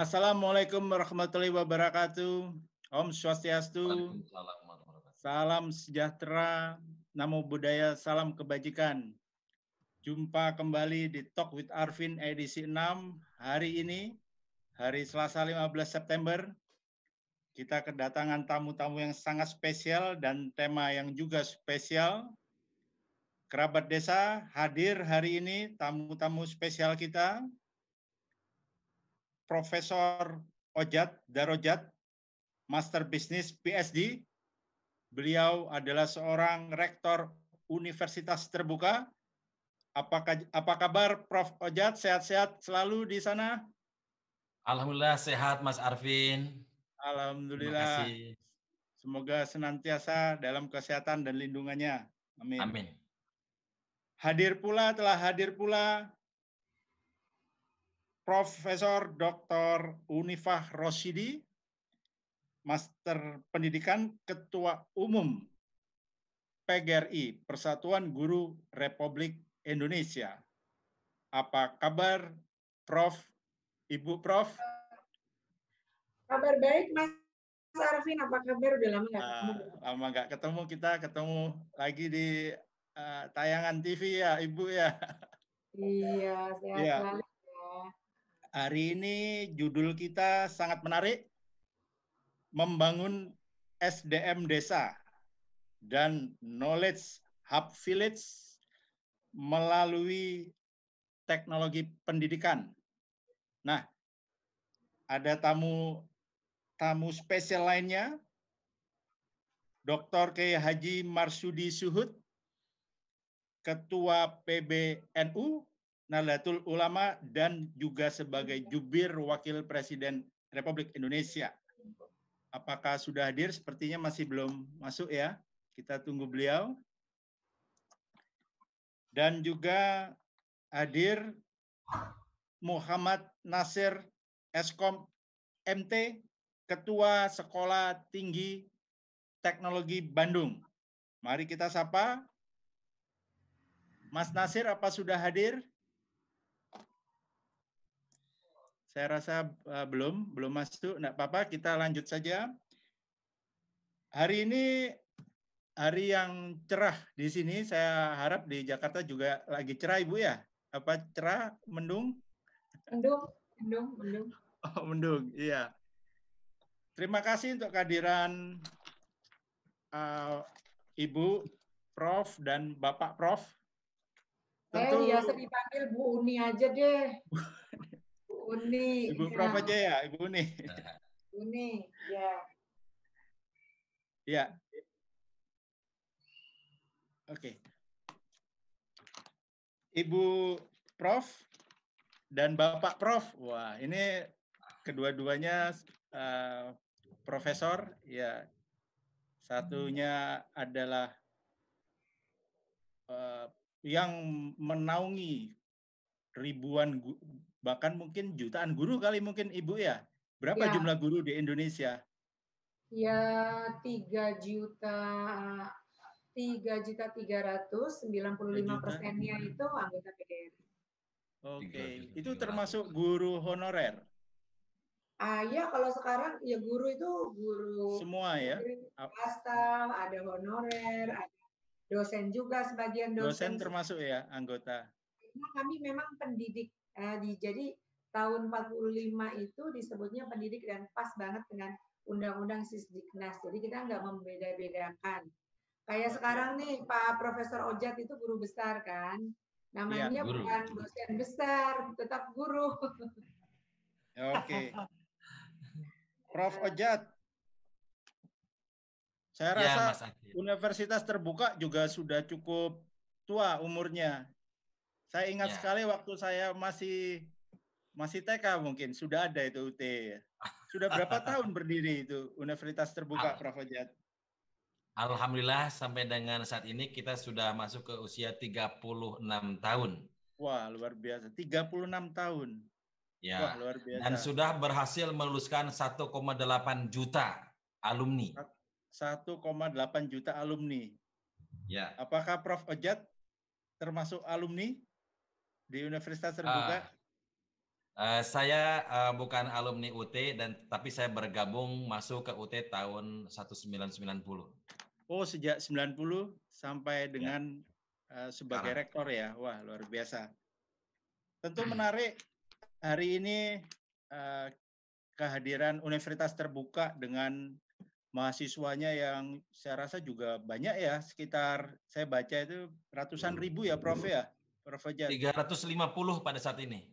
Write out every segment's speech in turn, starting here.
Assalamualaikum warahmatullahi wabarakatuh. Om Swastiastu. Salam sejahtera, namo buddhaya, salam kebajikan. Jumpa kembali di Talk with Arvin edisi 6 hari ini, hari Selasa 15 September. Kita kedatangan tamu-tamu yang sangat spesial dan tema yang juga spesial. Kerabat desa hadir hari ini, tamu-tamu spesial kita. Profesor Ojat Darojat, Master Business PSD. Beliau adalah seorang rektor Universitas Terbuka apa, apa kabar Prof. Ojat? Sehat-sehat selalu di sana? Alhamdulillah sehat Mas Arvin. Alhamdulillah. Semoga senantiasa dalam kesehatan dan lindungannya. Amin. Amin. Hadir pula, telah hadir pula Profesor Dr. Unifah Rosidi, Master Pendidikan Ketua Umum PGRI, Persatuan Guru Republik Indonesia. Apa kabar Prof? Ibu Prof? Kabar baik Mas Arvin, apa kabar? Udah lama nggak ketemu. Uh, lama nggak ketemu, kita ketemu lagi di uh, tayangan TV ya Ibu ya. Iya, sehat ya. selalu. Hari ini judul kita sangat menarik, membangun SDM desa dan knowledge hub village melalui teknologi pendidikan. Nah, ada tamu tamu spesial lainnya, Dr. K. Haji Marsudi Suhud, Ketua PBNU, Nahdlatul Ulama, dan juga sebagai jubir Wakil Presiden Republik Indonesia. Apakah sudah hadir? Sepertinya masih belum masuk ya. Kita tunggu beliau dan juga hadir Muhammad Nasir Eskom MT, Ketua Sekolah Tinggi Teknologi Bandung. Mari kita sapa. Mas Nasir, apa sudah hadir? Saya rasa uh, belum, belum masuk. Tidak apa-apa, kita lanjut saja. Hari ini hari yang cerah di sini. Saya harap di Jakarta juga lagi cerah, Ibu ya? Apa cerah, mendung? Mendung, mendung, mendung. Oh, mendung, iya. Terima kasih untuk kehadiran uh, Ibu, Prof, dan Bapak Prof. Tentu... Eh, biasa dipanggil Bu Uni aja deh. Uni. Ibu Prof ya. aja ya, Ibu Uni. Uni, ya. Ya, Oke. Ibu Prof dan Bapak Prof. Wah, ini kedua-duanya uh, profesor ya. Satunya adalah uh, yang menaungi ribuan bahkan mungkin jutaan guru kali mungkin Ibu ya. Berapa ya. jumlah guru di Indonesia? Ya, tiga juta tiga juta tiga ratus sembilan puluh lima persennya itu anggota PGRI. Oke, itu termasuk guru honorer. Ah ya kalau sekarang ya guru itu guru semua ya. Swasta, ada honorer, ada dosen juga sebagian dosen. Dosen termasuk ya anggota. Karena kami memang pendidik eh, di, jadi tahun 45 itu disebutnya pendidik dan pas banget dengan undang-undang Sisdiknas. Jadi kita nggak membeda-bedakan Kayak sekarang nih Pak Profesor Ojat itu guru besar kan. Namanya ya, bukan dosen besar, tetap guru. Oke. Prof Ojat. Saya ya, rasa universitas terbuka juga sudah cukup tua umurnya. Saya ingat ya. sekali waktu saya masih masih TK mungkin sudah ada itu UT. Sudah berapa tahun berdiri itu Universitas Terbuka, Prof. Ojat? Alhamdulillah sampai dengan saat ini kita sudah masuk ke usia 36 tahun. Wah, luar biasa. 36 tahun. Ya. Wah, luar biasa. Dan sudah berhasil meluluskan 1,8 juta alumni. 1,8 juta alumni. Ya. Apakah Prof Ojat termasuk alumni di Universitas Terbuka? Uh, Uh, saya uh, bukan alumni UT dan tapi saya bergabung masuk ke UT tahun 1990. Oh, sejak 90 sampai ya. dengan ya. uh, sebagai Sekarang. rektor ya. Wah, luar biasa. Tentu menarik hari ini uh, kehadiran universitas terbuka dengan mahasiswanya yang saya rasa juga banyak ya, sekitar saya baca itu ratusan ribu ya Prof ya, Prof Fajar. 350 pada saat ini.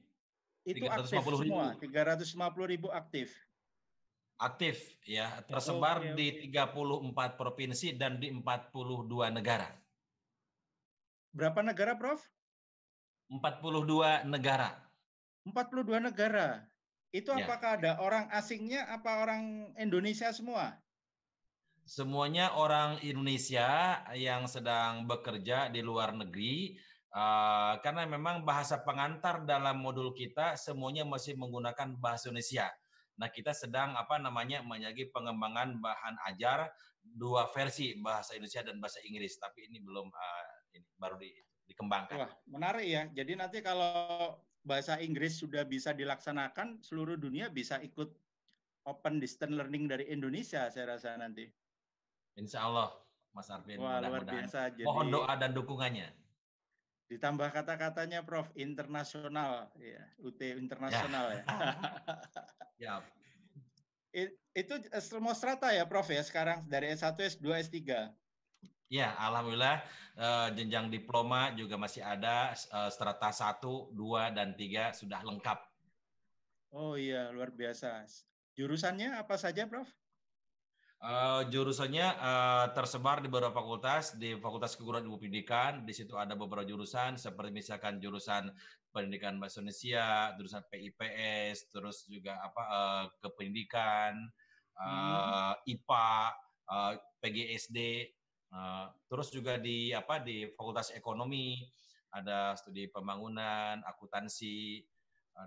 Itu aktif semua, ribu. 350 ribu aktif. Aktif ya, tersebar oh, okay, di 34 provinsi dan di 42 negara. Berapa negara, Prof? 42 negara. 42 negara. Itu ya. apakah ada orang asingnya apa orang Indonesia semua? Semuanya orang Indonesia yang sedang bekerja di luar negeri Uh, karena memang bahasa pengantar dalam modul kita semuanya masih menggunakan bahasa Indonesia. Nah, kita sedang apa namanya menyagi pengembangan bahan ajar dua versi bahasa Indonesia dan bahasa Inggris, tapi ini belum uh, ini baru di, dikembangkan. Wah, menarik ya. Jadi nanti kalau bahasa Inggris sudah bisa dilaksanakan, seluruh dunia bisa ikut open distance learning dari Indonesia, saya rasa nanti. Insya Allah, Mas Arvin. Wah, luar biasa. Jadi... Mohon doa dan dukungannya. Ditambah kata-katanya Prof, internasional, ya, UT internasional ya. ya. ya. Itu semua strata ya Prof ya sekarang dari S1, S2, S3. Ya, alhamdulillah uh, jenjang diploma juga masih ada uh, strata 1, 2 dan 3 sudah lengkap. Oh iya, luar biasa. Jurusannya apa saja, Prof? Uh, jurusannya uh, tersebar di beberapa fakultas, di Fakultas Keguruan Ilmu Pendidikan, di situ ada beberapa jurusan seperti misalkan jurusan Pendidikan Bahasa Indonesia, jurusan PIPS, terus juga apa uh, kependidikan, uh, hmm. IPA, uh, PGSD, uh, terus juga di apa di Fakultas Ekonomi ada studi pembangunan, akuntansi,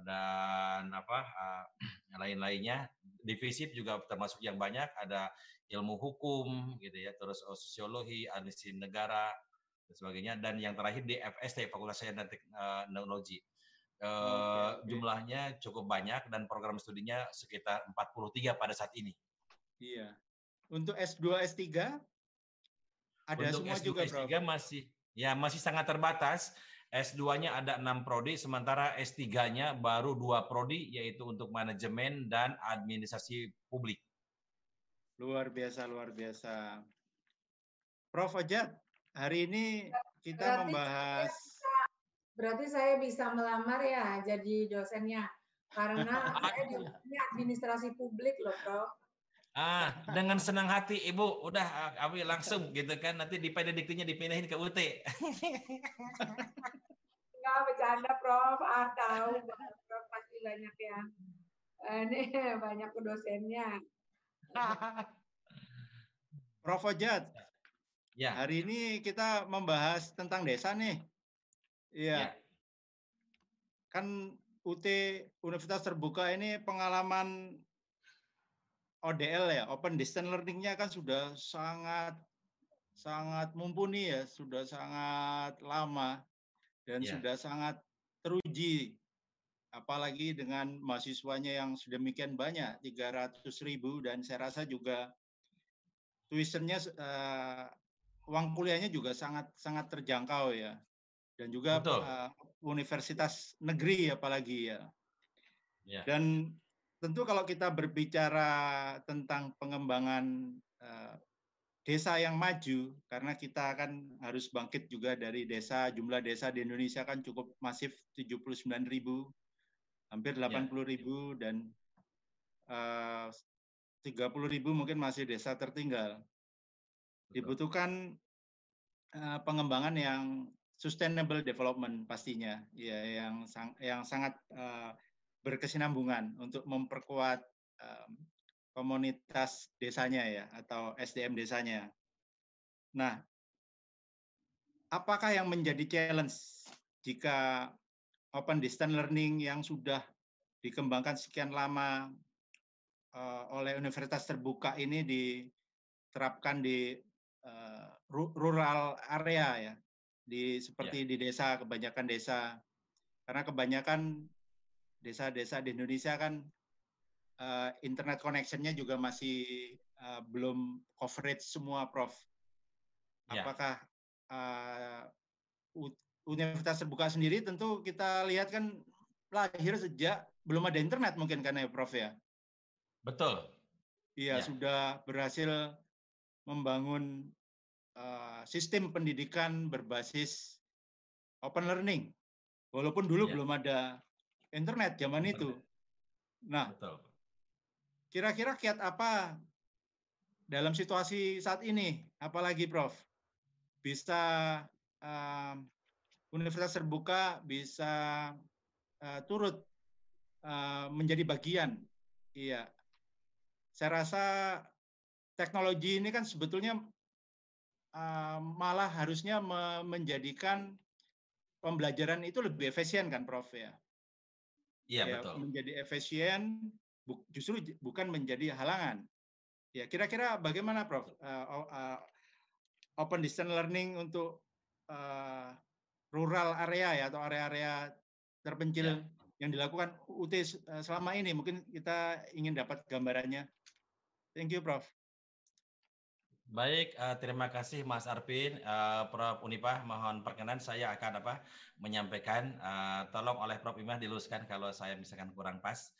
dan apa uh, lain-lainnya. Divisi juga termasuk yang banyak ada ilmu hukum gitu ya, terus oh, sosiologi, administrasi negara dan sebagainya dan yang terakhir di FST Fakultas Sains dan Teknologi. Uh, okay, Jumlahnya cukup banyak dan program studinya sekitar 43 pada saat ini. Iya. Untuk S2, S3 ada Untuk semua S2, juga, S3 Bro. masih ya masih sangat terbatas S2-nya ada enam prodi, sementara S3-nya baru dua prodi, yaitu untuk manajemen dan administrasi publik. Luar biasa, luar biasa. Prof. Ojat, hari ini kita berarti membahas... berarti saya bisa melamar ya jadi dosennya, karena saya di administrasi publik loh, Prof. Ah, dengan senang hati Ibu udah Abi langsung gitu kan nanti di diktinya dipindahin ke UT. Enggak bercanda Prof. Ah tahu Prof pasti banyak yang ini banyak dosennya. Prof Ojat. Ya. Hari ini kita membahas tentang desa nih. Iya. Ya. Kan UT Universitas Terbuka ini pengalaman ODL ya, Open Distance Learning-nya kan sudah sangat sangat mumpuni ya, sudah sangat lama dan yeah. sudah sangat teruji apalagi dengan mahasiswanya yang sedemikian banyak 300 ribu dan saya rasa juga tuitionnya uh, uang kuliahnya juga sangat sangat terjangkau ya dan juga uh, universitas negeri apalagi ya yeah. dan tentu kalau kita berbicara tentang pengembangan uh, desa yang maju karena kita kan harus bangkit juga dari desa jumlah desa di Indonesia kan cukup masif 79 ribu hampir 80 ya. ribu dan eh, uh, 30 ribu mungkin masih desa tertinggal dibutuhkan uh, pengembangan yang sustainable development pastinya ya yang sang, yang sangat uh, berkesinambungan untuk memperkuat um, komunitas desanya ya atau SDM desanya. Nah, apakah yang menjadi challenge jika open distance learning yang sudah dikembangkan sekian lama uh, oleh universitas terbuka ini diterapkan di uh, rural area ya, di seperti yeah. di desa kebanyakan desa karena kebanyakan desa-desa di Indonesia kan uh, internet connectionnya juga masih uh, belum coverage semua, Prof. Ya. Apakah uh, universitas terbuka sendiri tentu kita lihat kan lahir sejak belum ada internet mungkin kan ya, Prof ya? Betul. Iya, ya. sudah berhasil membangun uh, sistem pendidikan berbasis open learning. Walaupun dulu ya. belum ada internet zaman itu. Nah, kira-kira kiat apa dalam situasi saat ini, apalagi Prof, bisa uh, universitas terbuka bisa uh, turut uh, menjadi bagian. Iya, saya rasa teknologi ini kan sebetulnya uh, malah harusnya me menjadikan pembelajaran itu lebih efisien kan, Prof ya. Iya ya, betul. Menjadi efisien, bu, justru bukan menjadi halangan. Ya kira-kira bagaimana, Prof? Uh, uh, open distance learning untuk uh, rural area ya atau area-area terpencil ya. yang dilakukan UT selama ini. Mungkin kita ingin dapat gambarannya. Thank you, Prof. Baik, uh, terima kasih Mas Arvin, uh, Prof Unipah. Mohon perkenan saya akan apa menyampaikan. Uh, tolong oleh Prof Imah diluruskan kalau saya misalkan kurang pas.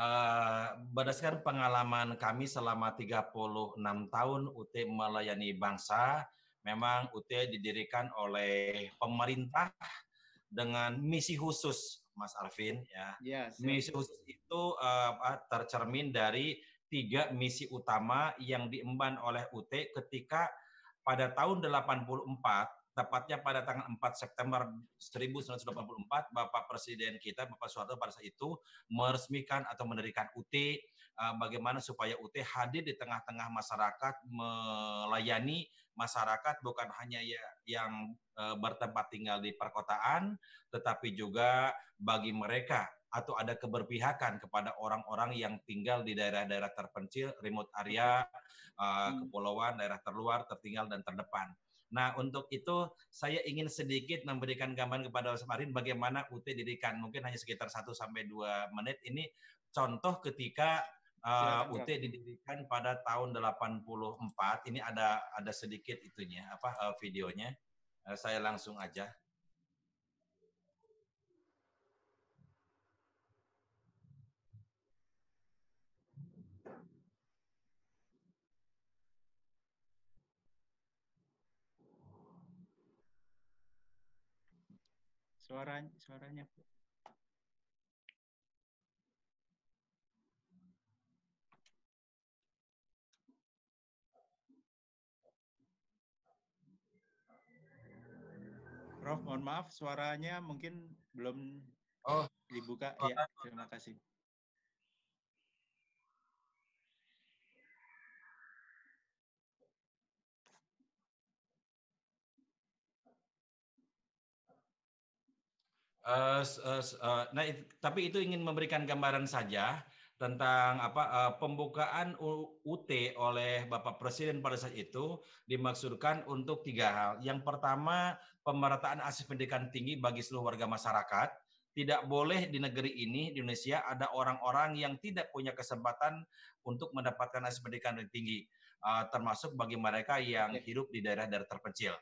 Uh, berdasarkan pengalaman kami selama 36 tahun UT melayani bangsa, memang UT didirikan oleh pemerintah dengan misi khusus, Mas Arvin. Ya, yes, misi khusus itu uh, tercermin dari tiga misi utama yang diemban oleh UT ketika pada tahun 84 tepatnya pada tanggal 4 September 1984 Bapak Presiden kita Bapak Soeharto pada saat itu meresmikan atau mendirikan UT uh, bagaimana supaya UT hadir di tengah-tengah masyarakat melayani masyarakat bukan hanya ya, yang uh, bertempat tinggal di perkotaan tetapi juga bagi mereka atau ada keberpihakan kepada orang-orang yang tinggal di daerah-daerah terpencil, remote area, uh, kepulauan, daerah terluar, tertinggal dan terdepan. Nah, untuk itu saya ingin sedikit memberikan gambaran kepada Marin bagaimana UT didirikan. Mungkin hanya sekitar 1 sampai 2 menit. Ini contoh ketika uh, UT didirikan pada tahun 84. Ini ada ada sedikit itunya apa uh, videonya. Uh, saya langsung aja. Suaranya, suaranya. Prof, mohon maaf, suaranya mungkin belum oh. dibuka. Oh. Ya, terima kasih. Uh, uh, uh, nah, it, tapi itu ingin memberikan gambaran saja tentang apa uh, pembukaan UT oleh Bapak Presiden pada saat itu dimaksudkan untuk tiga hal. Yang pertama, pemerataan akses pendidikan tinggi bagi seluruh warga masyarakat. Tidak boleh di negeri ini, di Indonesia, ada orang-orang yang tidak punya kesempatan untuk mendapatkan akses pendidikan tinggi, uh, termasuk bagi mereka yang hidup di daerah-daerah terpencil.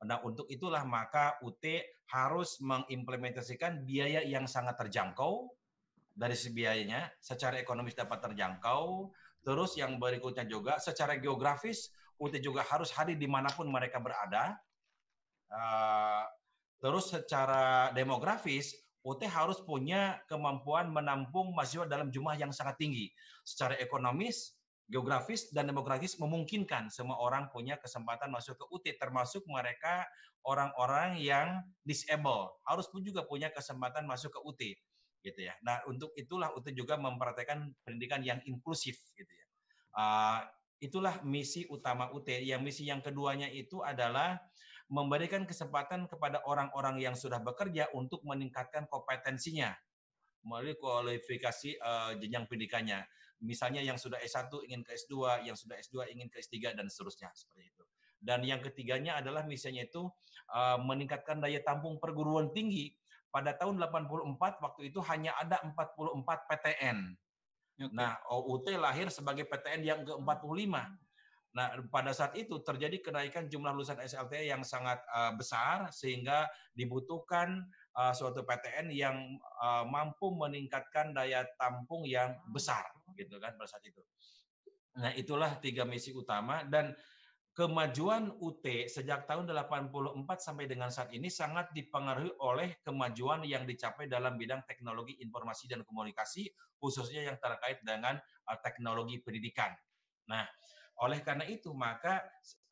Nah, untuk itulah maka UT harus mengimplementasikan biaya yang sangat terjangkau dari biayanya, secara ekonomis dapat terjangkau. Terus yang berikutnya juga secara geografis UT juga harus hadir di mana pun mereka berada. Uh, terus secara demografis UT harus punya kemampuan menampung mahasiswa dalam jumlah yang sangat tinggi. Secara ekonomis geografis dan demografis memungkinkan semua orang punya kesempatan masuk ke UT termasuk mereka orang-orang yang disable harus pun juga punya kesempatan masuk ke UT gitu ya. Nah, untuk itulah UT juga memperhatikan pendidikan yang inklusif gitu ya. Uh, itulah misi utama UT. Yang misi yang keduanya itu adalah memberikan kesempatan kepada orang-orang yang sudah bekerja untuk meningkatkan kompetensinya melalui kualifikasi uh, jenjang pendidikannya misalnya yang sudah S1 ingin ke S2, yang sudah S2 ingin ke S3 dan seterusnya seperti itu. Dan yang ketiganya adalah misalnya itu uh, meningkatkan daya tampung perguruan tinggi pada tahun 84 waktu itu hanya ada 44 PTN. Okay. Nah, OUT lahir sebagai PTN yang ke-45. Nah, pada saat itu terjadi kenaikan jumlah lulusan SLT yang sangat uh, besar sehingga dibutuhkan uh, suatu PTN yang uh, mampu meningkatkan daya tampung yang besar gitu kan pada saat itu. Nah, itulah tiga misi utama dan kemajuan UT sejak tahun 84 sampai dengan saat ini sangat dipengaruhi oleh kemajuan yang dicapai dalam bidang teknologi informasi dan komunikasi khususnya yang terkait dengan teknologi pendidikan. Nah, oleh karena itu, maka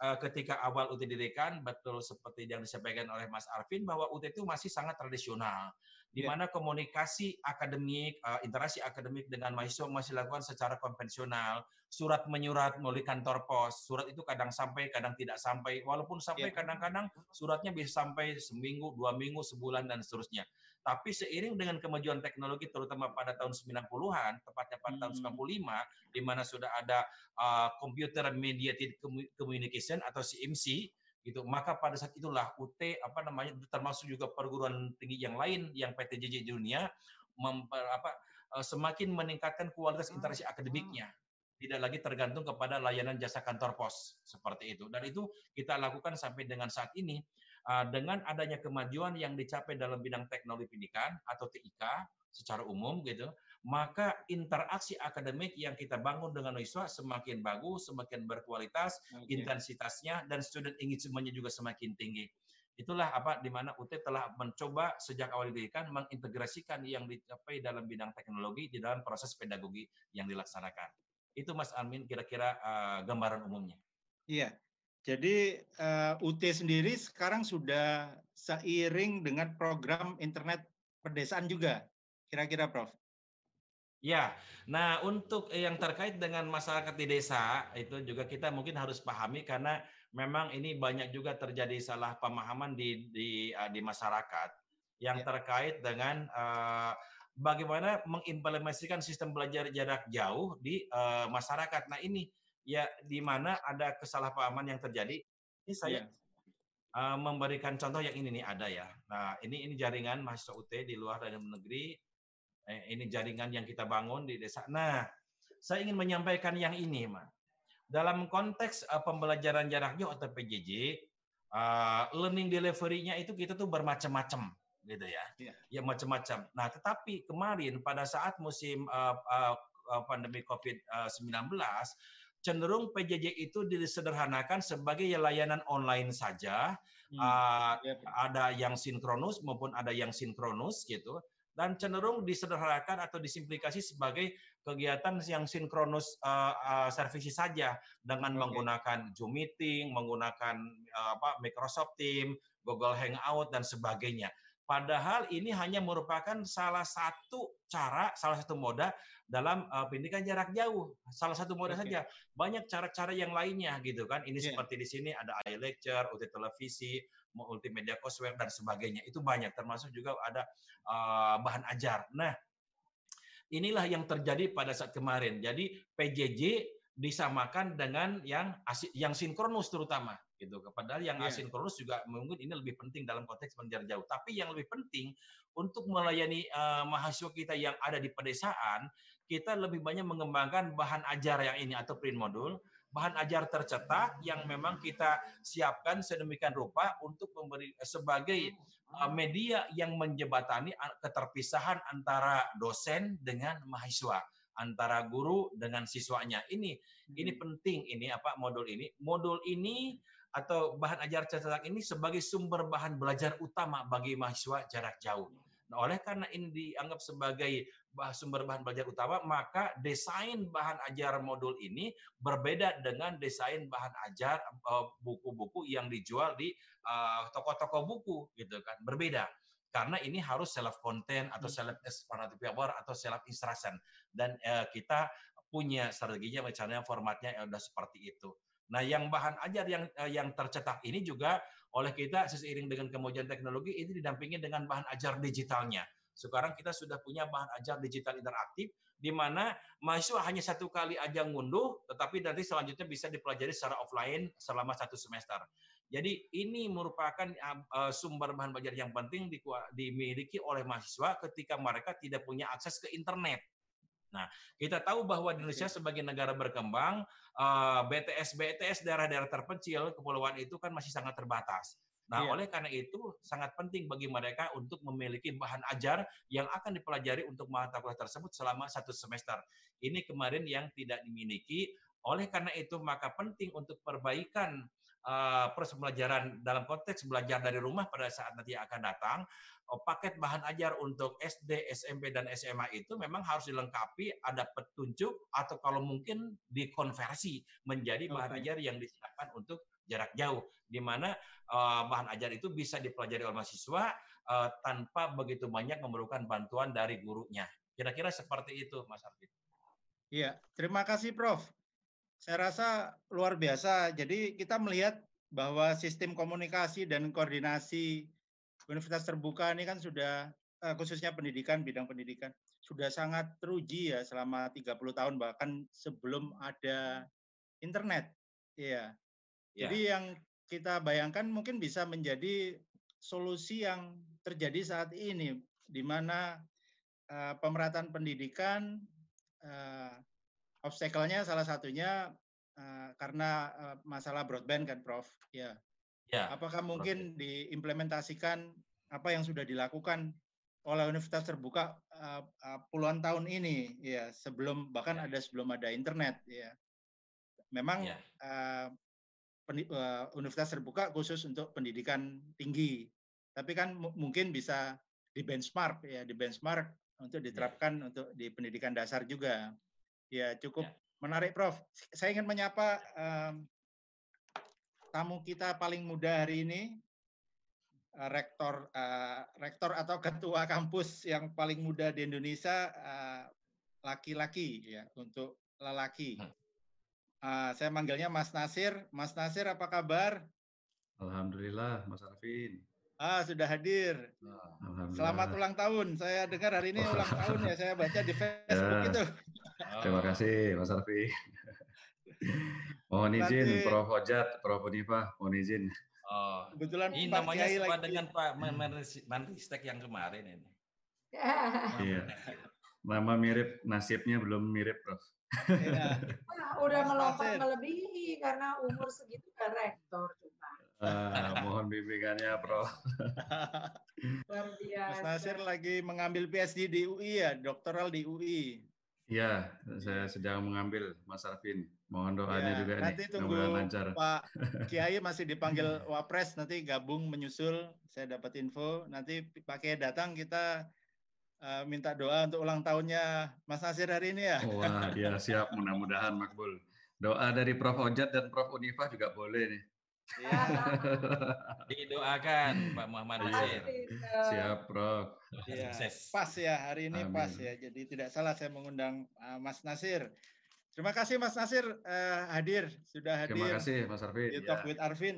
uh, ketika awal UT didirikan, betul seperti yang disampaikan oleh Mas Arvin, bahwa UT itu masih sangat tradisional, di iya. mana yeah. komunikasi akademik, uh, interaksi akademik dengan mahasiswa masih dilakukan secara konvensional, surat menyurat melalui kantor pos, surat itu kadang sampai, kadang tidak sampai, walaupun sampai iya. kadang-kadang yeah. suratnya bisa sampai seminggu, dua minggu, sebulan, dan seterusnya. Tapi seiring dengan kemajuan teknologi terutama pada tahun 90-an, tepatnya pada tahun 95 hmm. di mana sudah ada uh, computer mediated communication atau CMC gitu. Maka pada saat itulah UT apa namanya termasuk juga perguruan tinggi yang lain yang PTJJ di dunia memper, apa uh, semakin meningkatkan kualitas interaksi ah, akademiknya tidak lagi tergantung kepada layanan jasa kantor pos seperti itu dan itu kita lakukan sampai dengan saat ini dengan adanya kemajuan yang dicapai dalam bidang teknologi pendidikan atau TIK secara umum gitu, maka interaksi akademik yang kita bangun dengan mahasiswa semakin bagus, semakin berkualitas, okay. intensitasnya dan student engagement-nya juga semakin tinggi. Itulah apa di mana UT telah mencoba sejak awal didirikan mengintegrasikan yang dicapai dalam bidang teknologi di dalam proses pedagogi yang dilaksanakan. Itu Mas Amin kira-kira uh, gambaran umumnya. Iya, jadi uh, eh, UT sendiri sekarang sudah seiring dengan program internet pedesaan juga, kira-kira Prof. Ya, nah untuk yang terkait dengan masyarakat di desa itu juga kita mungkin harus pahami karena memang ini banyak juga terjadi salah pemahaman di di uh, di masyarakat yang ya. terkait dengan uh, bagaimana mengimplementasikan sistem belajar jarak jauh di uh, masyarakat. Nah ini ya di mana ada kesalahpahaman yang terjadi. Ini saya yeah. Iya. uh, memberikan contoh yang ini nih ada ya. Nah ini ini jaringan mahasiswa UT di luar dan negeri. Eh, ini jaringan yang kita bangun di desa. Nah saya ingin menyampaikan yang ini, Ma. Dalam konteks uh, pembelajaran jarak jauh atau PJJ, uh, learning delivery-nya itu kita tuh bermacam-macam gitu ya. Yeah. Ya macam-macam. Nah, tetapi kemarin pada saat musim uh, uh, pandemi COVID-19 cenderung PJJ itu disederhanakan sebagai layanan online saja. Hmm. Uh, ada yang sinkronus maupun ada yang sinkronus gitu dan cenderung disederhanakan atau disimplikasi sebagai kegiatan yang sinkronus uh, uh, servisi saja dengan okay. menggunakan Zoom meeting, menggunakan uh, apa Microsoft Team, Google Hangout dan sebagainya. Padahal ini hanya merupakan salah satu cara, salah satu moda dalam uh, pendidikan jarak jauh. Salah satu moda okay. saja. Banyak cara-cara yang lainnya gitu kan. Ini yeah. seperti di sini ada iLecture, UT televisi, multimedia courseware dan sebagainya. Itu banyak termasuk juga ada uh, bahan ajar. Nah, inilah yang terjadi pada saat kemarin. Jadi PJJ disamakan dengan yang yang sinkronus terutama gitu. Padahal yang yeah. asinkronus juga mungkin ini lebih penting dalam konteks menjar jauh. Tapi yang lebih penting untuk melayani uh, mahasiswa kita yang ada di pedesaan, kita lebih banyak mengembangkan bahan ajar yang ini atau print modul, bahan ajar tercetak yang memang kita siapkan sedemikian rupa untuk memberi sebagai uh, media yang menjebatani keterpisahan antara dosen dengan mahasiswa antara guru dengan siswanya. Ini ini hmm. penting ini apa modul ini. Modul ini atau bahan ajar cetak ini sebagai sumber bahan belajar utama bagi mahasiswa jarak jauh. Nah, oleh karena ini dianggap sebagai sumber bahan belajar utama, maka desain bahan ajar modul ini berbeda dengan desain bahan ajar eh, buku-buku yang dijual di eh, toko-toko buku, gitu kan, berbeda. Karena ini harus self content atau hmm. self explanatory paper atau self instruction dan eh, kita punya strateginya, misalnya formatnya sudah seperti itu. Nah, yang bahan ajar yang yang tercetak ini juga oleh kita seiring dengan kemajuan teknologi ini didampingi dengan bahan ajar digitalnya. Sekarang kita sudah punya bahan ajar digital interaktif di mana mahasiswa hanya satu kali aja ngunduh, tetapi nanti selanjutnya bisa dipelajari secara offline selama satu semester. Jadi ini merupakan uh, sumber bahan belajar yang penting di, dimiliki oleh mahasiswa ketika mereka tidak punya akses ke internet. Nah, kita tahu bahwa di Indonesia sebagai negara berkembang, uh, BTS BTS daerah-daerah terpencil kepulauan itu kan masih sangat terbatas. Nah, yeah. oleh karena itu sangat penting bagi mereka untuk memiliki bahan ajar yang akan dipelajari untuk mata kuliah tersebut selama satu semester. Ini kemarin yang tidak dimiliki. Oleh karena itu, maka penting untuk perbaikan uh, proses pembelajaran dalam konteks belajar dari rumah pada saat nanti akan datang. Uh, paket bahan ajar untuk SD, SMP, dan SMA itu memang harus dilengkapi, ada petunjuk, atau kalau mungkin dikonversi menjadi bahan okay. ajar yang disiapkan untuk jarak jauh, di mana uh, bahan ajar itu bisa dipelajari oleh mahasiswa uh, tanpa begitu banyak memerlukan bantuan dari gurunya. Kira-kira seperti itu, Mas Arfi. Iya, terima kasih, Prof. Saya rasa luar biasa. Jadi kita melihat bahwa sistem komunikasi dan koordinasi universitas terbuka ini kan sudah uh, khususnya pendidikan bidang pendidikan sudah sangat teruji ya selama 30 tahun bahkan sebelum ada internet. Iya. Ya. Jadi yang kita bayangkan mungkin bisa menjadi solusi yang terjadi saat ini, di mana uh, pemerataan pendidikan uh, obstacle-nya salah satunya uh, karena uh, masalah broadband kan, Prof. Ya. ya Apakah mungkin broadband. diimplementasikan apa yang sudah dilakukan oleh universitas terbuka uh, uh, puluhan tahun ini, ya sebelum bahkan ya. ada sebelum ada internet, ya. Memang ya. Uh, uh, universitas terbuka khusus untuk pendidikan tinggi. Tapi kan mungkin bisa di benchmark ya, di benchmark untuk ya. diterapkan yeah. untuk di pendidikan dasar juga. Ya cukup yeah. menarik, Prof. Saya ingin menyapa um, tamu kita paling muda hari ini, uh, rektor uh, rektor atau ketua kampus yang paling muda di Indonesia, laki-laki uh, ya untuk lelaki. Uh, saya manggilnya Mas Nasir. Mas Nasir, apa kabar? Alhamdulillah, Mas Arvin. Ah, sudah hadir. Selamat ulang tahun. Saya dengar hari ini ulang tahun ya. Saya baca di Facebook ya. itu. Terima kasih, Mas Arvin. Mohon izin, Nanti... Prof. Ojat, Prof. Unifa, mohon izin. Oh, kebetulan ini Pak namanya Kiai lagi. dengan Pak Menristek yang kemarin ini. iya. Nama mirip, nasibnya belum mirip, Prof. Ya. Nah, udah melompat melebihi karena umur segitu udah rektor cuma. Uh, mohon bimbingannya, Prof. Luar biasa. Mas Nasir lagi mengambil PhD di UI ya, doktoral di UI. Iya, saya sedang mengambil Mas Arvin. Mohon doanya ya, juga nanti nih. tunggu lancar. Pak Kiai masih dipanggil Wapres, nanti gabung menyusul. Saya dapat info, nanti pakai datang kita uh, minta doa untuk ulang tahunnya Mas Nasir hari ini ya. Wah, ya siap. Mudah-mudahan makbul. Doa dari Prof. Ojat dan Prof. Unifa juga boleh nih. Ya. Didoakan Pak Muhammad iya. Nasir. Siap, Prof. Ya, pas ya hari ini Amin. pas ya. Jadi tidak salah saya mengundang uh, Mas Nasir. Terima kasih Mas Nasir uh, hadir sudah hadir. Terima kasih Mas Arvin. Di Talk ya. with Arvin.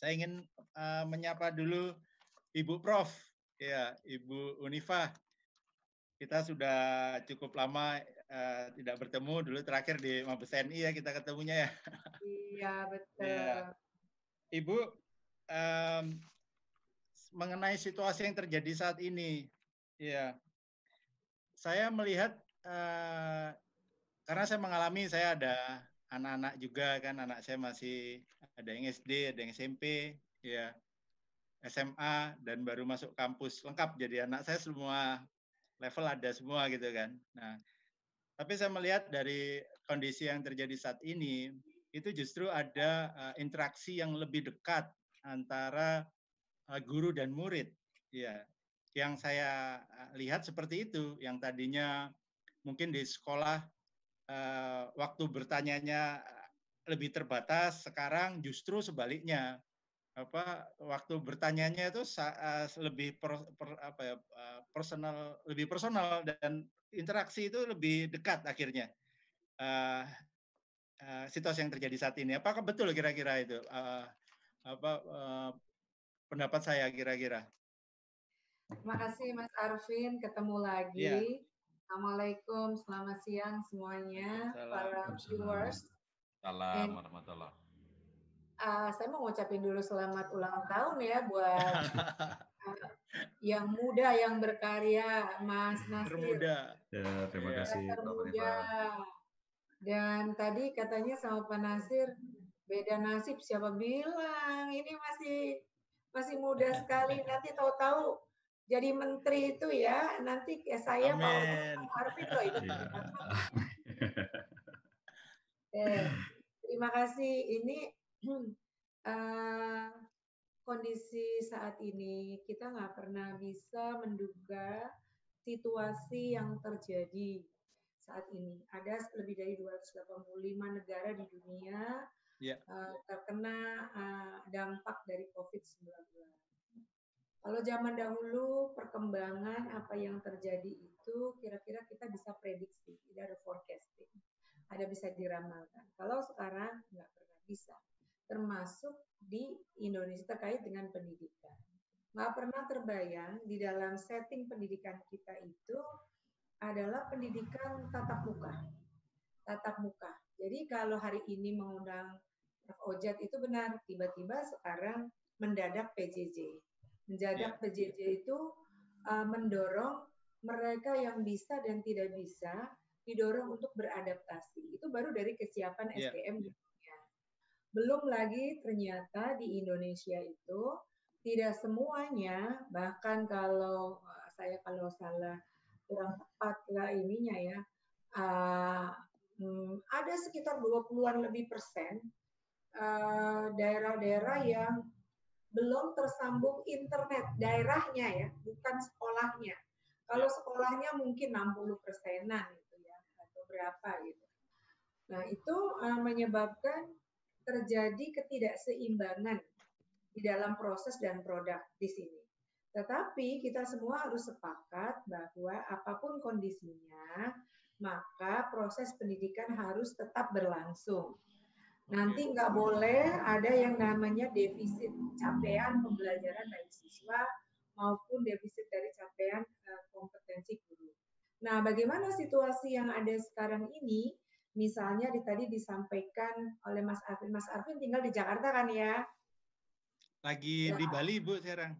Saya ingin uh, menyapa dulu Ibu Prof. Ya, Ibu Unifa kita sudah cukup lama uh, tidak bertemu dulu terakhir di Mabes TNI ya kita ketemunya ya. Iya betul. Ya. Ibu um, mengenai situasi yang terjadi saat ini, ya saya melihat uh, karena saya mengalami saya ada anak-anak juga kan anak saya masih ada yang SD ada yang SMP ya SMA dan baru masuk kampus lengkap jadi anak saya semua level ada semua gitu kan. Nah, tapi saya melihat dari kondisi yang terjadi saat ini itu justru ada uh, interaksi yang lebih dekat antara guru dan murid. Ya, yang saya lihat seperti itu, yang tadinya mungkin di sekolah uh, waktu bertanyanya lebih terbatas, sekarang justru sebaliknya. Apa waktu bertanyanya itu lebih per, per, apa ya personal lebih personal dan interaksi itu lebih dekat akhirnya. Uh, uh, situasi yang terjadi saat ini. Apakah betul kira-kira itu? Uh, apa uh, pendapat saya kira-kira terima kasih Mas Arvin ketemu lagi ya. Assalamualaikum selamat siang semuanya Salam. para viewers Salam warahmatullahi uh, saya mau ngucapin dulu selamat ulang tahun ya buat uh, yang muda yang berkarya Mas Nasir. Termuda. Ya, terima ya. kasih Termuda. Dan tadi katanya sama Pak Nasir beda nasib siapa bilang ini masih masih muda sekali nanti tahu-tahu jadi menteri itu ya nanti ya saya Amen. mau Arvin loh itu. eh, terima kasih ini uh, kondisi saat ini kita nggak pernah bisa menduga situasi yang terjadi saat ini. Ada lebih dari 285 negara di dunia yeah. Ya. uh, terkena uh, dampak dari COVID-19. Kalau zaman dahulu perkembangan apa yang terjadi itu kira-kira kita bisa prediksi, tidak ada forecasting, ada bisa diramalkan. Kalau sekarang nggak pernah bisa, termasuk di Indonesia terkait dengan pendidikan. Nggak pernah terbayang di dalam setting pendidikan kita itu adalah pendidikan tatap muka. Tatap muka. Jadi kalau hari ini mengundang Ojat itu benar, tiba-tiba sekarang mendadak PJJ. Mendadak yeah. PJJ itu uh, mendorong mereka yang bisa dan tidak bisa didorong untuk beradaptasi. Itu baru dari kesiapan yeah. SDM dunia. Belum lagi ternyata di Indonesia itu tidak semuanya, bahkan kalau uh, saya kalau salah kurang tepat lah ininya ya, uh, hmm, ada sekitar 20-an lebih persen daerah-daerah yang belum tersambung internet daerahnya ya, bukan sekolahnya. Kalau sekolahnya mungkin 60 persenan gitu ya, atau berapa gitu. Nah itu uh, menyebabkan terjadi ketidakseimbangan di dalam proses dan produk di sini. Tetapi kita semua harus sepakat bahwa apa pun kondisinya, maka proses pendidikan harus tetap berlangsung. Nanti nggak boleh ada yang namanya defisit capaian pembelajaran dari siswa maupun defisit dari capaian uh, kompetensi guru. Nah, bagaimana situasi yang ada sekarang ini? Misalnya di tadi disampaikan oleh Mas Arvin. Mas Arvin tinggal di Jakarta kan ya? Lagi ya. di Bali, Bu, sekarang.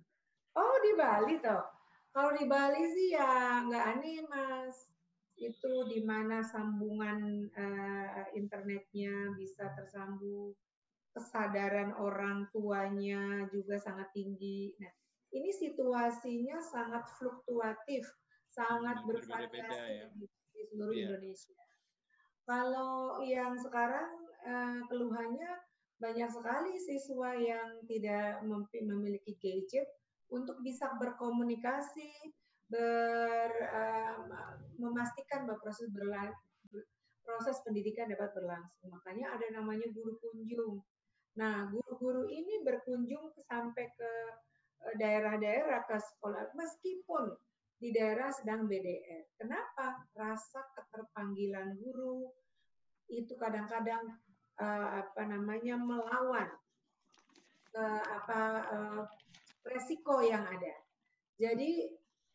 Oh, di Bali toh. Kalau di Bali sih ya nggak aneh, Mas itu di mana sambungan uh, internetnya bisa tersambung, kesadaran orang tuanya juga sangat tinggi. Nah, ini situasinya sangat fluktuatif, sangat bervariasi ya. di, di seluruh yeah. Indonesia. Kalau yang sekarang uh, keluhannya banyak sekali siswa yang tidak memiliki gadget untuk bisa berkomunikasi, ber, um, memastikan bahwa proses berlang, proses pendidikan dapat berlangsung. Makanya ada namanya guru kunjung. Nah, guru-guru ini berkunjung sampai ke eh, daerah-daerah ke sekolah meskipun di daerah sedang BDR. Kenapa? Rasa keterpanggilan guru itu kadang-kadang uh, apa namanya melawan uh, apa uh, resiko yang ada. Jadi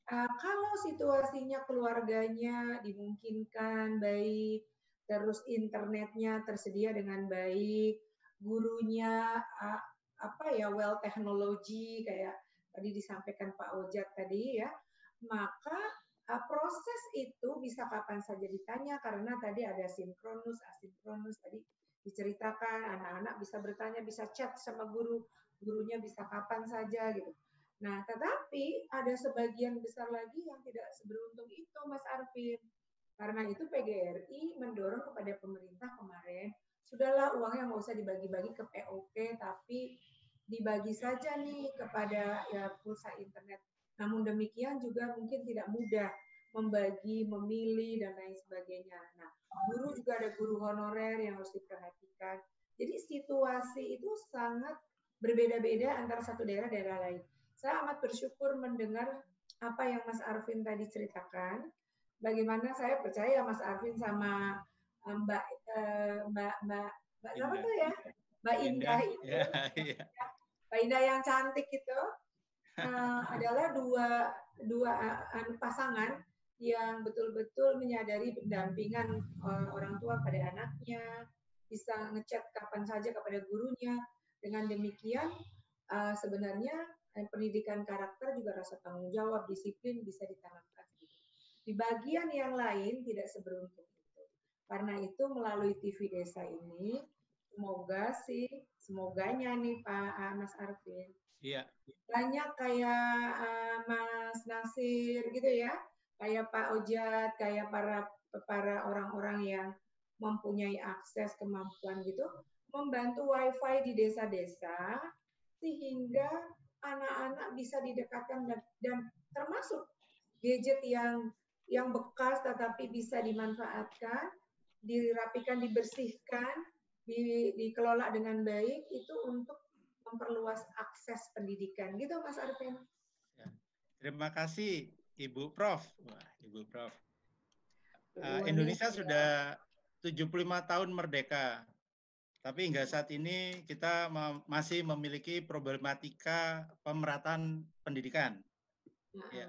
Uh, kalau situasinya keluarganya dimungkinkan baik, terus internetnya tersedia dengan baik, gurunya uh, apa ya well teknologi kayak tadi disampaikan Pak Ojat tadi ya, maka uh, proses itu bisa kapan saja ditanya karena tadi ada sinkronus, asinkronus tadi diceritakan anak-anak bisa bertanya, bisa chat sama guru, gurunya bisa kapan saja gitu. Nah, tetapi ada sebagian besar lagi yang tidak seberuntung itu, Mas Arvin. Karena itu PGRI mendorong kepada pemerintah kemarin, sudahlah uangnya nggak usah dibagi-bagi ke POP, tapi dibagi saja nih kepada ya pulsa internet. Namun demikian juga mungkin tidak mudah membagi, memilih, dan lain sebagainya. Nah, guru juga ada guru honorer yang harus diperhatikan. Jadi situasi itu sangat berbeda-beda antara satu daerah daerah lain. Saya amat bersyukur mendengar apa yang Mas Arvin tadi ceritakan. Bagaimana saya percaya Mas Arvin sama eh, Mbak eh, Mbak Mbak Mbak siapa tuh ya? Mbak Indah, Indah itu. Ya, ya. Mbak Indah yang cantik itu uh, adalah dua dua uh, pasangan yang betul-betul menyadari pendampingan orang tua pada anaknya, bisa ngechat kapan saja kepada gurunya, Dengan demikian uh, sebenarnya eh, pendidikan karakter juga rasa tanggung jawab, disiplin bisa ditanamkan. Di bagian yang lain tidak seberuntung itu. Karena itu melalui TV Desa ini semoga sih, semoganya nih Pak Mas Arvin. Iya. Banyak kayak uh, Mas Nasir gitu ya, kayak Pak Ojat, kayak para para orang-orang yang mempunyai akses kemampuan gitu, membantu WiFi di desa-desa sehingga anak-anak bisa didekatkan dan, dan termasuk gadget yang yang bekas tetapi bisa dimanfaatkan, dirapikan, dibersihkan, di, dikelola dengan baik itu untuk memperluas akses pendidikan. Gitu Mas Arvin. Ya. Terima kasih Ibu Prof. Wah, Ibu Prof. Uh, Indonesia sudah 75 tahun merdeka. Tapi hingga saat ini kita masih memiliki problematika pemerataan pendidikan. Ya.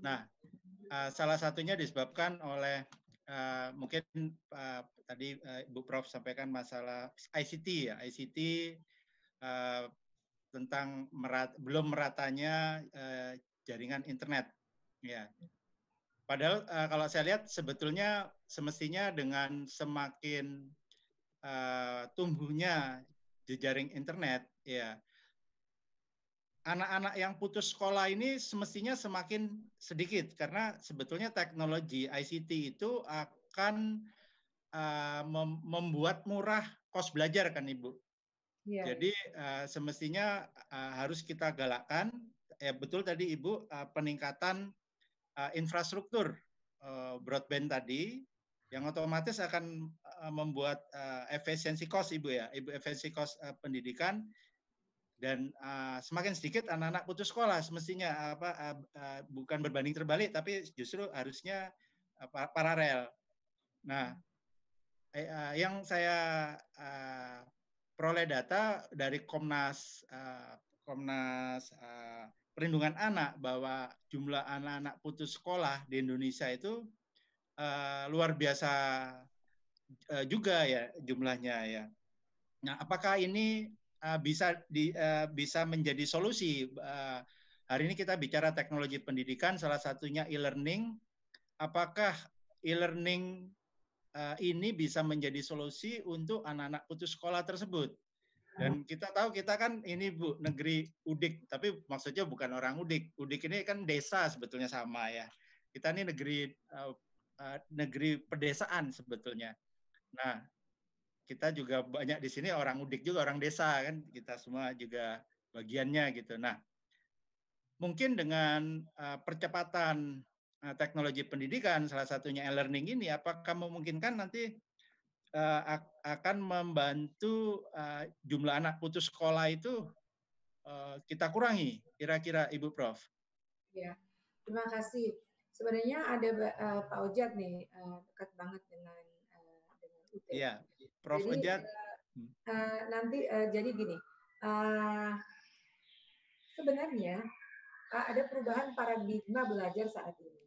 Nah, uh, salah satunya disebabkan oleh uh, mungkin uh, tadi uh, Ibu Prof sampaikan masalah ICT ya, ICT uh, tentang merat, belum meratanya uh, jaringan internet. Ya. Padahal uh, kalau saya lihat sebetulnya semestinya dengan semakin uh, tumbuhnya jejaring internet, ya anak-anak yang putus sekolah ini semestinya semakin sedikit karena sebetulnya teknologi ICT itu akan uh, mem membuat murah kos belajar kan ibu. Yeah. Jadi uh, semestinya uh, harus kita galakkan. Ya betul tadi ibu uh, peningkatan uh, infrastruktur uh, broadband tadi yang otomatis akan membuat uh, efisiensi kos ibu ya, ibu efisiensi kos uh, pendidikan dan uh, semakin sedikit anak-anak putus sekolah semestinya apa uh, uh, bukan berbanding terbalik tapi justru harusnya uh, paralel. Nah, uh, yang saya uh, peroleh data dari Komnas uh, Komnas uh, Perlindungan Anak bahwa jumlah anak-anak putus sekolah di Indonesia itu uh, luar biasa uh, juga ya jumlahnya ya. Nah, apakah ini uh, bisa di, uh, bisa menjadi solusi? Uh, hari ini kita bicara teknologi pendidikan, salah satunya e-learning. Apakah e-learning uh, ini bisa menjadi solusi untuk anak-anak putus sekolah tersebut? Dan kita tahu kita kan ini Bu negeri Udik, tapi maksudnya bukan orang Udik. Udik ini kan desa sebetulnya sama ya. Kita ini negeri uh, Eh, negeri pedesaan sebetulnya. Nah, kita juga banyak di sini orang udik juga orang desa kan kita semua juga bagiannya gitu. Nah, mungkin dengan uh, percepatan uh, teknologi pendidikan salah satunya e-learning ini apakah memungkinkan nanti uh, akan membantu uh, jumlah anak putus sekolah itu uh, kita kurangi kira-kira Ibu Prof. Ya, terima kasih sebenarnya ada uh, Pak Ojat nih uh, dekat banget dengan. Iya, Prof jadi, Ojat. Uh, uh, nanti uh, jadi gini, uh, sebenarnya uh, ada perubahan paradigma belajar saat ini.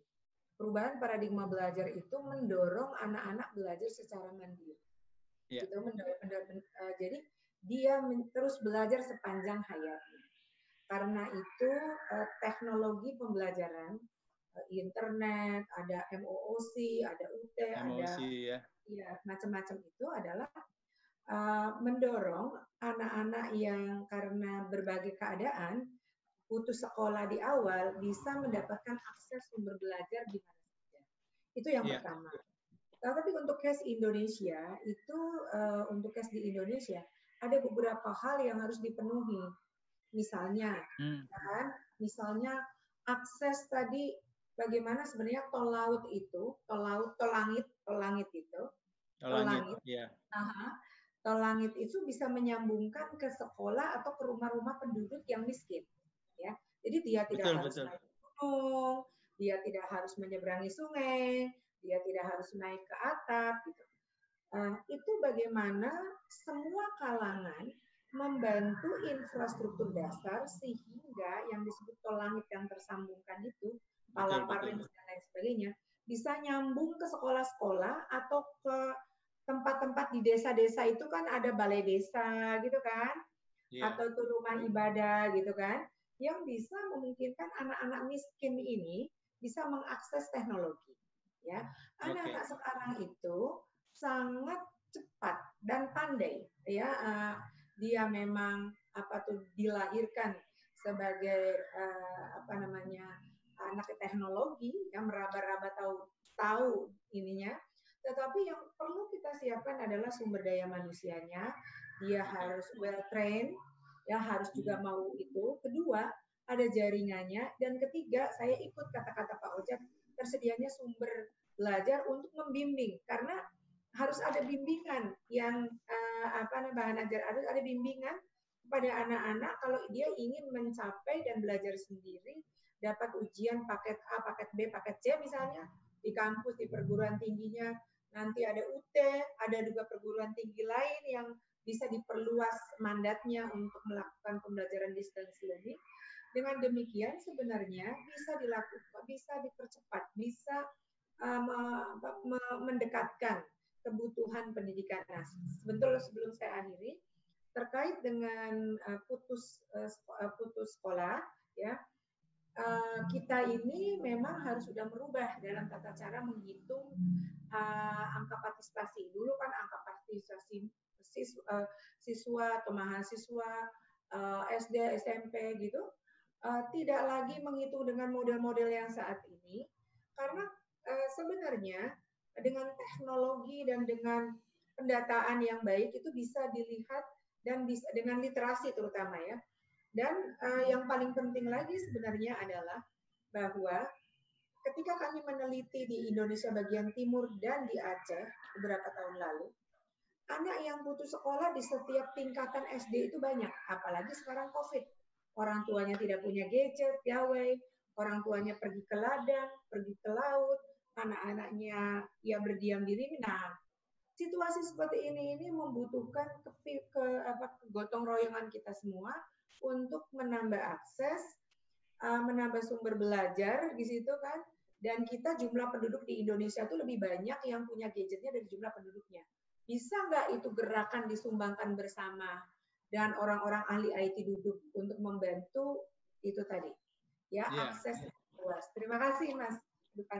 Perubahan paradigma belajar itu mendorong anak-anak belajar secara mandiri. Yeah. Gitu, mendorong, mendorong, uh, jadi dia terus belajar sepanjang hayatnya. Karena itu uh, teknologi pembelajaran internet, ada MOOC, ada UT, MOOC, ada ya, ya macam-macam itu adalah uh, mendorong anak-anak yang karena berbagai keadaan putus sekolah di awal bisa mendapatkan akses sumber belajar di mana saja. Itu yang yeah. pertama. Tapi untuk case Indonesia itu uh, untuk case di Indonesia ada beberapa hal yang harus dipenuhi. Misalnya, hmm. kan? Misalnya akses tadi bagaimana sebenarnya tol laut itu, tol laut, tol langit, tol langit itu, tol, tol langit, langit ya. Aha, tol langit itu bisa menyambungkan ke sekolah atau ke rumah-rumah penduduk yang miskin, ya. Jadi dia tidak betul, harus betul. naik gunung, dia tidak harus menyeberangi sungai, dia tidak harus naik ke atap, gitu. Uh, itu bagaimana semua kalangan membantu infrastruktur dasar sehingga yang disebut tol langit yang tersambungkan itu Palaparing dan lain sebagainya, bisa nyambung ke sekolah-sekolah atau ke tempat-tempat di desa-desa itu kan ada balai desa gitu kan, yeah. atau itu rumah ibadah gitu kan, yang bisa memungkinkan anak-anak miskin ini bisa mengakses teknologi. Ya, anak-anak okay. sekarang itu sangat cepat dan pandai. Ya, uh, dia memang apa tuh dilahirkan sebagai uh, apa namanya anak teknologi yang meraba-raba tahu tahu ininya. Tetapi yang perlu kita siapkan adalah sumber daya manusianya. Dia harus well trained, ya harus juga hmm. mau itu. Kedua, ada jaringannya. Dan ketiga, saya ikut kata-kata Pak Ojek, tersedianya sumber belajar untuk membimbing. Karena harus ada bimbingan yang uh, apa namanya bahan ajar harus ada bimbingan kepada anak-anak kalau dia ingin mencapai dan belajar sendiri dapat ujian paket A, paket B, paket C misalnya di kampus di perguruan tingginya nanti ada UT, ada juga perguruan tinggi lain yang bisa diperluas mandatnya untuk melakukan pembelajaran distance learning dengan demikian sebenarnya bisa dilakukan, bisa dipercepat, bisa uh, mendekatkan kebutuhan pendidikan. Nah, sebentar sebelum saya akhiri, terkait dengan uh, putus uh, putus sekolah, ya uh, kita ini memang harus sudah merubah dalam tata cara menghitung uh, angka partisipasi. Dulu kan angka partisipasi siswa, uh, siswa atau mahasiswa uh, SD, SMP gitu uh, tidak lagi menghitung dengan model-model yang saat ini, karena uh, sebenarnya dengan teknologi dan dengan pendataan yang baik itu bisa dilihat dan bisa dengan literasi terutama ya. Dan uh, yang paling penting lagi sebenarnya adalah bahwa ketika kami meneliti di Indonesia bagian timur dan di Aceh beberapa tahun lalu, anak yang putus sekolah di setiap tingkatan SD itu banyak, apalagi sekarang COVID orang tuanya tidak punya gadget, piawai, orang tuanya pergi ke ladang, pergi ke laut, anak-anaknya ya berdiam diri. Nah, situasi seperti ini ini membutuhkan ke, ke apa gotong royongan kita semua untuk menambah akses, uh, menambah sumber belajar di situ kan. Dan kita jumlah penduduk di Indonesia itu lebih banyak yang punya gadgetnya dari jumlah penduduknya. Bisa nggak itu gerakan disumbangkan bersama dan orang-orang ahli IT duduk untuk membantu itu tadi ya yeah. akses luas. Terima kasih Mas.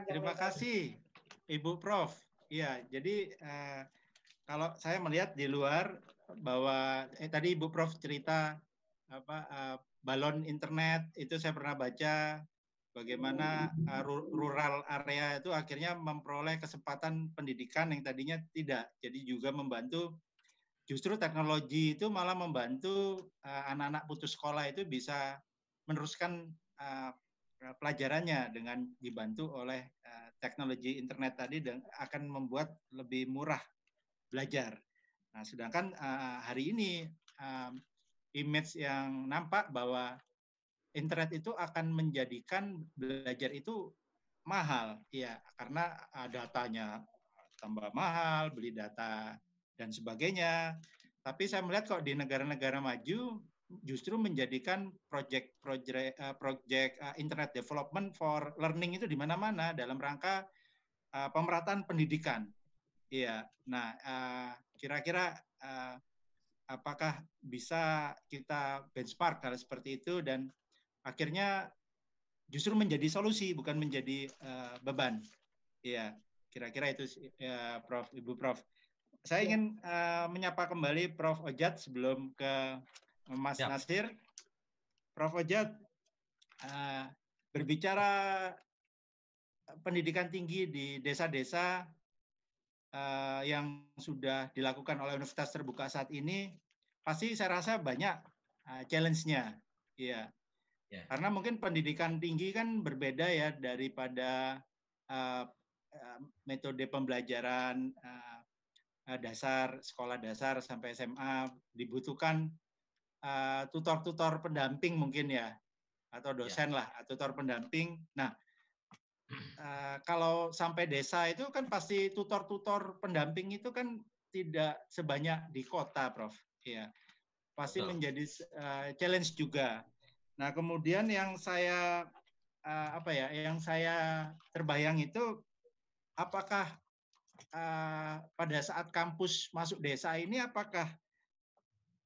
Terima kasih Ibu Prof. Iya, jadi uh, kalau saya melihat di luar bahwa eh, tadi Ibu Prof cerita apa uh, balon internet itu saya pernah baca bagaimana uh, rural area itu akhirnya memperoleh kesempatan pendidikan yang tadinya tidak. Jadi juga membantu justru teknologi itu malah membantu eh, anak-anak uh, putus sekolah itu bisa meneruskan uh, pelajarannya dengan dibantu oleh uh, teknologi internet tadi dan akan membuat lebih murah belajar. Nah, sedangkan uh, hari ini uh, image yang nampak bahwa internet itu akan menjadikan belajar itu mahal, ya karena datanya tambah mahal, beli data dan sebagainya. Tapi saya melihat kok di negara-negara maju justru menjadikan project project uh, project uh, internet development for learning itu di mana-mana dalam rangka pemerataan pendidikan. Iya. Nah, kira-kira apakah bisa kita benchmark kalau seperti itu dan akhirnya justru menjadi solusi bukan menjadi uh, beban. Iya, kira-kira itu ya, Prof. Ibu Prof. Saya ya. ingin uh, menyapa kembali Prof. Ojat sebelum ke Mas ya. Nasir. Prof. Ojat uh, berbicara pendidikan tinggi di desa-desa uh, yang sudah dilakukan oleh Universitas Terbuka saat ini, pasti saya rasa banyak uh, challenge-nya. Iya. Ya. Karena mungkin pendidikan tinggi kan berbeda ya daripada uh, metode pembelajaran uh, dasar, sekolah dasar sampai SMA dibutuhkan uh, tutor-tutor pendamping mungkin ya atau ya. dosen ya. lah, tutor pendamping. Nah, uh, kalau sampai desa itu kan pasti tutor-tutor pendamping itu kan tidak sebanyak di kota, Prof. Ya, pasti Betul. menjadi uh, challenge juga. Nah, kemudian yang saya uh, apa ya, yang saya terbayang itu apakah uh, pada saat kampus masuk desa ini apakah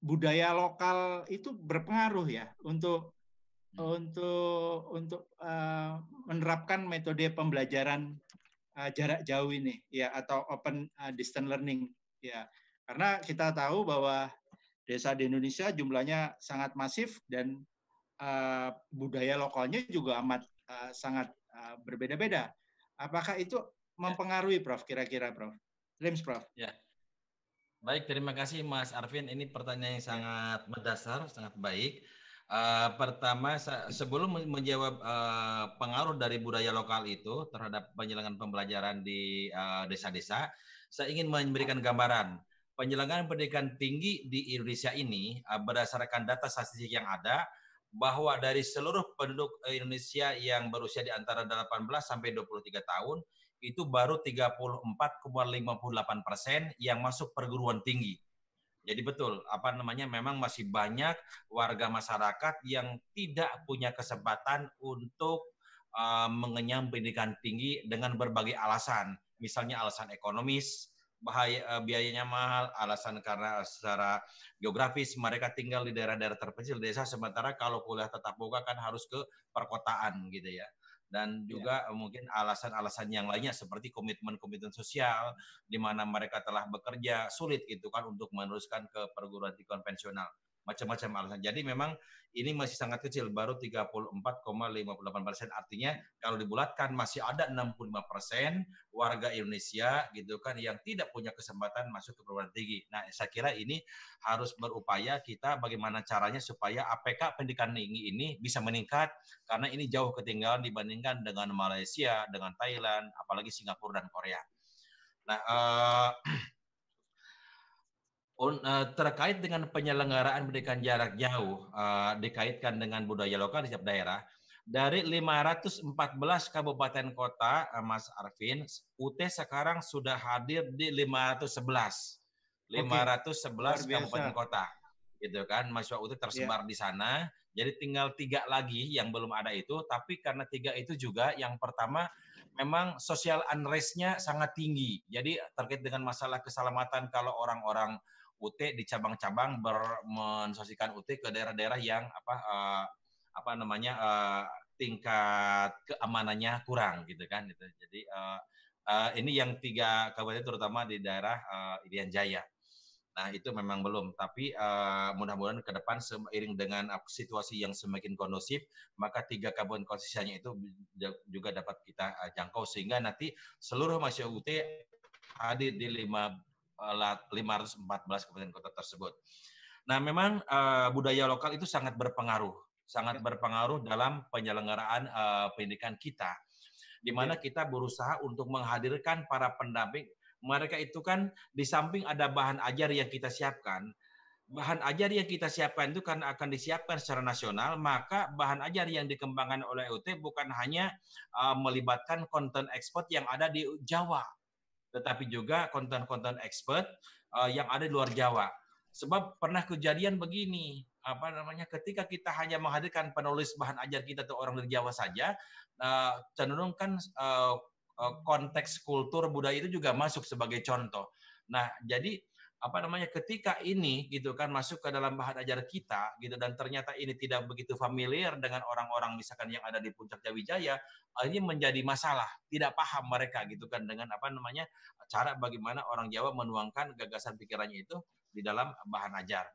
budaya lokal itu berpengaruh ya untuk untuk untuk uh, menerapkan metode pembelajaran uh, jarak jauh ini ya atau open uh, distance learning ya karena kita tahu bahwa desa di Indonesia jumlahnya sangat masif dan uh, budaya lokalnya juga amat uh, sangat uh, berbeda-beda. Apakah itu ya. mempengaruhi, Prof? Kira-kira, Prof? Lims, Prof. Ya. Baik, terima kasih Mas Arvin. Ini pertanyaan yang sangat mendasar, sangat baik. Uh, pertama, sebelum menjawab uh, pengaruh dari budaya lokal itu terhadap penyelenggaraan pembelajaran di desa-desa, uh, saya ingin memberikan gambaran penyelenggaraan pendidikan tinggi di Indonesia ini uh, berdasarkan data statistik yang ada bahwa dari seluruh penduduk Indonesia yang berusia di antara 18 sampai 23 tahun itu baru 34,58 persen yang masuk perguruan tinggi. Jadi betul, apa namanya, memang masih banyak warga masyarakat yang tidak punya kesempatan untuk uh, mengenyam pendidikan tinggi dengan berbagai alasan, misalnya alasan ekonomis, bahaya eh, biayanya mahal, alasan karena secara geografis mereka tinggal di daerah-daerah terpencil desa sementara kalau kuliah tetap muka kan harus ke perkotaan gitu ya. Dan juga ya. mungkin alasan-alasan yang lainnya seperti komitmen-komitmen sosial di mana mereka telah bekerja sulit gitu kan untuk meneruskan ke perguruan tinggi konvensional macam-macam alasan. Jadi memang ini masih sangat kecil, baru 34,58 persen. Artinya kalau dibulatkan masih ada 65 persen warga Indonesia gitu kan yang tidak punya kesempatan masuk ke perguruan tinggi. Nah, saya kira ini harus berupaya kita bagaimana caranya supaya APK pendidikan tinggi ini bisa meningkat karena ini jauh ketinggalan dibandingkan dengan Malaysia, dengan Thailand, apalagi Singapura dan Korea. Nah, uh, terkait dengan penyelenggaraan pendidikan jarak jauh uh, dikaitkan dengan budaya lokal di setiap daerah dari 514 kabupaten kota uh, Mas Arvin UT sekarang sudah hadir di 511 511 okay. kabupaten kota gitu kan mahasiswa UT tersebar yeah. di sana jadi tinggal tiga lagi yang belum ada itu tapi karena tiga itu juga yang pertama memang sosial unrestnya sangat tinggi jadi terkait dengan masalah keselamatan kalau orang-orang UT di cabang-cabang mensosikan UT ke daerah-daerah yang apa uh, apa namanya uh, tingkat keamanannya kurang gitu kan gitu. Jadi uh, uh, ini yang tiga kabupaten terutama di daerah uh, Irian Jaya. Nah itu memang belum, tapi uh, mudah-mudahan ke depan seiring dengan situasi yang semakin kondusif, maka tiga kabupaten konsisten itu juga dapat kita jangkau sehingga nanti seluruh masyarakat UT hadir di lima 514 kabupaten kota tersebut. Nah, memang uh, budaya lokal itu sangat berpengaruh, sangat ya. berpengaruh dalam penyelenggaraan uh, pendidikan kita, di mana ya. kita berusaha untuk menghadirkan para pendamping. Mereka itu kan di samping ada bahan ajar yang kita siapkan, bahan ajar yang kita siapkan itu kan akan disiapkan secara nasional, maka bahan ajar yang dikembangkan oleh UT bukan hanya uh, melibatkan konten ekspor yang ada di Jawa, tetapi juga konten-konten expert uh, yang ada di luar Jawa. Sebab pernah kejadian begini, apa namanya, ketika kita hanya menghadirkan penulis bahan ajar kita atau orang dari Jawa saja, uh, cenderung kan uh, konteks kultur budaya itu juga masuk sebagai contoh. Nah, jadi apa namanya ketika ini gitu kan masuk ke dalam bahan ajar kita gitu dan ternyata ini tidak begitu familiar dengan orang-orang misalkan yang ada di puncak Jawijaya ini menjadi masalah tidak paham mereka gitu kan dengan apa namanya cara bagaimana orang Jawa menuangkan gagasan pikirannya itu di dalam bahan ajar.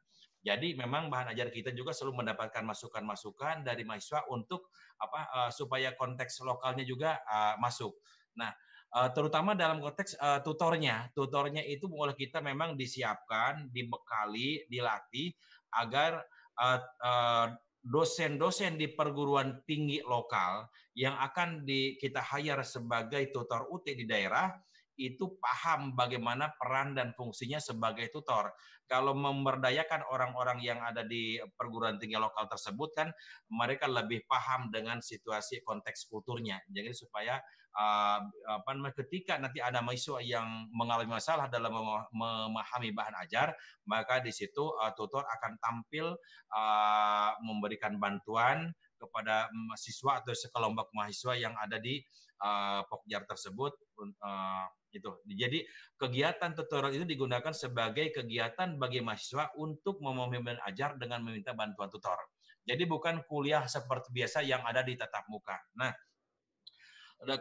Jadi memang bahan ajar kita juga selalu mendapatkan masukan-masukan dari mahasiswa untuk apa uh, supaya konteks lokalnya juga uh, masuk. Nah, uh, terutama dalam konteks uh, tutornya. Tutornya itu oleh kita memang disiapkan, dibekali, dilatih agar uh, uh, dosen-dosen di perguruan tinggi lokal yang akan di, kita hire sebagai tutor UT di daerah itu paham bagaimana peran dan fungsinya sebagai tutor. Kalau memberdayakan orang-orang yang ada di perguruan tinggi lokal tersebut kan mereka lebih paham dengan situasi konteks kulturnya. Jadi supaya uh, ketika nanti ada mahasiswa yang mengalami masalah dalam memahami bahan ajar, maka di situ uh, tutor akan tampil uh, memberikan bantuan kepada mahasiswa atau sekelompok mahasiswa yang ada di uh, Pokjar tersebut uh, itu. Jadi kegiatan tutorial itu digunakan sebagai kegiatan bagi mahasiswa untuk memahami ajar dengan meminta bantuan tutor. Jadi bukan kuliah seperti biasa yang ada di tatap muka. Nah,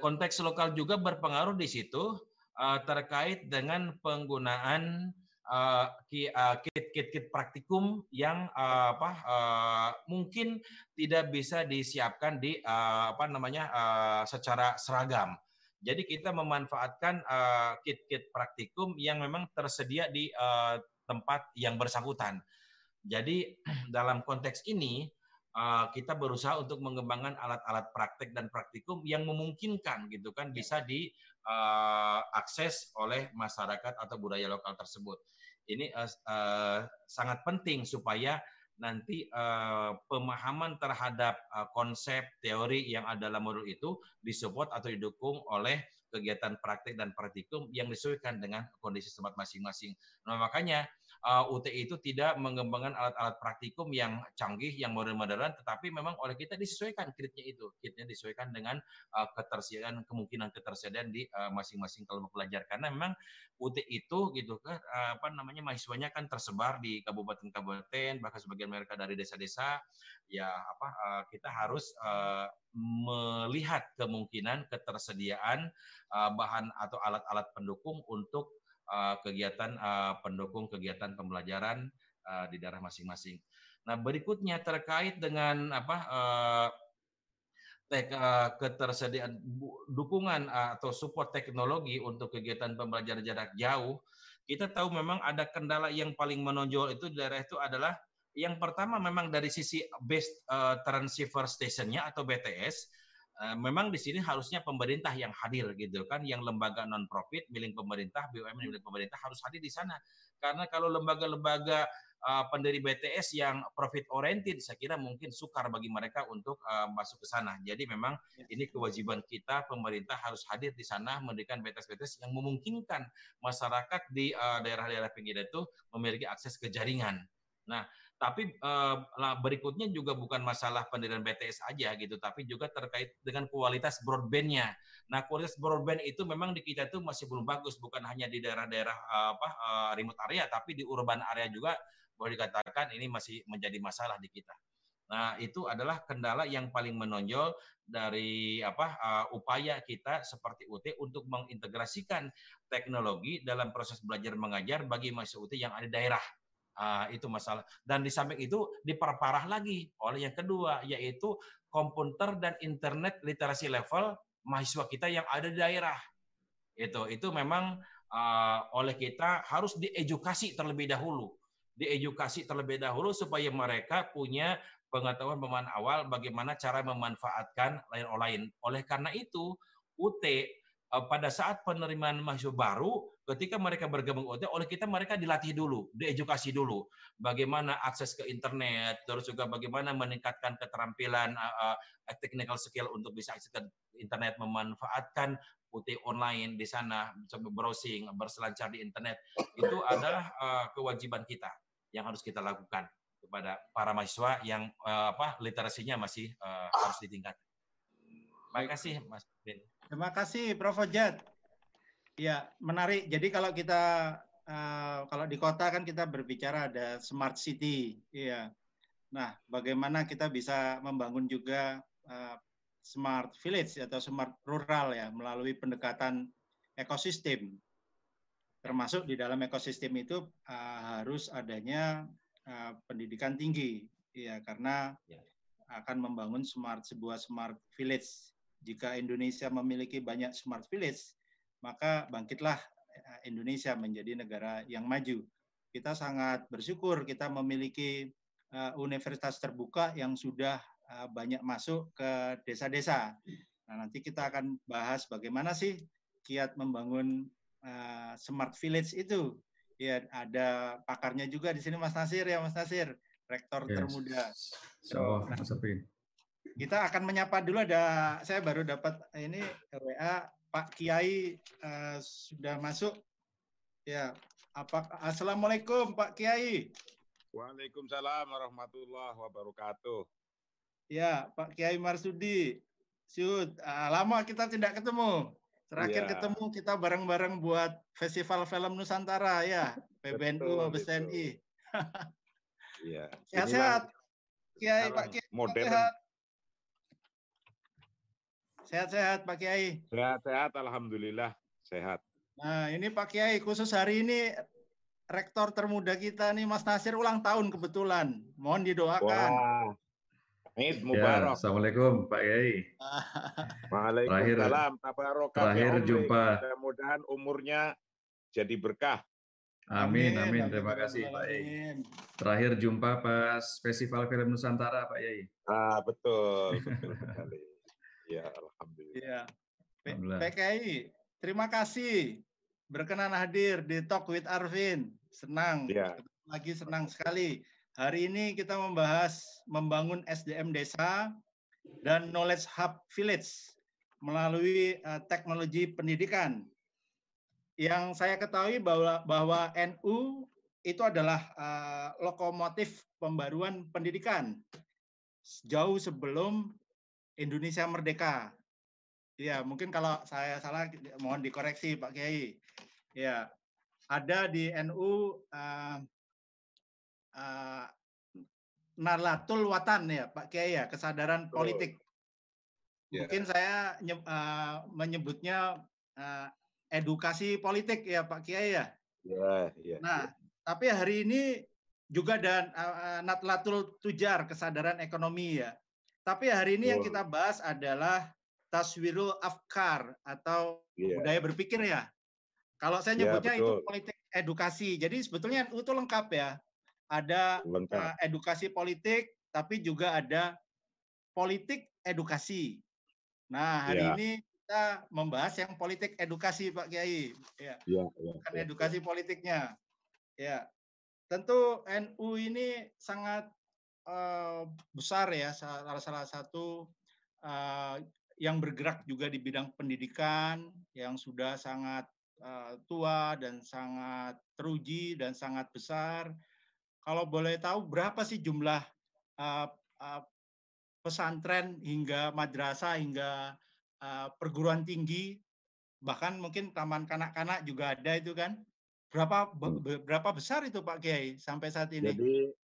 konteks lokal juga berpengaruh di situ uh, terkait dengan penggunaan uh, kit-kit praktikum yang uh, apa uh, mungkin tidak bisa disiapkan di uh, apa namanya uh, secara seragam. Jadi kita memanfaatkan kit-kit uh, praktikum yang memang tersedia di uh, tempat yang bersangkutan. Jadi dalam konteks ini uh, kita berusaha untuk mengembangkan alat-alat praktek dan praktikum yang memungkinkan gitu kan ya. bisa diakses uh, oleh masyarakat atau budaya lokal tersebut. Ini uh, uh, sangat penting supaya nanti uh, pemahaman terhadap uh, konsep teori yang ada dalam modul itu disupport atau didukung oleh kegiatan praktik dan praktikum yang disesuaikan dengan kondisi tempat masing-masing. Nah, makanya uh, UT itu tidak mengembangkan alat-alat praktikum yang canggih, yang modern-modern, tetapi memang oleh kita disesuaikan kitnya itu. Kitnya disesuaikan dengan uh, ketersediaan, kemungkinan ketersediaan di uh, masing-masing kelompok belajar. Karena memang UT itu gitu kan, uh, apa namanya, mahasiswanya kan tersebar di kabupaten-kabupaten, bahkan sebagian mereka dari desa-desa, ya apa, uh, kita harus uh, melihat kemungkinan ketersediaan uh, bahan atau alat-alat pendukung untuk uh, kegiatan uh, pendukung kegiatan pembelajaran uh, di daerah masing-masing. Nah, berikutnya terkait dengan apa uh, tek, uh, ketersediaan dukungan uh, atau support teknologi untuk kegiatan pembelajaran jarak jauh, kita tahu memang ada kendala yang paling menonjol itu di daerah itu adalah yang pertama memang dari sisi base uh, transceiver stationnya atau BTS Eh, memang di sini harusnya pemerintah yang hadir gitu kan, yang lembaga non profit milik pemerintah, BUMN milik pemerintah harus hadir di sana. Karena kalau lembaga-lembaga uh, pendiri BTS yang profit oriented, saya kira mungkin sukar bagi mereka untuk uh, masuk ke sana. Jadi memang ya. ini kewajiban kita, pemerintah harus hadir di sana memberikan BTS-BTS yang memungkinkan masyarakat di daerah-daerah pinggir itu memiliki akses ke jaringan. Nah, tapi uh, berikutnya juga bukan masalah pendirian BTS aja gitu, tapi juga terkait dengan kualitas broadbandnya. Nah, kualitas broadband itu memang di kita itu masih belum bagus, bukan hanya di daerah-daerah uh, apa uh, remote area, tapi di urban area juga boleh dikatakan ini masih menjadi masalah di kita. Nah, itu adalah kendala yang paling menonjol dari apa uh, upaya kita seperti UT untuk mengintegrasikan teknologi dalam proses belajar mengajar bagi mahasiswa UT yang ada di daerah. Uh, itu masalah. Dan di samping itu diperparah lagi oleh yang kedua, yaitu komputer dan internet literasi level mahasiswa kita yang ada di daerah. Itu itu memang uh, oleh kita harus diedukasi terlebih dahulu. Diedukasi terlebih dahulu supaya mereka punya pengetahuan pemahaman awal bagaimana cara memanfaatkan lain lain. Oleh karena itu, UT pada saat penerimaan mahasiswa baru ketika mereka bergabung OT, oleh kita mereka dilatih dulu, diedukasi dulu, bagaimana akses ke internet, terus juga bagaimana meningkatkan keterampilan uh, uh, technical skill untuk bisa akses ke internet, memanfaatkan UT online di sana, browsing, berselancar di internet, itu adalah uh, kewajiban kita yang harus kita lakukan kepada para mahasiswa yang uh, apa literasinya masih uh, harus ditingkatkan. Terima kasih, Mas Ben. Terima kasih, Prof. Ojat. Ya, menarik. Jadi kalau kita uh, kalau di kota kan kita berbicara ada smart city, iya. Nah, bagaimana kita bisa membangun juga uh, smart village atau smart rural ya melalui pendekatan ekosistem. Termasuk di dalam ekosistem itu uh, harus adanya uh, pendidikan tinggi, ya karena ya. akan membangun smart sebuah smart village. Jika Indonesia memiliki banyak smart village, maka bangkitlah eh, Indonesia menjadi negara yang maju. Kita sangat bersyukur kita memiliki uh, universitas terbuka yang sudah uh, banyak masuk ke desa-desa. Nah, nanti kita akan bahas bagaimana sih kiat membangun uh, smart village itu. Ya, ada pakarnya juga di sini Mas Nasir ya Mas Nasir, rektor yes. termuda. So, nah, kita akan menyapa dulu ada saya baru dapat ini WA Pak Kiai uh, sudah masuk. Ya, apa Assalamualaikum Pak Kiai. Waalaikumsalam warahmatullahi wabarakatuh. Ya, Pak Kiai Marsudi. Syud, uh, lama kita tidak ketemu. Terakhir ya. ketemu kita bareng-bareng buat Festival Film Nusantara ya, PBNU Mabes TNI. Iya. Sehat-sehat. Kiai Pak Kiai. Modern. Sehat. Sehat-sehat Pak Kiai. Sehat-sehat, Alhamdulillah sehat. Nah ini Pak Kiai, khusus hari ini rektor termuda kita nih Mas Nasir ulang tahun kebetulan. Mohon didoakan. Wah. Eid ya, Mubarak. Ya, Assalamualaikum Pak Kiai. Waalaikumsalam. Terakhir jumpa. Mudah-mudahan umurnya jadi berkah. Amin, amin. Terima kasih Pak Yai. Terakhir jumpa pas Festival Film Nusantara Pak Yai. Ah, betul, betul sekali. Ya, alhamdulillah. Ya. PKI, terima kasih berkenan hadir di Talk with Arvin. Senang. Ya. Lagi senang sekali. Hari ini kita membahas membangun SDM desa dan knowledge hub village melalui uh, teknologi pendidikan yang saya ketahui bahwa bahwa NU itu adalah uh, lokomotif pembaruan pendidikan jauh sebelum Indonesia merdeka. Ya, mungkin kalau saya salah mohon dikoreksi Pak Kiai. Ya, ada di NU uh, uh, Nalatul Watan ya Pak Kiai ya, kesadaran politik. Yeah. Mungkin saya uh, menyebutnya uh, edukasi politik ya Pak Kiai ya. Ya, ya. Nah, ya. tapi hari ini juga dan uh, Natlatul Tujar kesadaran ekonomi ya. Tapi hari ini oh. yang kita bahas adalah taswirul afkar atau yeah. budaya berpikir ya. Kalau saya iya, nyebutnya yeah, itu politik edukasi. Jadi sebetulnya itu lengkap ya. Ada lengkap. Uh, edukasi politik, tapi juga ada politik edukasi. Nah hari yeah. ini kita membahas yang politik edukasi Pak Kiai. Ya. Ya, ya, Bukan ya, edukasi ya. politiknya. Ya. Tentu NU ini sangat uh, besar ya salah salah satu uh, yang bergerak juga di bidang pendidikan yang sudah sangat uh, tua dan sangat teruji dan sangat besar. Kalau boleh tahu berapa sih jumlah pesantren hingga madrasah hingga perguruan tinggi, bahkan mungkin taman kanak-kanak juga ada itu kan. Berapa berapa besar itu Pak Kiai sampai saat ini? Jadi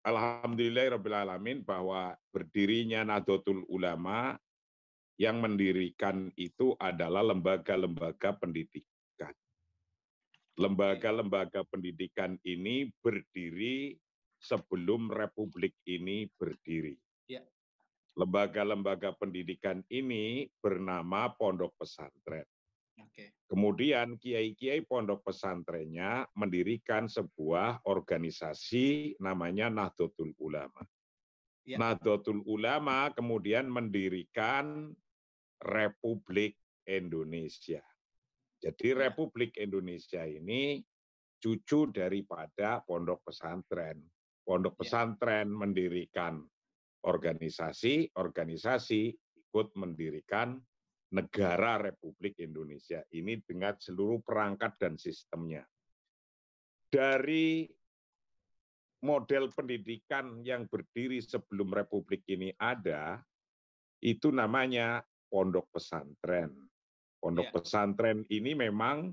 Alhamdulillahirrahmanirrahim bahwa berdirinya Nahdlatul Ulama yang mendirikan itu adalah lembaga-lembaga pendidikan. Lembaga-lembaga pendidikan ini berdiri sebelum Republik ini berdiri. Ya lembaga-lembaga pendidikan ini bernama pondok pesantren. Kemudian kiai-kiai pondok pesantrennya mendirikan sebuah organisasi namanya Nahdlatul Ulama. Ya. Nahdlatul Ulama kemudian mendirikan Republik Indonesia. Jadi ya. Republik Indonesia ini cucu daripada pondok pesantren. Pondok ya. pesantren mendirikan organisasi-organisasi ikut mendirikan negara Republik Indonesia ini dengan seluruh perangkat dan sistemnya. Dari model pendidikan yang berdiri sebelum Republik ini ada, itu namanya pondok pesantren. Pondok ya. pesantren ini memang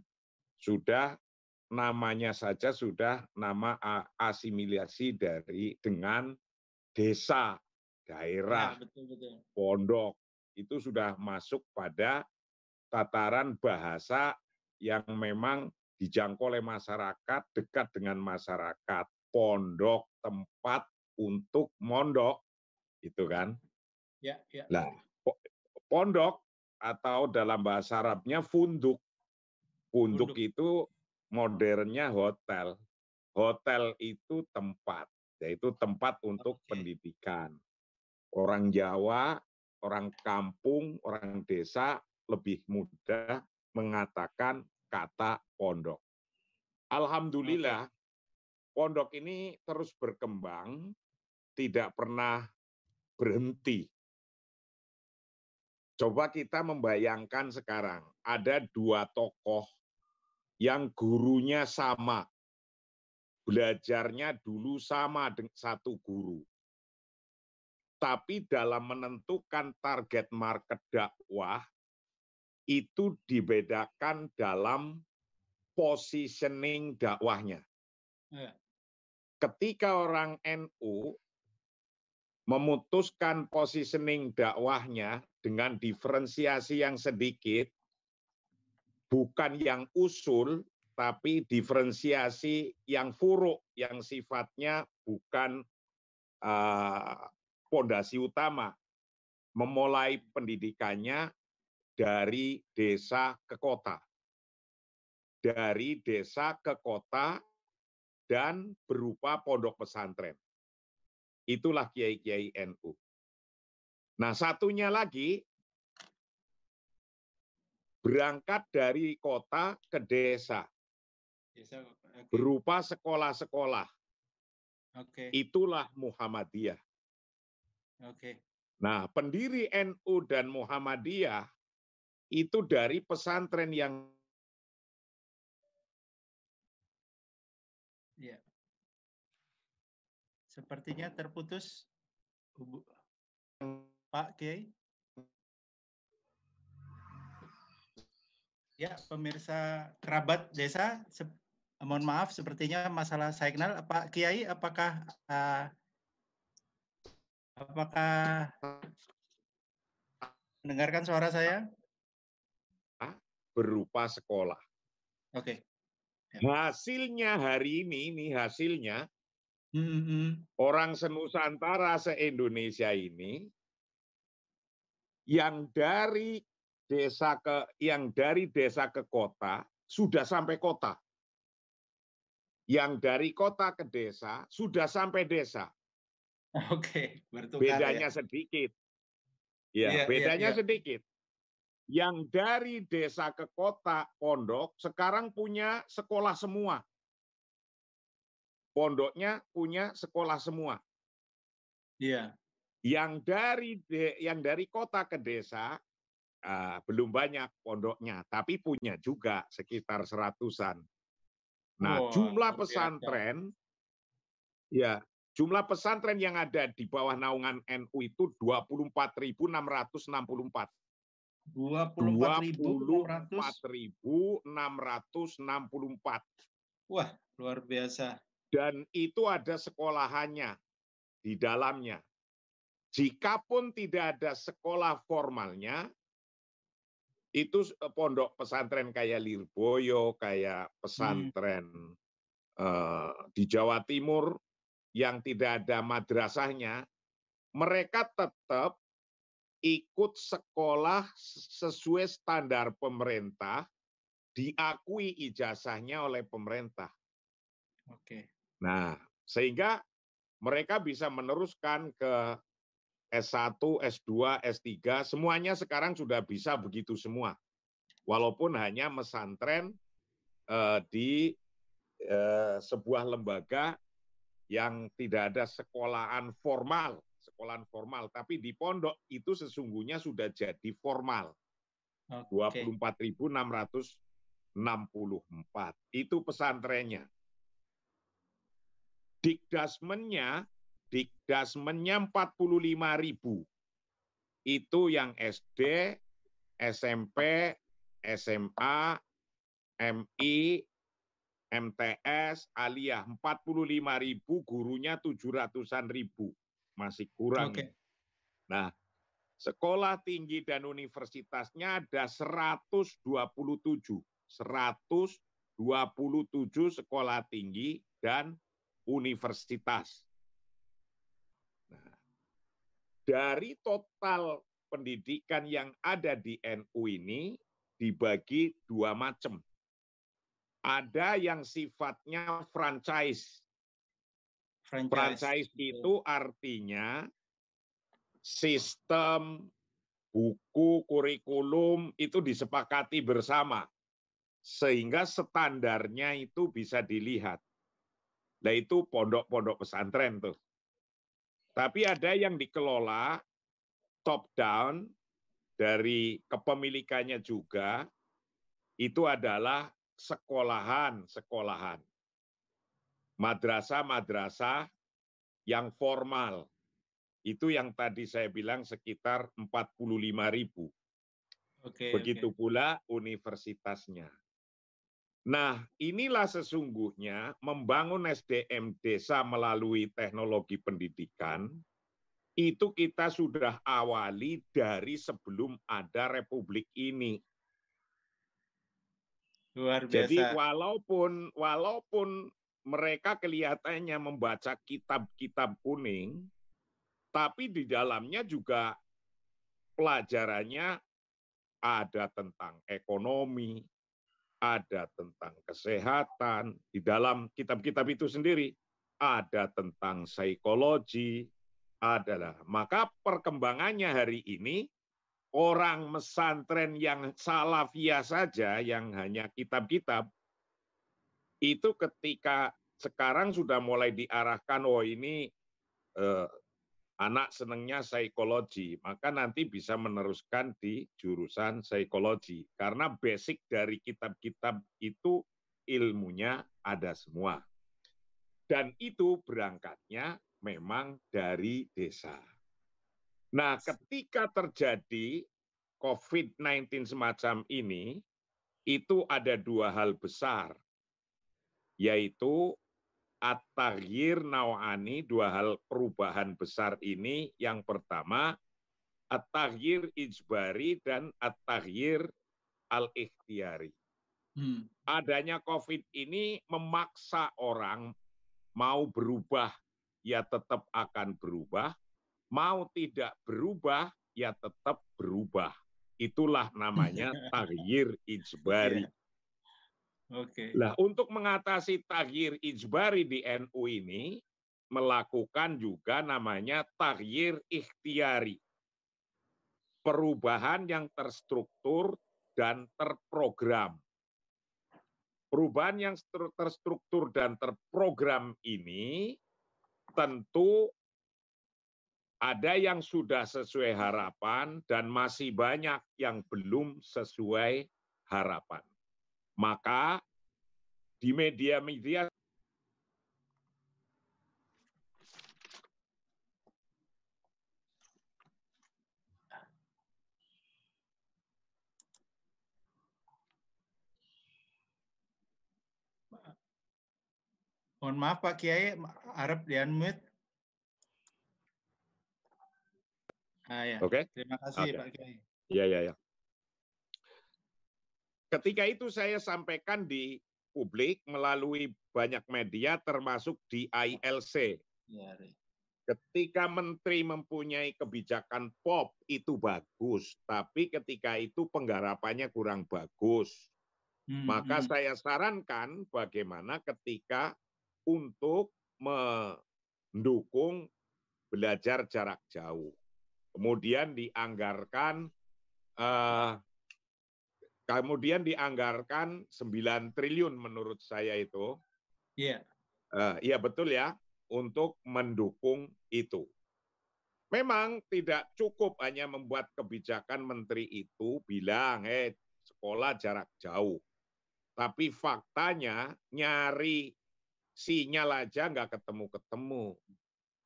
sudah namanya saja sudah nama asimilasi dari dengan desa daerah, ya, betul, betul. pondok itu sudah masuk pada tataran bahasa yang memang dijangkau oleh masyarakat, dekat dengan masyarakat, pondok, tempat untuk mondok, itu kan? Ya, ya. Nah, pondok atau dalam bahasa Arabnya funduk. Funduk, funduk. itu modernnya hotel. Hotel itu tempat, yaitu tempat untuk okay. pendidikan orang Jawa, orang kampung, orang desa lebih mudah mengatakan kata pondok. Alhamdulillah, pondok ini terus berkembang, tidak pernah berhenti. Coba kita membayangkan sekarang, ada dua tokoh yang gurunya sama, belajarnya dulu sama dengan satu guru tapi dalam menentukan target market dakwah itu dibedakan dalam positioning dakwahnya. Ya. Ketika orang NU memutuskan positioning dakwahnya dengan diferensiasi yang sedikit, bukan yang usul, tapi diferensiasi yang furuk, yang sifatnya bukan pondasi utama. Memulai pendidikannya dari desa ke kota. Dari desa ke kota dan berupa pondok pesantren. Itulah kiai-kiai NU. Nah, satunya lagi berangkat dari kota ke desa. Berupa sekolah-sekolah. Itulah Muhammadiyah. Nah, pendiri NU dan Muhammadiyah itu dari pesantren yang ya. Sepertinya terputus Pak Kiai. Ya, pemirsa kerabat desa, mohon maaf sepertinya masalah kenal Pak Kiai apakah uh, apakah mendengarkan suara saya? berupa sekolah. Oke. Okay. Ya. Hasilnya hari ini, ini hasilnya mm-hmm. orang senusantara se-Indonesia ini yang dari desa ke yang dari desa ke kota sudah sampai kota. Yang dari kota ke desa sudah sampai desa. Oke, okay. bedanya ya. sedikit. Ya, yeah, bedanya yeah, yeah. sedikit yang dari desa ke kota pondok sekarang punya sekolah semua. Pondoknya punya sekolah semua. Iya. Yang dari de, yang dari kota ke desa uh, belum banyak pondoknya, tapi punya juga sekitar seratusan. Nah, oh, jumlah pesantren ya, jumlah pesantren yang ada di bawah naungan NU itu 24.664. 24.664. Wah, luar biasa. Dan itu ada sekolahannya di dalamnya. Jikapun tidak ada sekolah formalnya, itu eh, pondok pesantren kayak Lirboyo, kayak pesantren hmm. uh, di Jawa Timur yang tidak ada madrasahnya, mereka tetap ikut sekolah sesuai standar pemerintah, diakui ijazahnya oleh pemerintah. Oke. Nah, sehingga mereka bisa meneruskan ke S1, S2, S3, semuanya sekarang sudah bisa begitu semua. Walaupun hanya mesantren eh, di eh, sebuah lembaga yang tidak ada sekolahan formal sekolahan formal, tapi di pondok itu sesungguhnya sudah jadi formal. Okay. 24.664. Itu pesantrennya. Dikdasmennya, dikdasmennya 45.000. Itu yang SD, SMP, SMA, MI, MTS, aliyah 45.000, gurunya 700-an ribu masih kurang. Okay. Nah, sekolah tinggi dan universitasnya ada 127. 127 sekolah tinggi dan universitas. Nah, dari total pendidikan yang ada di NU ini dibagi dua macam. Ada yang sifatnya franchise, Franchise. Franchise itu artinya sistem buku kurikulum itu disepakati bersama sehingga standarnya itu bisa dilihat. Nah itu pondok-pondok pesantren tuh. Tapi ada yang dikelola top down dari kepemilikannya juga itu adalah sekolahan-sekolahan madrasah-madrasah yang formal, Itu yang tadi saya bilang sekitar 45 ribu. Oke, Begitu oke. pula universitasnya. Nah, inilah sesungguhnya membangun SDM desa melalui teknologi pendidikan itu kita sudah awali dari sebelum ada republik ini. Luar biasa. Jadi walaupun walaupun mereka kelihatannya membaca kitab-kitab kuning, tapi di dalamnya juga pelajarannya ada tentang ekonomi, ada tentang kesehatan, di dalam kitab-kitab itu sendiri ada tentang psikologi, adalah maka perkembangannya hari ini orang mesantren yang salafiyah saja yang hanya kitab-kitab itu ketika sekarang sudah mulai diarahkan oh ini eh, anak senangnya psikologi, maka nanti bisa meneruskan di jurusan psikologi. Karena basic dari kitab-kitab itu ilmunya ada semua. Dan itu berangkatnya memang dari desa. Nah, ketika terjadi COVID-19 semacam ini, itu ada dua hal besar, yaitu at-taghyir nawani, dua hal perubahan besar ini. Yang pertama, at-taghyir ijbari dan at-taghyir al-ikhtiyari. Hmm. Adanya COVID ini memaksa orang mau berubah, ya tetap akan berubah. Mau tidak berubah, ya tetap berubah. Itulah namanya taghyir ijbari. Yeah. Oke. Okay. Nah, untuk mengatasi taghir ijbari di NU ini melakukan juga namanya taghir ikhtiari. Perubahan yang terstruktur dan terprogram. Perubahan yang terstruktur dan terprogram ini tentu ada yang sudah sesuai harapan dan masih banyak yang belum sesuai harapan. Maka di media-media Mohon maaf Pak Kiai, Arab di unmute. Ah, ya. Oke. Okay. Terima kasih okay. Pak Kiai. Iya, iya, iya. Ketika itu saya sampaikan di publik melalui banyak media termasuk di ILC. Ya, ketika menteri mempunyai kebijakan POP itu bagus, tapi ketika itu penggarapannya kurang bagus. Hmm, Maka hmm. saya sarankan bagaimana ketika untuk mendukung belajar jarak jauh. Kemudian dianggarkan uh, Kemudian dianggarkan 9 triliun menurut saya itu. Iya. Yeah. Uh, iya betul ya, untuk mendukung itu. Memang tidak cukup hanya membuat kebijakan menteri itu bilang, eh sekolah jarak jauh. Tapi faktanya nyari sinyal aja nggak ketemu-ketemu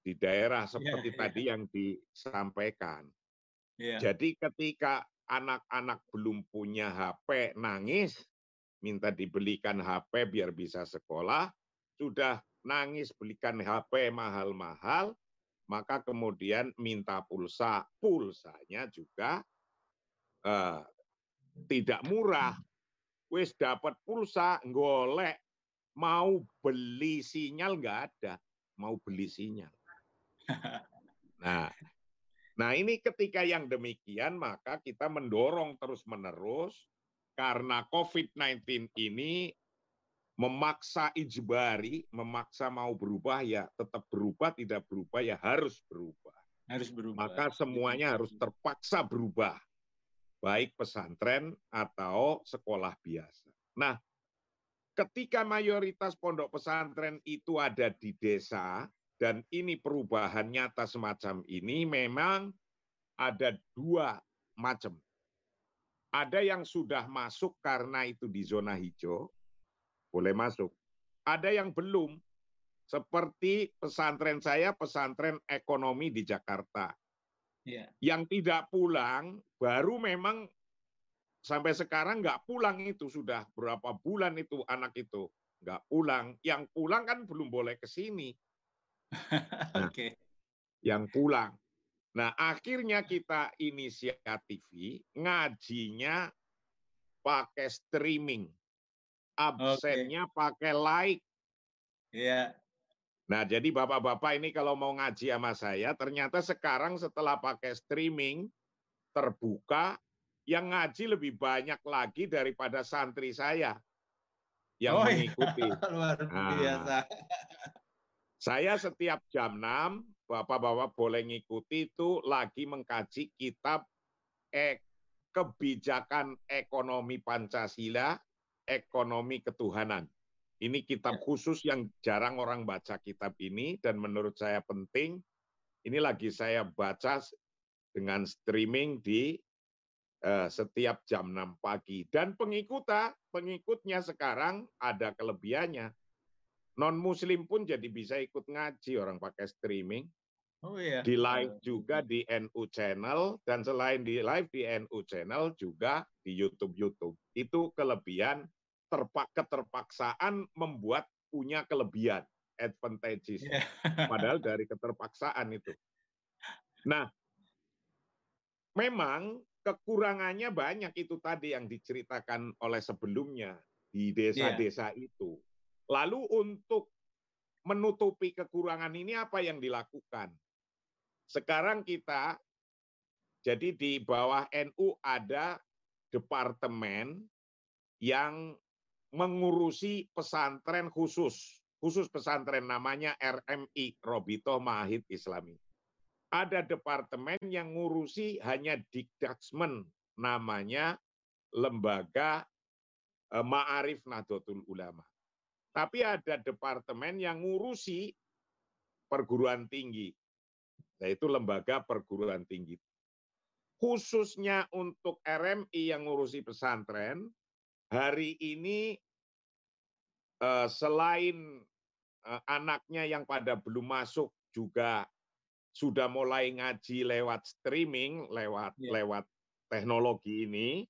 di daerah seperti yeah, tadi yeah. yang disampaikan. Yeah. Jadi ketika anak-anak belum punya HP nangis, minta dibelikan HP biar bisa sekolah, sudah nangis belikan HP mahal-mahal, maka kemudian minta pulsa, pulsanya juga uh, tidak murah. Wis dapat pulsa, golek, mau beli sinyal nggak ada, mau beli sinyal. Nah, Nah ini ketika yang demikian maka kita mendorong terus-menerus karena COVID-19 ini memaksa ijbari, memaksa mau berubah ya tetap berubah, tidak berubah ya harus berubah. Harus berubah. Maka semuanya harus terpaksa berubah. Baik pesantren atau sekolah biasa. Nah, ketika mayoritas pondok pesantren itu ada di desa, dan ini perubahan nyata semacam ini memang ada dua macam. Ada yang sudah masuk karena itu di zona hijau, boleh masuk. Ada yang belum. Seperti pesantren saya, pesantren ekonomi di Jakarta. Yeah. Yang tidak pulang, baru memang sampai sekarang nggak pulang itu sudah berapa bulan itu anak itu nggak pulang. Yang pulang kan belum boleh ke sini. Nah, Oke. Okay. Yang pulang. Nah, akhirnya kita inisiatifi ngajinya pakai streaming. Absennya okay. pakai like. Iya. Yeah. Nah, jadi Bapak-bapak ini kalau mau ngaji sama saya, ternyata sekarang setelah pakai streaming terbuka, yang ngaji lebih banyak lagi daripada santri saya yang oh, iya. mengikuti. Iya. Luar biasa. Nah, saya setiap jam 6, Bapak-bapak boleh ngikuti itu lagi mengkaji kitab eh, kebijakan ekonomi Pancasila, ekonomi ketuhanan. Ini kitab ya. khusus yang jarang orang baca kitab ini dan menurut saya penting. Ini lagi saya baca dengan streaming di uh, setiap jam 6 pagi. Dan pengikutnya, pengikutnya sekarang ada kelebihannya. Non Muslim pun jadi bisa ikut ngaji orang pakai streaming. Oh iya. Di live juga di NU Channel dan selain di live di NU Channel juga di YouTube YouTube. Itu kelebihan terpak keterpaksaan membuat punya kelebihan advantages. Yeah. Padahal dari keterpaksaan itu. Nah, memang kekurangannya banyak itu tadi yang diceritakan oleh sebelumnya di desa-desa yeah. itu. Lalu untuk menutupi kekurangan ini apa yang dilakukan? Sekarang kita jadi di bawah NU ada departemen yang mengurusi pesantren khusus, khusus pesantren namanya RMI, Robito Mahid Islami. Ada departemen yang ngurusi hanya dikdaksmen, namanya Lembaga eh, Ma'arif Nahdlatul Ulama. Tapi ada departemen yang ngurusi perguruan tinggi, yaitu lembaga perguruan tinggi. Khususnya untuk RMI yang ngurusi pesantren, hari ini uh, selain uh, anaknya yang pada belum masuk juga sudah mulai ngaji lewat streaming, lewat yeah. lewat teknologi ini,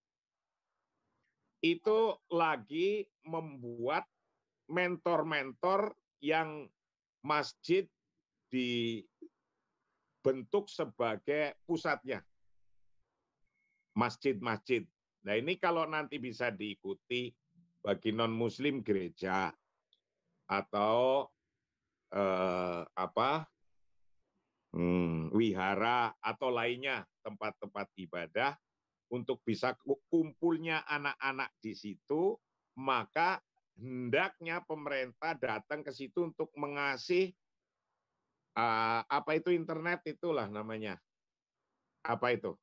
itu lagi membuat mentor-mentor yang masjid dibentuk sebagai pusatnya. Masjid-masjid Nah ini kalau nanti bisa diikuti bagi non Muslim gereja atau eh, apa hmm, wihara atau lainnya tempat-tempat ibadah untuk bisa kumpulnya anak-anak di situ maka hendaknya pemerintah datang ke situ untuk mengasih uh, apa itu internet itulah namanya apa itu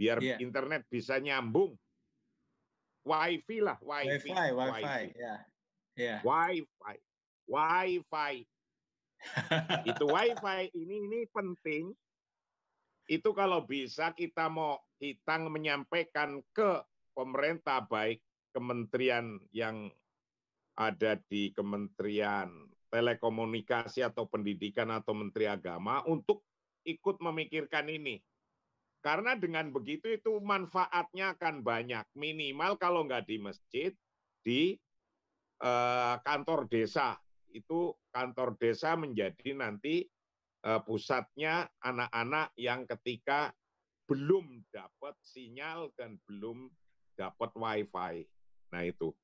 biar yeah. internet bisa nyambung. Wifi lah, wifi. Wifi, wifi, ya. Yeah. Wifi, wifi. itu wifi ini ini penting. Itu kalau bisa kita mau kita menyampaikan ke pemerintah baik kementerian yang ada di Kementerian Telekomunikasi atau Pendidikan atau Menteri Agama untuk ikut memikirkan ini karena dengan begitu itu manfaatnya akan banyak. Minimal kalau nggak di masjid, di eh, kantor desa. Itu kantor desa menjadi nanti eh, pusatnya anak-anak yang ketika belum dapat sinyal dan belum dapat wifi. Nah itu.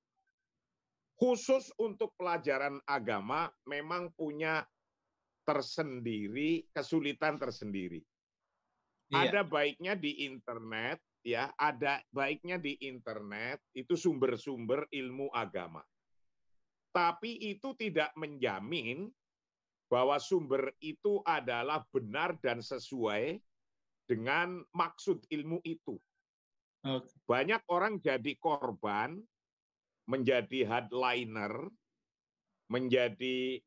Khusus untuk pelajaran agama memang punya tersendiri, kesulitan tersendiri Iya. Ada baiknya di internet, ya, ada baiknya di internet itu sumber-sumber ilmu agama. Tapi itu tidak menjamin bahwa sumber itu adalah benar dan sesuai dengan maksud ilmu itu. Okay. Banyak orang jadi korban, menjadi headliner, menjadi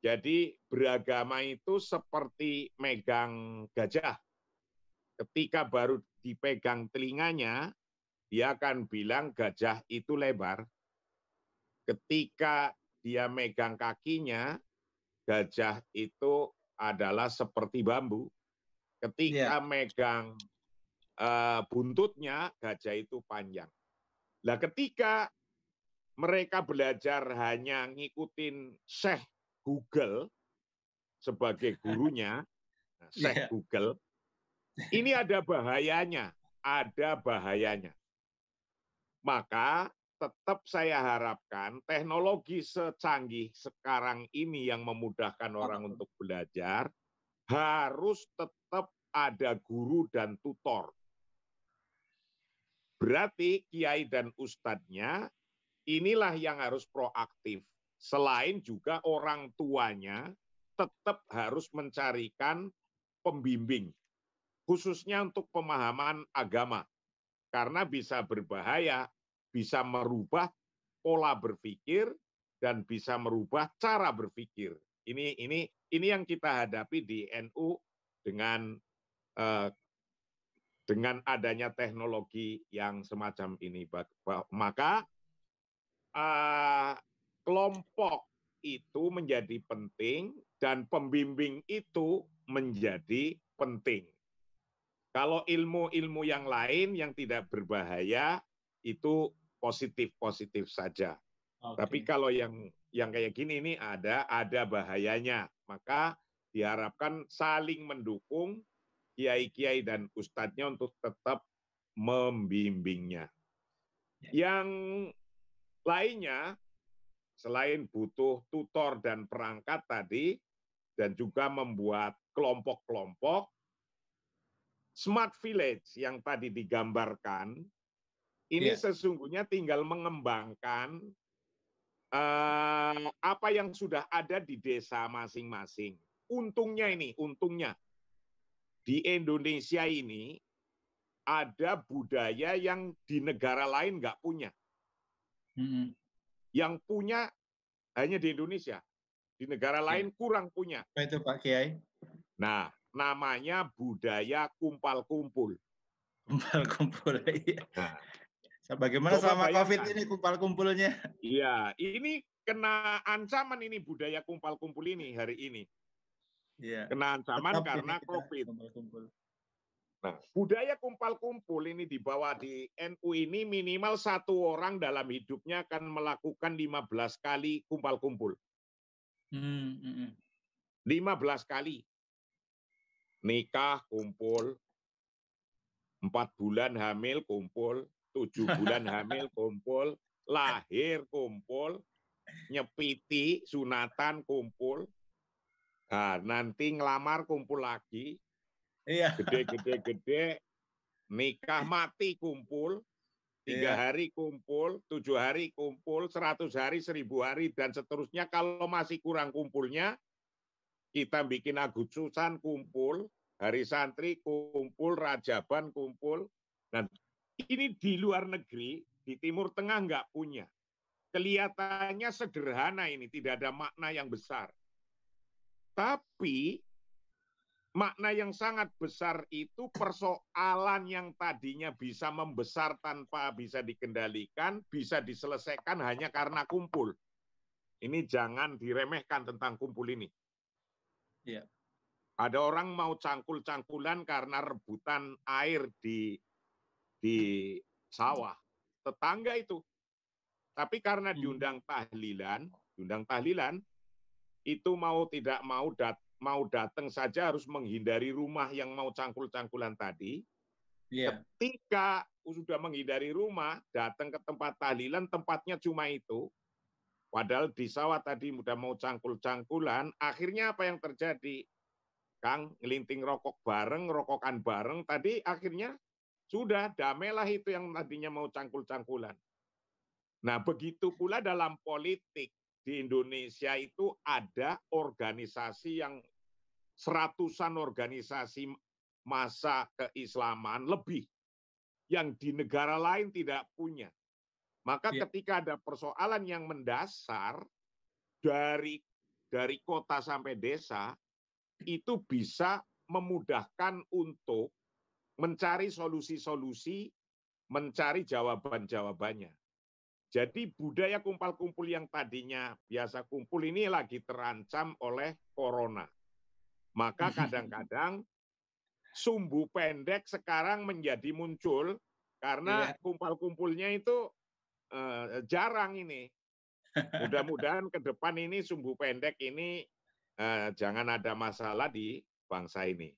jadi beragama itu seperti megang gajah ketika baru dipegang telinganya, dia akan bilang gajah itu lebar. Ketika dia megang kakinya, gajah itu adalah seperti bambu. Ketika yeah. megang uh, buntutnya, gajah itu panjang. Nah, ketika mereka belajar hanya ngikutin Syekh Google sebagai gurunya, nah, Syekh yeah. Google, ini ada bahayanya, ada bahayanya. Maka tetap saya harapkan teknologi secanggih sekarang ini yang memudahkan orang untuk belajar harus tetap ada guru dan tutor. Berarti kiai dan ustadznya inilah yang harus proaktif. Selain juga orang tuanya tetap harus mencarikan pembimbing, khususnya untuk pemahaman agama. Karena bisa berbahaya bisa merubah pola berpikir dan bisa merubah cara berpikir. Ini ini ini yang kita hadapi di NU dengan eh, dengan adanya teknologi yang semacam ini. Maka eh, kelompok itu menjadi penting dan pembimbing itu menjadi penting. Kalau ilmu-ilmu yang lain yang tidak berbahaya itu positif-positif saja. Okay. Tapi kalau yang yang kayak gini ini ada ada bahayanya. Maka diharapkan saling mendukung kiai-kiai dan ustadznya untuk tetap membimbingnya. Ya. Yang lainnya selain butuh tutor dan perangkat tadi dan juga membuat kelompok-kelompok smart village yang tadi digambarkan ini yeah. sesungguhnya tinggal mengembangkan uh, apa yang sudah ada di desa masing-masing. Untungnya ini, untungnya di Indonesia ini ada budaya yang di negara lain nggak punya. Yang punya hanya di Indonesia. Di negara iya. lain kurang punya. Apa itu Pak Kiai? Nah, namanya budaya kumpal-kumpul. Kumpal-kumpul, iya. Nah, Bagaimana Coba selama bayangkan. COVID ini kumpul-kumpulnya? Iya, ini kena ancaman ini budaya kumpul-kumpul ini hari ini. Iya. Kena ancaman Tetap karena COVID. Kumpul-kumpul. Nah, budaya kumpul-kumpul ini dibawa di NU ini minimal satu orang dalam hidupnya akan melakukan 15 kali kumpul-kumpul. Hmm, hmm, 15 kali. Nikah kumpul, empat bulan hamil kumpul, tujuh bulan hamil kumpul, lahir kumpul, nyepiti sunatan kumpul, nah, nanti ngelamar kumpul lagi, iya. gede-gede-gede, nikah mati kumpul, tiga iya. hari kumpul, tujuh hari kumpul, seratus hari, seribu hari, dan seterusnya. Kalau masih kurang kumpulnya, kita bikin agustusan kumpul, hari santri kumpul, rajaban kumpul, dan ini di luar negeri, di Timur Tengah nggak punya. Kelihatannya sederhana ini, tidak ada makna yang besar. Tapi makna yang sangat besar itu persoalan yang tadinya bisa membesar tanpa bisa dikendalikan, bisa diselesaikan hanya karena kumpul. Ini jangan diremehkan tentang kumpul ini. Ya. Ada orang mau cangkul-cangkulan karena rebutan air di di sawah, tetangga itu. Tapi karena hmm. diundang tahlilan, diundang tahlilan, itu mau tidak mau dat mau datang saja harus menghindari rumah yang mau cangkul-cangkulan tadi. Yeah. Ketika sudah menghindari rumah, datang ke tempat tahlilan, tempatnya cuma itu. Padahal di sawah tadi udah mau cangkul-cangkulan, akhirnya apa yang terjadi? Kang ngelinting rokok bareng, rokokan bareng, tadi akhirnya sudah, damailah itu yang tadinya mau cangkul-cangkulan. Nah, begitu pula dalam politik di Indonesia itu ada organisasi yang seratusan organisasi masa keislaman lebih yang di negara lain tidak punya. Maka ya. ketika ada persoalan yang mendasar dari dari kota sampai desa itu bisa memudahkan untuk mencari solusi-solusi, mencari jawaban-jawabannya. Jadi budaya kumpul-kumpul yang tadinya biasa kumpul ini lagi terancam oleh corona. Maka kadang-kadang sumbu pendek sekarang menjadi muncul karena iya. kumpul-kumpulnya itu uh, jarang ini. Mudah-mudahan ke depan ini sumbu pendek ini uh, jangan ada masalah di bangsa ini.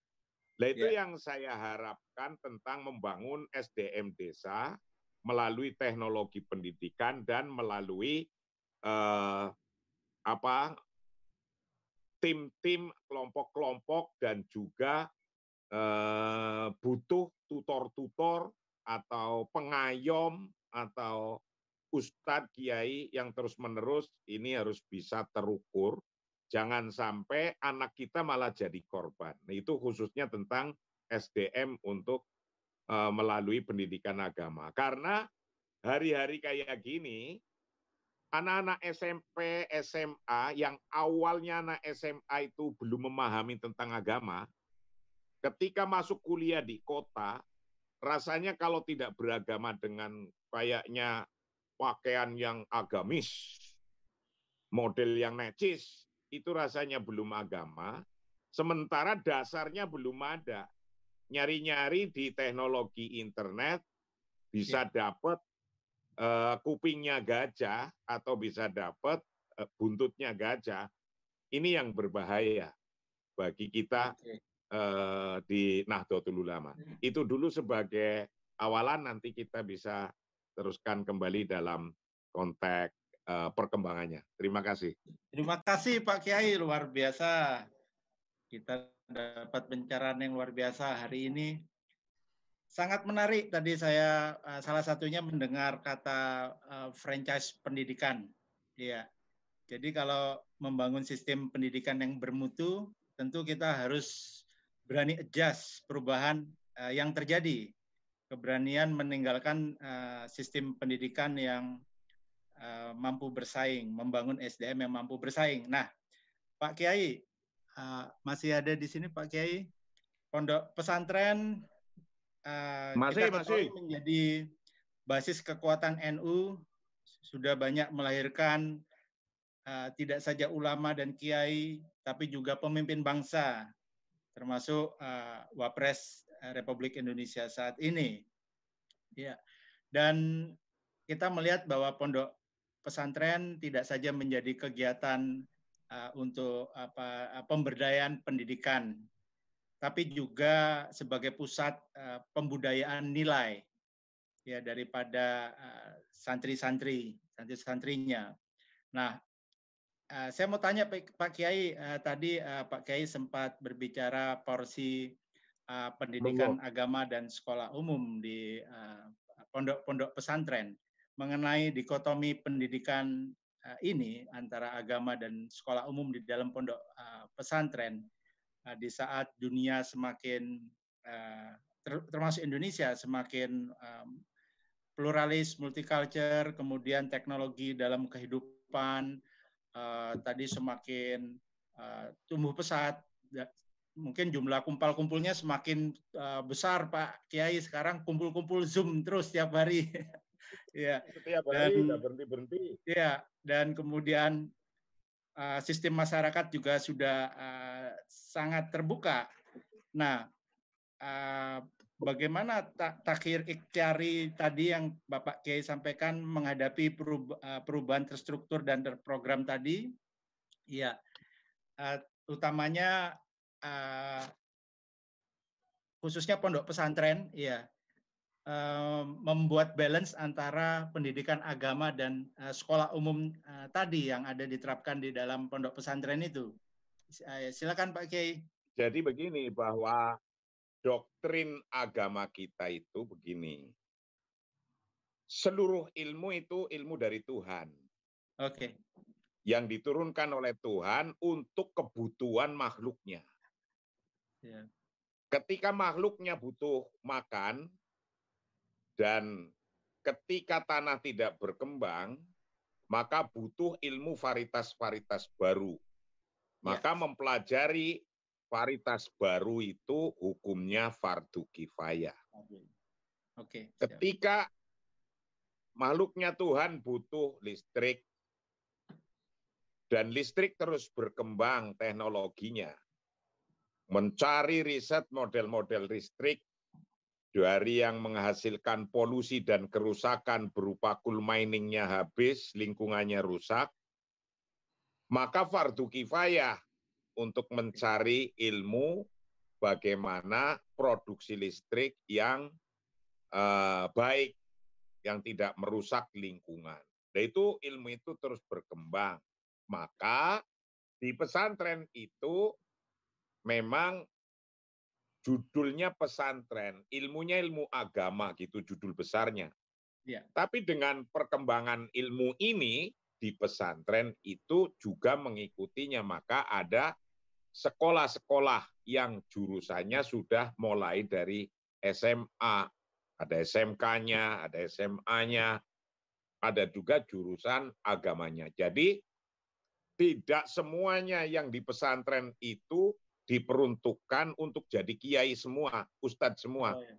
Nah itu yeah. yang saya harapkan tentang membangun SDM desa melalui teknologi pendidikan dan melalui uh, apa tim-tim kelompok-kelompok dan juga uh, butuh tutor-tutor atau pengayom atau ustadz kiai yang terus-menerus ini harus bisa terukur jangan sampai anak kita malah jadi korban. Nah, itu khususnya tentang SDM untuk Eh, melalui pendidikan agama. Karena hari-hari kayak gini, anak-anak SMP, SMA yang awalnya anak SMA itu belum memahami tentang agama, ketika masuk kuliah di kota, rasanya kalau tidak beragama dengan kayaknya pakaian yang agamis, model yang necis, itu rasanya belum agama, sementara dasarnya belum ada nyari-nyari di teknologi internet bisa ya. dapat uh, kupingnya gajah atau bisa dapat uh, buntutnya gajah. Ini yang berbahaya bagi kita uh, di Nahdlatul Ulama. Hmm. Itu dulu sebagai awalan nanti kita bisa teruskan kembali dalam konteks perkembangannya. Terima kasih. Terima kasih Pak Kiai luar biasa. Kita dapat pencerahan yang luar biasa hari ini. Sangat menarik tadi saya uh, salah satunya mendengar kata uh, franchise pendidikan. Ya. Jadi kalau membangun sistem pendidikan yang bermutu, tentu kita harus berani adjust perubahan uh, yang terjadi. Keberanian meninggalkan uh, sistem pendidikan yang uh, mampu bersaing, membangun SDM yang mampu bersaing. Nah, Pak Kiai, uh, masih ada di sini Pak Kiai. Pondok pesantren uh, masih kita masih menjadi basis kekuatan NU sudah banyak melahirkan uh, tidak saja ulama dan kiai tapi juga pemimpin bangsa termasuk uh, Wapres Republik Indonesia saat ini. Ya. Dan kita melihat bahwa pondok pesantren tidak saja menjadi kegiatan uh, untuk apa pemberdayaan pendidikan, tapi juga sebagai pusat uh, pembudayaan nilai ya daripada santri-santri, santri-santrinya. Nah, uh, saya mau tanya Pak Kiai uh, tadi uh, Pak Kiai sempat berbicara porsi uh, pendidikan agama dan sekolah umum di pondok-pondok uh, pesantren mengenai dikotomi pendidikan uh, ini antara agama dan sekolah umum di dalam pondok uh, pesantren uh, di saat dunia semakin uh, ter termasuk Indonesia semakin um, pluralis, multicultural, kemudian teknologi dalam kehidupan uh, tadi semakin uh, tumbuh pesat. Mungkin jumlah kumpul-kumpulnya semakin uh, besar, Pak Kiai. Sekarang kumpul-kumpul Zoom terus tiap hari. Iya. Setiap hari dan, berhenti berhenti. Iya, dan kemudian sistem masyarakat juga sudah uh, sangat terbuka. Nah, uh, bagaimana takhir ikhtiari tadi yang Bapak Kiai sampaikan menghadapi perubahan terstruktur dan terprogram tadi? Uh, utamanya khususnya pondok pesantren, ya membuat balance antara pendidikan agama dan uh, sekolah umum uh, tadi yang ada diterapkan di dalam pondok pesantren itu. Uh, silakan Pak Kiai. Jadi begini bahwa doktrin agama kita itu begini. Seluruh ilmu itu ilmu dari Tuhan. Oke. Okay. Yang diturunkan oleh Tuhan untuk kebutuhan makhluknya. Yeah. Ketika makhluknya butuh makan, dan ketika tanah tidak berkembang, maka butuh ilmu varietas-varietas baru. Maka ya. mempelajari varietas baru itu hukumnya fardu kifayah. Oke. Ketika makhluknya Tuhan butuh listrik. Dan listrik terus berkembang teknologinya. Mencari riset model-model listrik dari yang menghasilkan polusi dan kerusakan berupa coal miningnya habis, lingkungannya rusak, maka fardu kifayah untuk mencari ilmu bagaimana produksi listrik yang uh, baik, yang tidak merusak lingkungan. Dan itu ilmu itu terus berkembang. Maka di pesantren itu memang judulnya pesantren, ilmunya ilmu agama gitu judul besarnya. Ya. Tapi dengan perkembangan ilmu ini di pesantren itu juga mengikutinya. Maka ada sekolah-sekolah yang jurusannya sudah mulai dari SMA, ada SMK-nya, ada SMA-nya, ada juga jurusan agamanya. Jadi tidak semuanya yang di pesantren itu diperuntukkan untuk jadi kiai semua, ustadz semua. Oh, ya.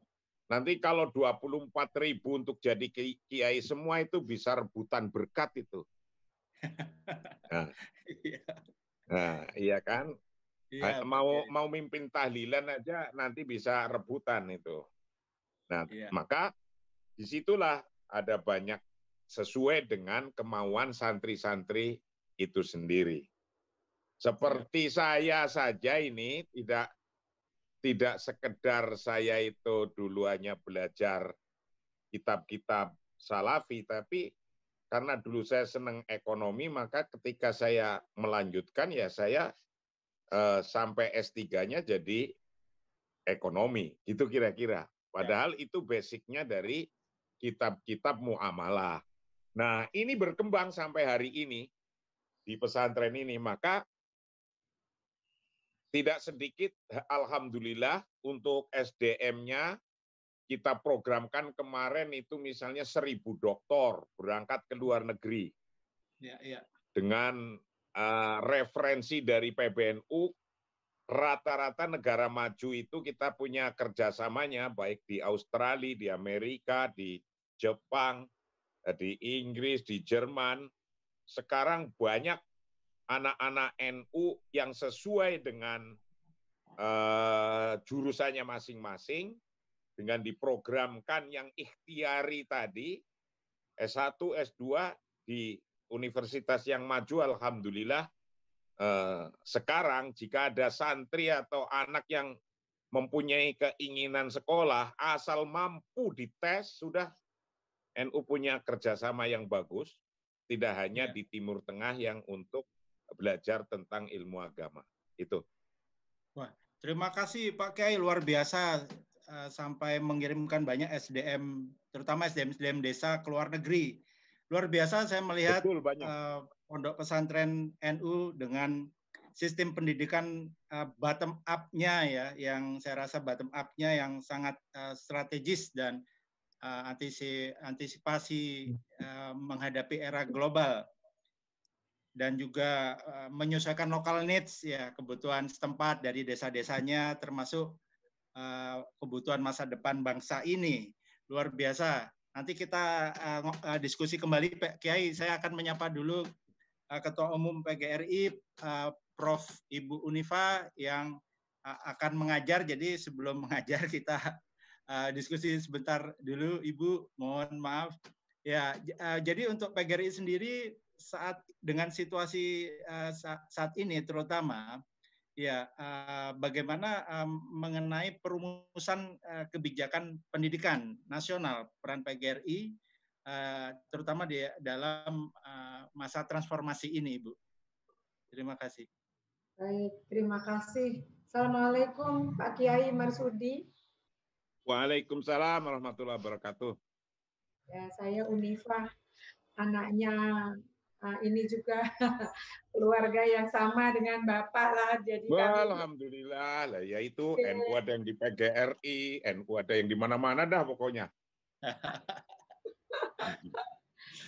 Nanti kalau 24 ribu untuk jadi kiai semua itu bisa rebutan berkat itu. Nah, iya. nah iya kan? Iya, mau mau mimpin tahlilan aja nanti bisa rebutan itu. Nah, iya. maka di situlah ada banyak sesuai dengan kemauan santri-santri itu sendiri. Seperti saya saja ini tidak tidak sekedar saya itu dulu hanya belajar kitab-kitab salafi, tapi karena dulu saya senang ekonomi, maka ketika saya melanjutkan ya saya eh, sampai S3-nya jadi ekonomi, gitu kira-kira. Padahal ya. itu basicnya dari kitab-kitab muamalah. Nah, ini berkembang sampai hari ini di pesantren ini, maka tidak sedikit alhamdulillah untuk SDM-nya kita programkan kemarin itu misalnya seribu dokter berangkat ke luar negeri. Ya, ya. Dengan uh, referensi dari PBNU, rata-rata negara maju itu kita punya kerjasamanya, baik di Australia, di Amerika, di Jepang, di Inggris, di Jerman. Sekarang banyak anak-anak NU yang sesuai dengan uh, jurusannya masing-masing, dengan diprogramkan yang ikhtiari tadi, S1, S2 di universitas yang maju, Alhamdulillah, eh, sekarang jika ada santri atau anak yang mempunyai keinginan sekolah, asal mampu dites, sudah NU punya kerjasama yang bagus, tidak hanya ya. di Timur Tengah yang untuk belajar tentang ilmu agama. Itu. Wah, terima kasih Pak Kiai, luar biasa Eh, sampai mengirimkan banyak SDM, terutama SDM-SDM desa ke luar negeri. Luar biasa saya melihat Betul, uh, pondok pesantren NU dengan sistem pendidikan uh, bottom up-nya ya, yang saya rasa bottom up-nya yang sangat uh, strategis dan uh, antisipasi uh, menghadapi era global dan juga uh, menyesuaikan local needs ya kebutuhan setempat dari desa-desanya termasuk Eh, kebutuhan masa depan bangsa ini. Luar biasa. Nanti kita uh, diskusi kembali, Pak Kiai. Saya akan menyapa dulu uh, Ketua Umum PGRI, uh, Prof. Ibu Unifa, yang uh, akan mengajar. Jadi sebelum mengajar kita uh, diskusi sebentar dulu, Ibu. Mohon maaf. Ya, uh, jadi untuk PGRI sendiri saat dengan situasi uh, saat ini terutama ya uh, bagaimana um, mengenai perumusan uh, kebijakan pendidikan nasional peran PGRI uh, terutama di dalam uh, masa transformasi ini, Ibu. Terima kasih. Baik, terima kasih. Assalamualaikum Pak Kiai Marsudi. Waalaikumsalam warahmatullahi wabarakatuh. Ya, saya Unifa, anaknya Nah, ini juga keluarga yang sama dengan Bapak lah. Jadi Wah, kami... Alhamdulillah lah ya itu okay. NU ada yang di PGRI, NU ada yang di mana-mana dah pokoknya.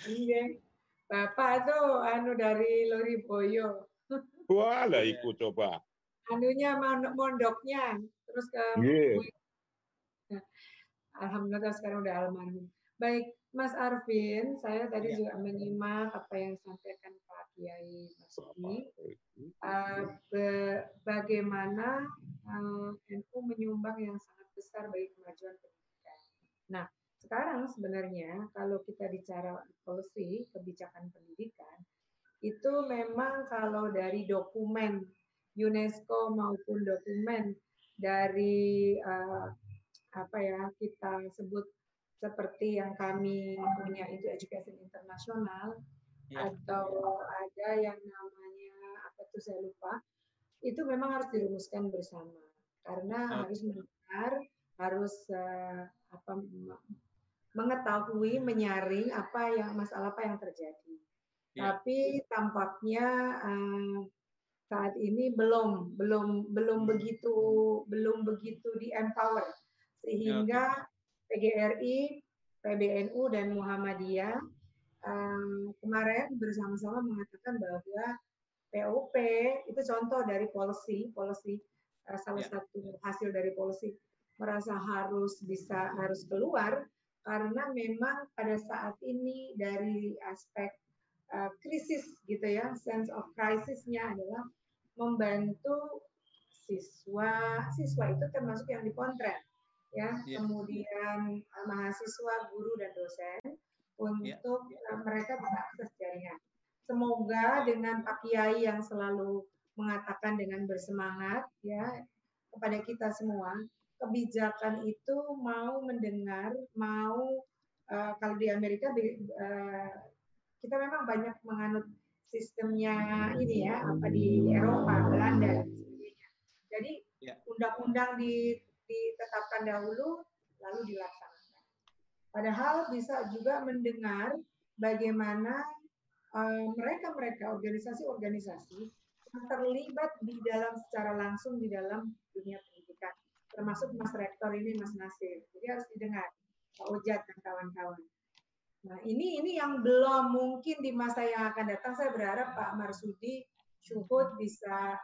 Iya. Bapak tuh anu dari Loriboyo. Wah, lah ikut coba. Anunya mondoknya terus ke yeah. Alhamdulillah sekarang udah almarhum. Baik, Mas Arvin, saya tadi ya. juga menyimak apa yang disampaikan Pak Kiai Masuki. Uh, be bagaimana uh, NU menyumbang yang sangat besar bagi kemajuan pendidikan. Nah, sekarang sebenarnya kalau kita bicara policy kebijakan pendidikan itu memang kalau dari dokumen UNESCO maupun dokumen dari uh, apa ya kita sebut seperti yang kami punya itu education internasional ya. atau ada yang namanya apa itu saya lupa itu memang harus dirumuskan bersama karena oh. harus mendengar harus uh, apa mengetahui menyaring apa yang masalah apa yang terjadi ya. tapi tampaknya uh, saat ini belum belum belum hmm. begitu belum begitu di empower sehingga ya, PGRI, PBNU dan Muhammadiyah um, kemarin bersama-sama mengatakan bahwa POP itu contoh dari policy, policy uh, salah ya. satu hasil dari policy merasa harus bisa harus keluar karena memang pada saat ini dari aspek uh, krisis gitu ya, sense of crisisnya adalah membantu siswa, siswa itu termasuk yang dikontrak ya, yeah. kemudian uh, mahasiswa, guru dan dosen untuk yeah. uh, mereka bisa akses jaringan. Semoga dengan Pak Kiai yang selalu mengatakan dengan bersemangat ya kepada kita semua, kebijakan itu mau mendengar, mau uh, kalau di Amerika uh, kita memang banyak menganut sistemnya ini ya apa di Eropa, Belanda dan sebagainya. Jadi ya. undang-undang di ditetapkan dahulu lalu dilaksanakan. Padahal bisa juga mendengar bagaimana eh, mereka-mereka organisasi-organisasi yang terlibat di dalam secara langsung di dalam dunia pendidikan, termasuk Mas Rektor ini Mas Nasir. Jadi harus didengar Pak Ojat dan kawan-kawan. Nah ini ini yang belum mungkin di masa yang akan datang. Saya berharap Pak Marsudi Syuhud bisa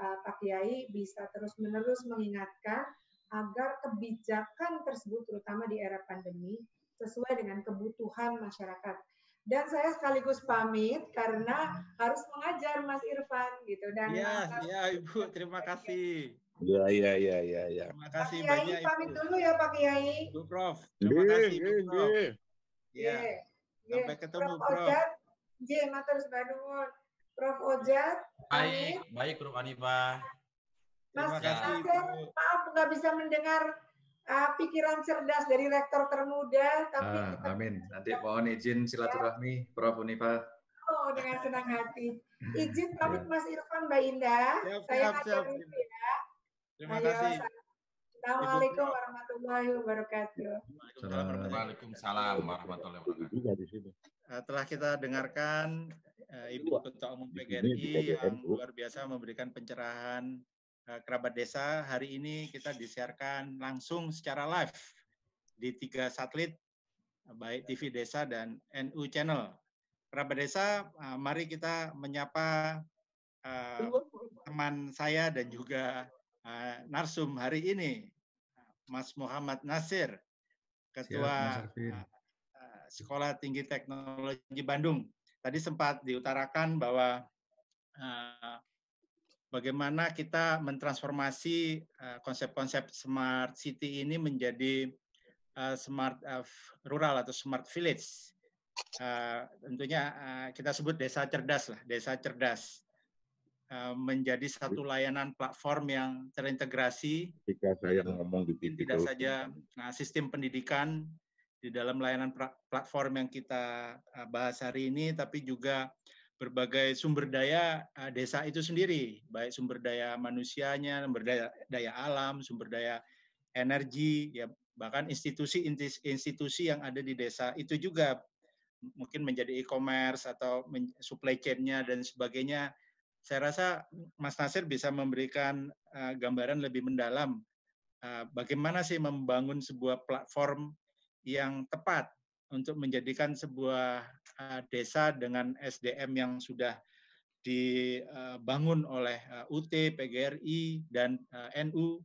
uh, Pak Kiai bisa terus menerus mengingatkan agar kebijakan tersebut terutama di era pandemi sesuai dengan kebutuhan masyarakat. Dan saya sekaligus pamit karena harus mengajar Mas Irfan gitu dan Ya, ya Ibu, terima kasih. Ya, ya, ya, ya, ya. Terima kasih Pak Kiai, banyak pamit dulu ya Pak Kiai. Bu Prof. Terima kasih Bu Prof. Ya. Sampai ketemu Prof. Prof. Ojat, J, matur Prof. Ojat. Baik, baik Prof Anifah. Mas kasih, maaf nggak bisa mendengar uh, pikiran cerdas dari rektor termuda, tapi ah, kita amin. Nanti mohon izin silaturahmi, ya. Prof Unifa. Oh, dengan senang hati. Izin pamit ya. Mas Irfan, Mbak Indah. Siap, Saya ngajar ya. Terima Ayo, kasih. Assalamualaikum warahmatullahi wabarakatuh. Waalaikumsalam warahmatullahi wabarakatuh. Uh, telah kita dengarkan uh, Ibu Ketua Umum PGRI yang luar biasa memberikan pencerahan Eh, kerabat desa hari ini kita disiarkan langsung secara live di tiga satelit baik TV Desa dan NU Channel. Kerabat desa, eh, mari kita menyapa uh, teman saya dan juga uh, narsum hari ini, Mas Muhammad Nasir, Ketua Siap, uh, Sekolah Tinggi Teknologi Bandung. Tadi sempat diutarakan bahwa uh, bagaimana kita mentransformasi eh, konsep-konsep smart city ini menjadi uh, smart uh, rural atau smart village. Tentunya kita sebut desa cerdas lah, desa cerdas menjadi satu layanan platform yang terintegrasi. Jika saya ngomong di TV tidak saja nah, sistem pendidikan di dalam layanan platform yang kita bahas hari ini, tapi juga berbagai sumber daya uh, desa itu sendiri, baik sumber daya manusianya, sumber daya, daya alam, sumber daya energi, ya bahkan institusi-institusi yang ada di desa itu juga mungkin menjadi e-commerce atau supply chain-nya dan sebagainya. Saya rasa Mas Nasir bisa memberikan uh, gambaran lebih mendalam uh, bagaimana sih membangun sebuah platform yang tepat untuk menjadikan sebuah uh, desa dengan SDM yang sudah dibangun oleh uh, UT, PGRI, dan uh, NU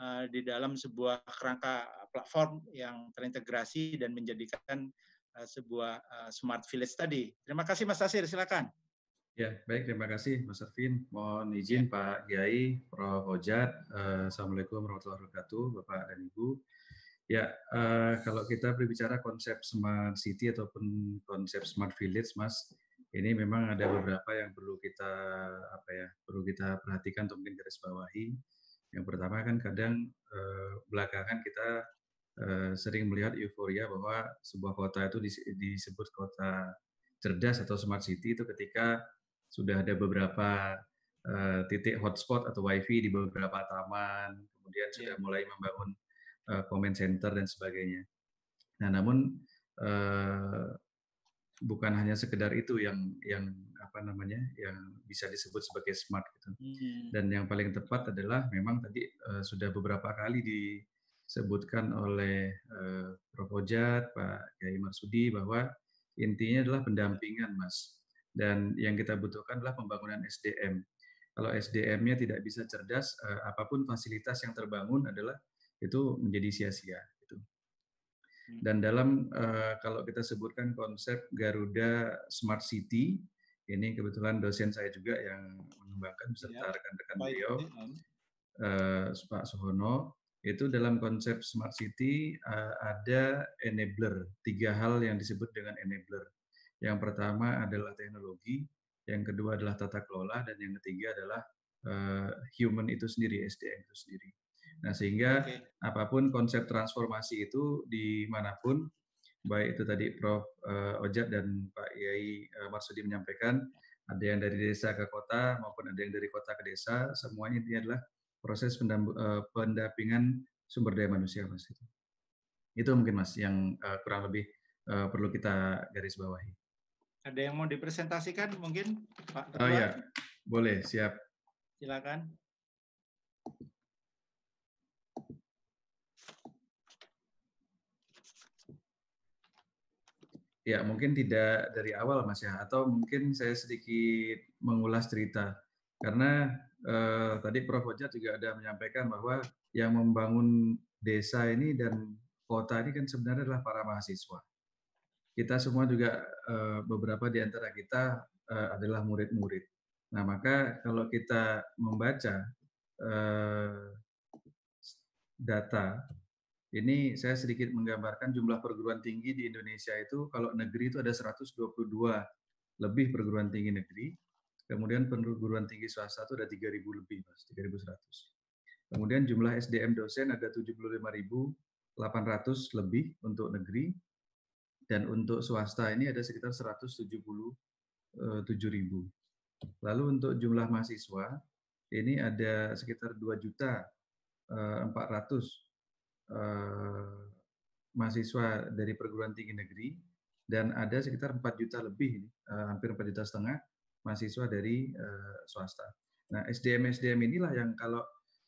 uh, di dalam sebuah kerangka platform yang terintegrasi dan menjadikan sebuah smart village tadi. Terima kasih Mas Asir, silakan. Ya, baik. Terima kasih, Mas Arvin. Mohon izin ya. Pak Kiai, Prof. Ojat. Assalamualaikum warahmatullahi wabarakatuh, Bapak dan Ibu. Ya, uh, kalau kita berbicara konsep smart city ataupun konsep smart village, Mas, ini memang ada beberapa yang perlu kita apa ya, perlu kita perhatikan atau mungkin garis bawahi. Yang pertama kan kadang uh, belakangan kita uh, sering melihat euforia bahwa sebuah kota itu disebut kota cerdas atau smart city itu ketika sudah ada beberapa uh, titik hotspot atau wifi di beberapa taman, kemudian sudah yeah. mulai membangun uh, comment center dan sebagainya. Nah, namun uh, bukan hanya sekedar itu yang yang apa namanya yang bisa disebut sebagai smart gitu. Hmm. Dan yang paling tepat adalah memang tadi uh, sudah beberapa kali disebutkan oleh uh, Prof. Ojat, Pak Kiai Marsudi bahwa intinya adalah pendampingan, Mas dan yang kita butuhkan adalah pembangunan SDM. Kalau SDM-nya tidak bisa cerdas, eh, apa pun fasilitas yang terbangun adalah itu menjadi sia-sia. Gitu. Hmm. Dan dalam eh, kalau kita sebutkan konsep Garuda Smart City, ini kebetulan dosen saya juga yang mengembangkan beserta ya. rekan-rekan beliau, uh, Pak Suhono, itu dalam konsep Smart City ada enabler, tiga hal yang disebut dengan enabler. Yang pertama adalah teknologi, yang kedua adalah tata kelola, dan yang ketiga adalah uh, human itu sendiri, SDM itu sendiri. Nah, sehingga okay. apa pun konsep transformasi itu di mana pun, baik itu tadi Prof. Uh, Ojat dan Pak Yai uh, Marsudi menyampaikan, ada yang dari desa ke kota maupun ada yang dari kota ke desa, semuanya ini adalah proses pendampingan sumber daya manusia, Mas. Itu, itu mungkin Mas yang kurang lebih perlu kita garis bawahi. Ada yang mau dipresentasikan mungkin Pak Ketua? Oh ya, boleh, siap. Silakan. Ya, mungkin tidak dari awal Mas ya, atau mungkin saya sedikit mengulas cerita. Karena eh, tadi Prof. Ojat juga ada menyampaikan bahwa yang membangun desa ini dan kota ini kan sebenarnya adalah para mahasiswa kita semua juga uh, beberapa di antara kita uh, adalah murid-murid. Nah, maka kalau kita membaca uh, data, ini saya sedikit menggambarkan jumlah perguruan tinggi di Indonesia itu kalau negeri itu ada 122 lebih perguruan tinggi negeri, kemudian perguruan tinggi swasta itu ada 3.000 lebih, Mas, 3.100. Kemudian jumlah SDM dosen ada 75.800 lebih untuk negeri, dan untuk swasta ini ada sekitar 177 eh. Lalu untuk jumlah mahasiswa ini ada sekitar 2 juta 400 eh, eh, mahasiswa dari perguruan tinggi negeri dan ada sekitar 4 juta lebih, hampir 4 juta setengah mahasiswa dari swasta. Nah, SDM SDM inilah yang kalau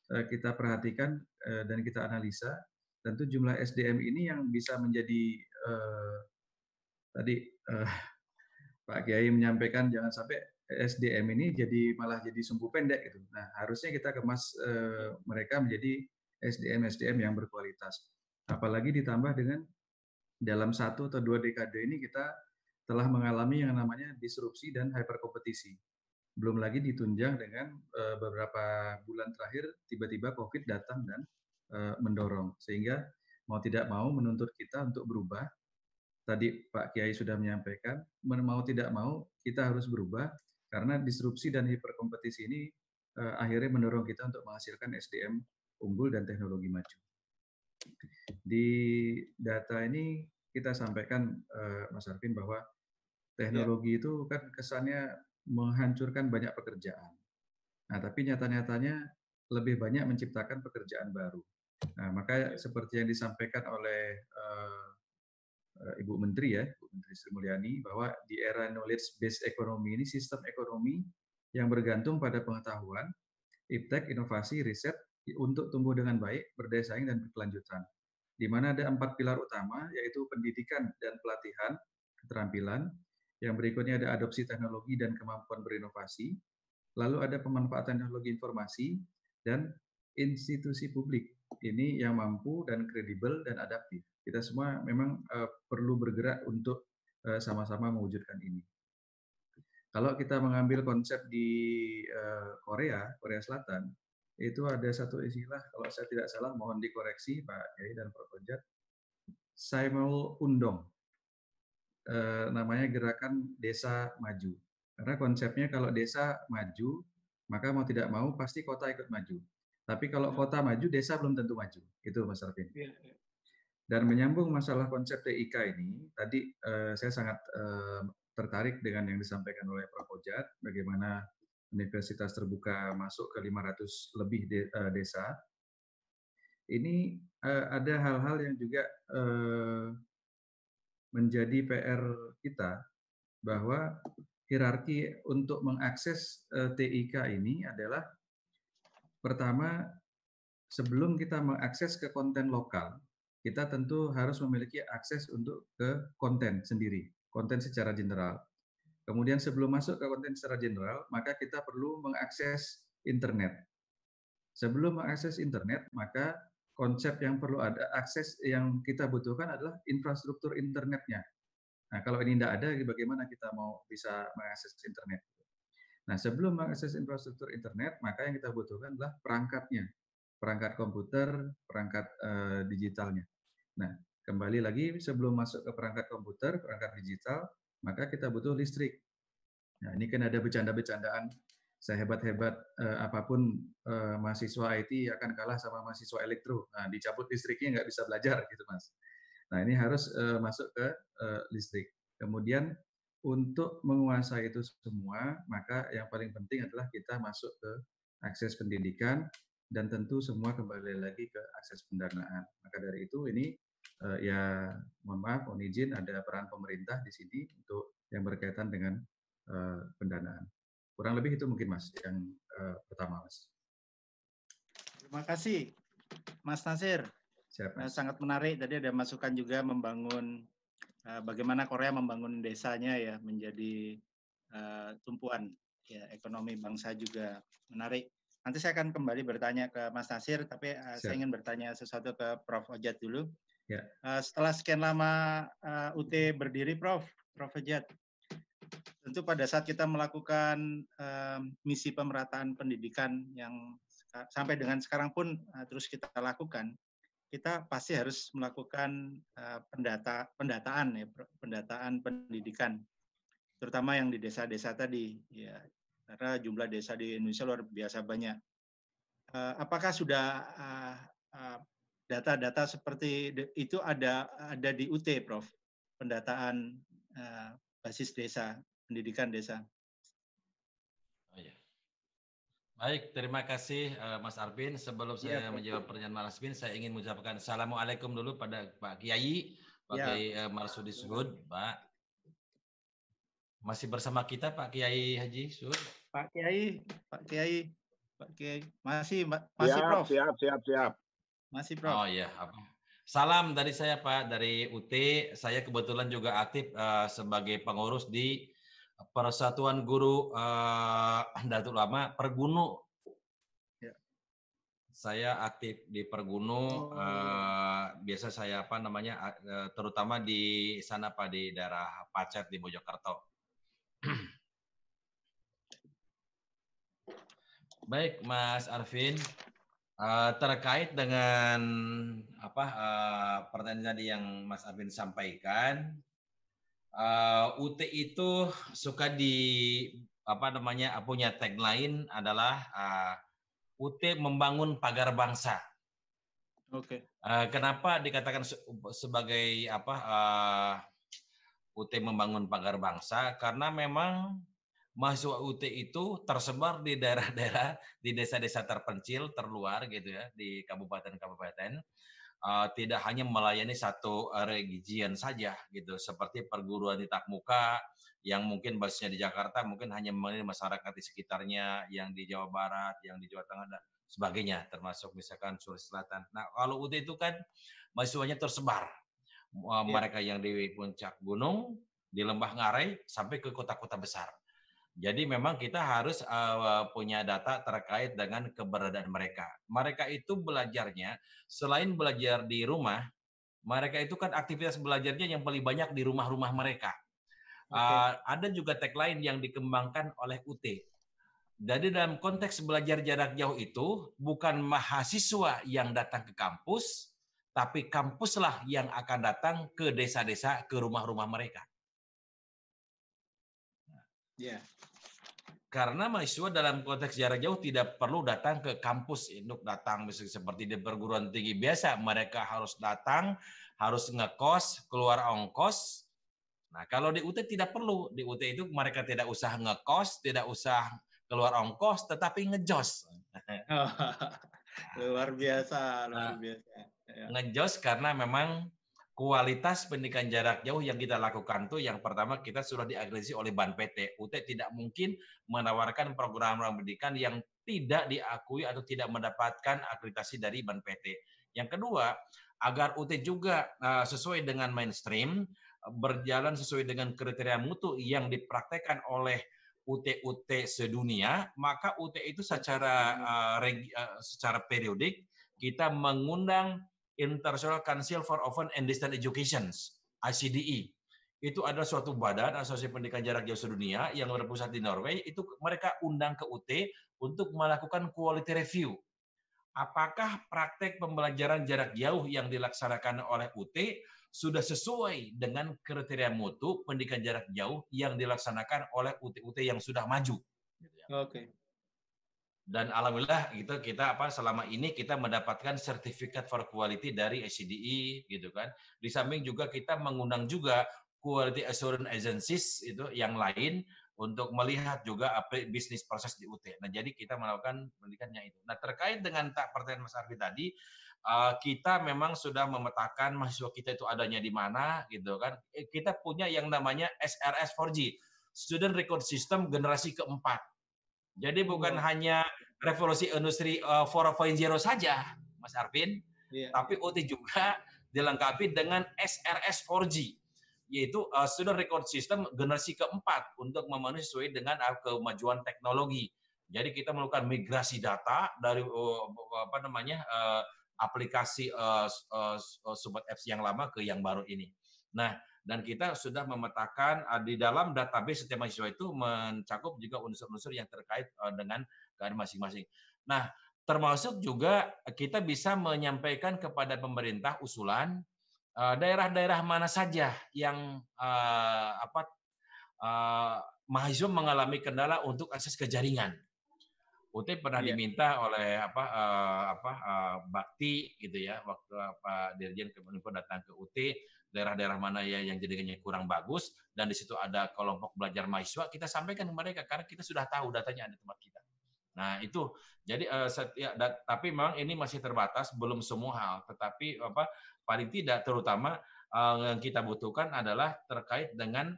kita perhatikan dan kita analisa, tentu jumlah SDM ini yang bisa menjadi tadi uh, Pak Kiai menyampaikan jangan sampai SDM ini jadi malah jadi sumbu pendek gitu. Nah, harusnya kita kemas uh, mereka menjadi SDM SDM yang berkualitas. Apalagi ditambah dengan dalam satu atau dua dekade ini kita telah mengalami yang namanya disrupsi dan hyperkompetisi. Belum lagi ditunjang dengan uh, beberapa bulan terakhir tiba-tiba COVID datang dan uh, mendorong sehingga mau tidak mau menuntut kita untuk berubah tadi Pak Kiai sudah menyampaikan, mau tidak mau kita harus berubah karena disrupsi dan hiperkompetisi ini uh, akhirnya mendorong kita untuk menghasilkan SDM unggul dan teknologi maju. Di data ini kita sampaikan uh, Mas Arvin bahwa teknologi ya. itu kan kesannya menghancurkan banyak pekerjaan. Nah, tapi nyata-nyatanya lebih banyak menciptakan pekerjaan baru. Nah, maka ya. seperti yang disampaikan oleh uh, Eh, Ibu Menteri ya, Ibu Menteri Sri Mulyani, bahwa di era knowledge based economy ini sistem ekonomi yang bergantung pada pengetahuan, iptek, inovasi, riset untuk tumbuh dengan baik, berdaya saing dan berkelanjutan. Di mana ada empat pilar utama, yaitu pendidikan dan pelatihan, keterampilan, yang berikutnya ada adopsi teknologi dan kemampuan berinovasi, lalu ada pemanfaatan teknologi informasi, dan institusi publik. Ini yang mampu dan kredibel dan adaptif kita semua memang uh, perlu bergerak untuk sama-sama uh, mewujudkan ini. Kalau kita mengambil konsep di uh, Korea, Korea Selatan, itu ada satu istilah, kalau saya tidak salah, mohon dikoreksi Pak Kiai dan Prof. Ojat, Saimul Undong. Uh, namanya Gerakan Desa Maju. Karena konsepnya kalau desa maju, maka mau tidak mau pasti kota ikut maju. Tapi kalau ya. kota maju, desa belum tentu maju. Itu Mas Arvin. Ya, ya. Dan menyambung masalah konsep TIK ini, tadi eh, saya sangat eh, tertarik dengan yang disampaikan oleh Prof. Ojat, bagaimana universitas terbuka masuk ke 500 lebih de, eh, desa. Ini eh, ada hal-hal yang juga eh, menjadi PR kita, bahwa hierarki untuk mengakses eh, TIK ini adalah Pertama, sebelum kita mengakses ke konten lokal, kita tentu harus memiliki akses untuk ke konten sendiri, konten secara general. Kemudian sebelum masuk ke konten secara general, maka kita perlu mengakses internet. Sebelum mengakses internet, maka konsep yang perlu ada akses yang kita butuhkan adalah infrastruktur internetnya. Nah, kalau ini tidak ada, bagaimana kita mau bisa mengakses internet? Nah, sebelum mengakses infrastruktur internet, maka yang kita butuhkan adalah perangkatnya, perangkat komputer, perangkat uh, digitalnya. Nah, kembali lagi sebelum masuk ke perangkat komputer, perangkat digital, maka kita butuh listrik. Nah, ini kan ada bercanda-bercandaan sehebat-hebat uh, apa pun uh, mahasiswa IT akan kalah sama mahasiswa elektro. Nah, dicabut listriknya nggak bisa belajar gitu, Mas. Nah, ini harus uh, masuk ke uh, listrik. Kemudian untuk menguasai itu semua, maka yang paling penting adalah kita masuk ke akses pendidikan dan tentu semua kembali lagi ke akses pendanaan. Maka dari itu ini ya mohon maaf, mohon izin ada peran pemerintah di sini untuk yang berkaitan dengan uh, pendanaan. Kurang lebih itu mungkin Mas yang uh, pertama Mas. Terima kasih Mas Nasir. Siap, mas. Sangat menarik tadi ada masukan juga membangun Eh, bagaimana Korea membangun desanya ya menjadi uh, tumpuan ya ekonomi bangsa juga menarik. Nanti saya akan kembali bertanya ke Mas Nasir, tapi uh, saya ingin bertanya sesuatu ke Prof. Ojat dulu. Ya. Uh, setelah sekian lama uh, UT berdiri, Prof. Prof. Ojat, tentu pada saat kita melakukan uh, misi pemerataan pendidikan yang sampai dengan sekarang pun uh, terus kita lakukan, kita pasti harus melakukan uh, pendata pendataan ya pendataan pendidikan terutama yang di desa-desa tadi ya karena jumlah desa di Indonesia luar biasa banyak uh, apakah sudah data-data uh, uh, seperti itu ada ada di UT Prof pendataan uh, basis desa pendidikan desa Baik, terima kasih uh, Mas Arvin. Sebelum ya, saya menjawab pertanyaan Mas Arvin, saya ingin mengucapkan Assalamualaikum dulu pada Pak Kiai, Pak ya. Kiai uh, Marsudi Sud, Pak. Masih bersama kita Pak Kiai Haji Sud. Pak Kiai, Pak Kiai, Pak Kiai. Masih, masih siap, Prof. Siap, siap, siap. Masih Prof. Oh iya, apa? Salam dari saya Pak, dari UT. Saya kebetulan juga aktif uh, sebagai pengurus di Persatuan Guru uh, Datuk Lama Pergunu. Ya. Saya aktif di Pergunu. Oh. Uh, biasa saya apa namanya, uh, terutama di sana pak di daerah Pacet di Mojokerto. Baik, Mas Arvin, uh, terkait dengan apa uh, pertanyaan tadi yang Mas Arvin sampaikan, uh, eh, UT itu suka di apa namanya punya tagline adalah uh, eh, UT membangun pagar bangsa. Oke. Okay. Uh, eh, kenapa dikatakan se sebagai apa uh, UT membangun pagar bangsa? Karena memang mahasiswa UT itu tersebar di daerah-daerah di desa-desa terpencil terluar gitu ya di kabupaten-kabupaten uh, tidak hanya melayani satu uh, region saja gitu seperti perguruan tatap muka yang mungkin basisnya di Jakarta mungkin hanya melayani masyarakat di sekitarnya yang di Jawa Barat, yang di Jawa Tengah dan sebagainya termasuk misalkan Sulawesi Selatan. Nah, kalau UT itu kan mahasiswanya tersebar. Uh, mereka yang di puncak gunung, di lembah Ngarai sampai ke kota-kota besar. Jadi memang kita harus uh, punya data terkait dengan keberadaan mereka. Mereka itu belajarnya selain belajar di rumah, Mereka itu kan aktivitas belajarnya yang paling banyak di rumah-rumah mereka. Okay. Uh, ada juga tag lain yang dikembangkan oleh UT. Jadi dalam konteks belajar jarak jauh itu bukan mahasiswa yang datang ke kampus, tapi kampuslah yang akan datang ke desa-desa, ke rumah-rumah mereka. Ya. Yeah. Karena mahasiswa dalam konteks jarak jauh tidak perlu datang ke kampus untuk datang misalnya seperti di perguruan tinggi biasa. Mereka harus datang, harus ngekos, keluar ongkos. Nah kalau di UT tidak perlu. Di UT itu mereka tidak usah ngekos, tidak usah keluar ongkos, tetapi ngejos. luar biasa, luar nah, biasa. Ya. Ngejos karena memang kualitas pendidikan jarak jauh yang kita lakukan tuh yang pertama kita sudah diagresi oleh BAN PT. UT tidak mungkin menawarkan program pendidikan yang tidak diakui atau tidak mendapatkan akreditasi dari BAN PT. Yang kedua, agar UT juga uh, sesuai dengan mainstream, berjalan sesuai dengan kriteria mutu yang dipraktekkan oleh UT-UT sedunia, maka UT itu secara uh, regi, uh, secara periodik kita mengundang International Council for Open and Distance Education, ICDE. Itu adalah suatu badan asosiasi pendidikan jarak jauh sedunia yang berpusat di Norway. Itu mereka undang ke UT untuk melakukan quality review. Apakah praktek pembelajaran jarak jauh yang dilaksanakan oleh UT sudah sesuai dengan kriteria mutu pendidikan jarak jauh yang dilaksanakan oleh UT-UT yang sudah maju. Gitu ya. Oke. Okay dan alhamdulillah gitu kita apa selama ini kita mendapatkan sertifikat for quality dari SCDE gitu kan. Di samping juga kita mengundang juga quality assurance agencies itu yang lain untuk melihat juga apa bisnis proses di UT. Nah, jadi kita melakukan pendidikannya itu. Nah, terkait dengan tak pertanyaan Mas Arfi tadi, uh, kita memang sudah memetakan mahasiswa kita itu adanya di mana gitu kan. Eh, kita punya yang namanya SRS 4G, Student Record System generasi keempat jadi bukan oh. hanya revolusi industri uh, 4.0 saja, Mas Arvin, yeah. tapi OT juga dilengkapi dengan SRS 4G, yaitu uh, Student Record System generasi keempat untuk memenuhi sesuai dengan uh, kemajuan teknologi. Jadi kita melakukan migrasi data dari uh, apa namanya uh, aplikasi uh, uh, Sobat Apps yang lama ke yang baru ini. Nah, dan kita sudah memetakan uh, di dalam database setiap mahasiswa itu mencakup juga unsur-unsur yang terkait uh, dengan keadaan masing-masing. Nah, termasuk juga kita bisa menyampaikan kepada pemerintah usulan uh, daerah-daerah mana saja yang apa mahasiswa mengalami kendala untuk akses ke jaringan. UT pernah iya. diminta oleh apa uh, apa uh, Bakti gitu ya waktu Pak Dirjen Kemenkominfo datang ke UT daerah-daerah mana ya yang jaringannya kurang bagus dan di situ ada kelompok belajar mahasiswa kita sampaikan ke mereka karena kita sudah tahu datanya ada tempat kita. Nah itu jadi uh, setiap da, tapi memang ini masih terbatas belum semua hal tetapi apa paling tidak terutama uh, yang kita butuhkan adalah terkait dengan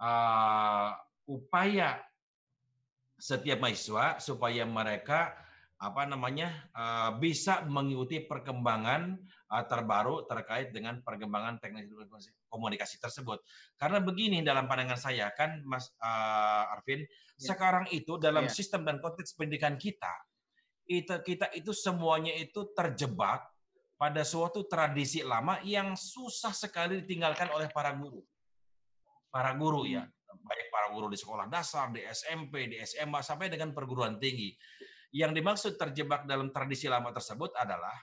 uh, upaya setiap mahasiswa supaya mereka apa namanya uh, bisa mengikuti perkembangan uh, terbaru terkait dengan perkembangan teknologi komunikasi tersebut. Karena begini dalam pandangan saya kan Mas uh, Arvin, ya. sekarang itu dalam ya. sistem dan konteks pendidikan kita itu kita itu semuanya itu terjebak pada suatu tradisi lama yang susah sekali ditinggalkan oleh para guru. Para guru ya, hmm. baik para guru di sekolah dasar, di SMP, di SMA sampai dengan perguruan tinggi. Yang dimaksud terjebak dalam tradisi lama tersebut adalah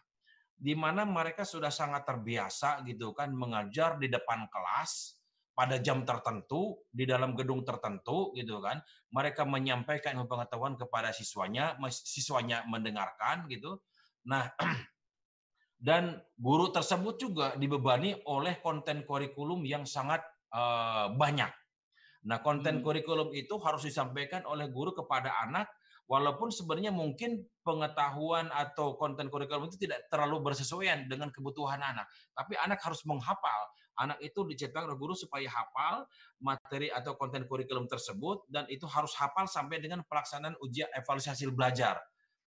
di mana mereka sudah sangat terbiasa gitu kan mengajar di depan kelas pada jam tertentu di dalam gedung tertentu gitu kan. Mereka menyampaikan pengetahuan kepada siswanya siswanya mendengarkan gitu. Nah dan guru tersebut juga dibebani oleh konten kurikulum yang sangat uh, banyak. Nah konten hmm. kurikulum itu harus disampaikan oleh guru kepada anak Walaupun sebenarnya mungkin pengetahuan atau konten kurikulum itu tidak terlalu bersesuaian dengan kebutuhan anak, tapi anak harus menghafal. Anak itu dicetak oleh guru supaya hafal materi atau konten kurikulum tersebut dan itu harus hafal sampai dengan pelaksanaan ujian evaluasi hasil belajar,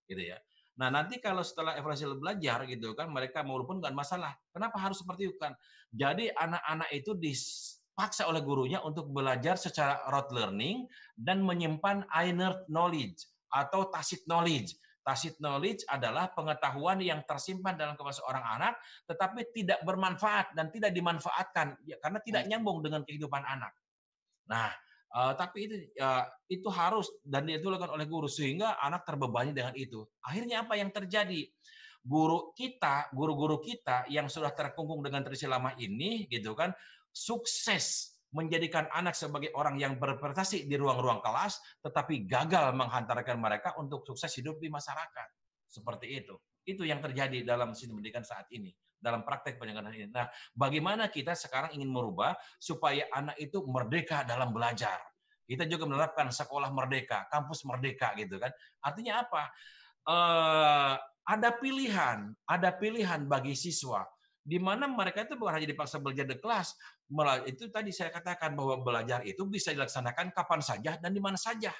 gitu ya. Nah, nanti kalau setelah evaluasi belajar gitu kan mereka maupun kan masalah. Kenapa harus seperti itu kan? Jadi anak-anak itu dipaksa oleh gurunya untuk belajar secara rote learning dan menyimpan inner knowledge atau tacit knowledge. Tacit knowledge adalah pengetahuan yang tersimpan dalam kepala seorang anak, tetapi tidak bermanfaat dan tidak dimanfaatkan ya, karena tidak hmm. nyambung dengan kehidupan anak. Nah, uh, tapi itu uh, itu harus dan dilakukan oleh guru sehingga anak terbebani dengan itu. Akhirnya apa yang terjadi? Guru kita, guru-guru kita yang sudah terkungkung dengan tradisi lama ini, gitu kan, sukses menjadikan anak sebagai orang yang berprestasi di ruang-ruang kelas, tetapi gagal menghantarkan mereka untuk sukses hidup di masyarakat. Seperti itu. Itu yang terjadi dalam sistem pendidikan saat ini, dalam praktek pendidikan ini. Nah, bagaimana kita sekarang ingin merubah supaya anak itu merdeka dalam belajar. Kita juga menerapkan sekolah merdeka, kampus merdeka gitu kan. Artinya apa? Uh, ada pilihan, ada pilihan bagi siswa di mana mereka itu bukan hanya dipaksa belajar di kelas, itu tadi saya katakan bahwa belajar itu bisa dilaksanakan kapan saja dan di mana saja.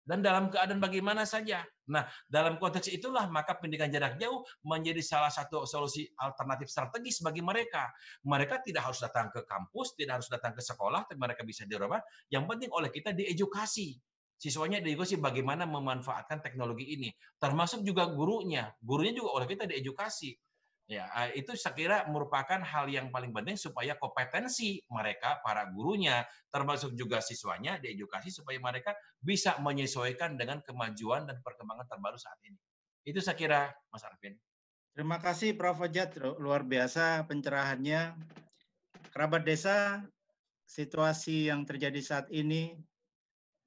Dan dalam keadaan bagaimana saja. Nah, dalam konteks itulah maka pendidikan jarak jauh menjadi salah satu solusi alternatif strategis bagi mereka. Mereka tidak harus datang ke kampus, tidak harus datang ke sekolah, tapi mereka bisa di rumah. Yang penting oleh kita diedukasi. Siswanya diedukasi bagaimana memanfaatkan teknologi ini. Termasuk juga gurunya. Gurunya juga oleh kita diedukasi Ya, eh, itu saya kira merupakan hal yang paling penting supaya kompetensi mereka, para gurunya, termasuk juga siswanya diedukasi supaya mereka bisa menyesuaikan dengan kemajuan dan perkembangan terbaru saat ini. Itu saya kira, Mas Arvin. Terima kasih Prof. Ojat, luar biasa pencerahannya. Kerabat desa, situasi yang terjadi saat ini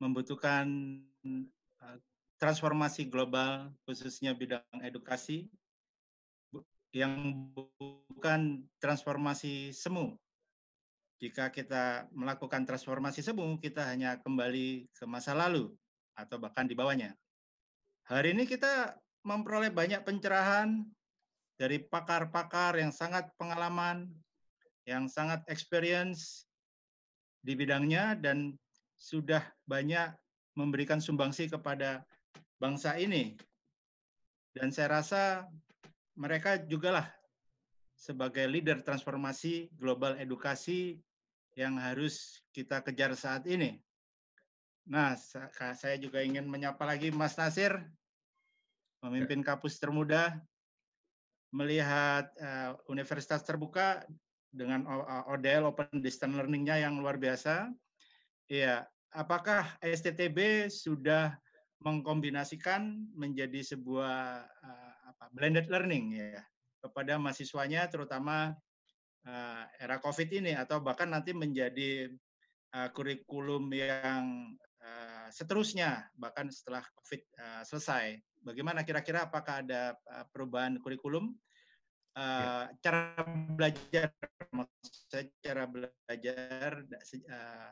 membutuhkan eh, transformasi global, khususnya bidang edukasi, yang bukan transformasi semu. Jika kita melakukan transformasi semu, kita hanya kembali ke masa lalu atau bahkan di bawahnya. Hari ini kita memperoleh banyak pencerahan dari pakar-pakar yang sangat pengalaman, yang sangat experience di bidangnya dan sudah banyak memberikan sumbangsi kepada bangsa ini. Dan saya rasa mereka juga lah sebagai leader transformasi global edukasi yang harus kita kejar saat ini. Nah, saya juga ingin menyapa lagi Mas Nasir, memimpin ya. kampus termuda, melihat uh, universitas terbuka dengan ODL Open Distance Learning-nya yang luar biasa. Iya, apakah STTB sudah mengkombinasikan menjadi sebuah uh, apa blended learning ya kepada mahasiswanya terutama uh, era COVID ini atau bahkan nanti menjadi uh, kurikulum yang uh, seterusnya bahkan setelah COVID uh, selesai. Bagaimana kira-kira apakah ada uh, perubahan kurikulum? Uh, ya. cara belajar cara belajar uh,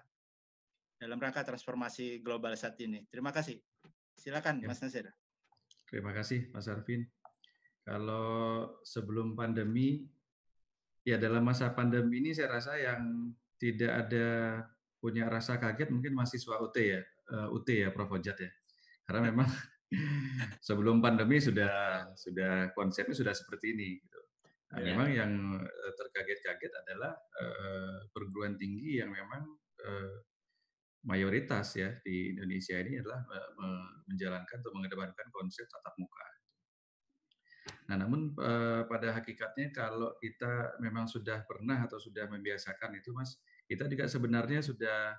dalam rangka transformasi global saat ini. Terima kasih. Silakan ya. Mas Nasir. Terima kasih Mas Arvin. Kalau sebelum pandemi, ya dalam masa pandemi ini saya rasa yang tidak ada punya rasa kaget mungkin mahasiswa UT ya, uh, eh, UT ya Prof. Ojat ya. Karena memang sebelum pandemi sudah sudah konsepnya sudah seperti ini. Gitu. Nah, yeah. memang yang eh, terkaget-kaget adalah uh, perguruan tinggi yang memang uh, mayoritas ya di Indonesia ini adalah menjalankan atau mengedepankan konsep tatap muka. Nah, namun eh, pada hakikatnya kalau kita memang sudah pernah atau sudah membiasakan itu, Mas, kita juga sebenarnya sudah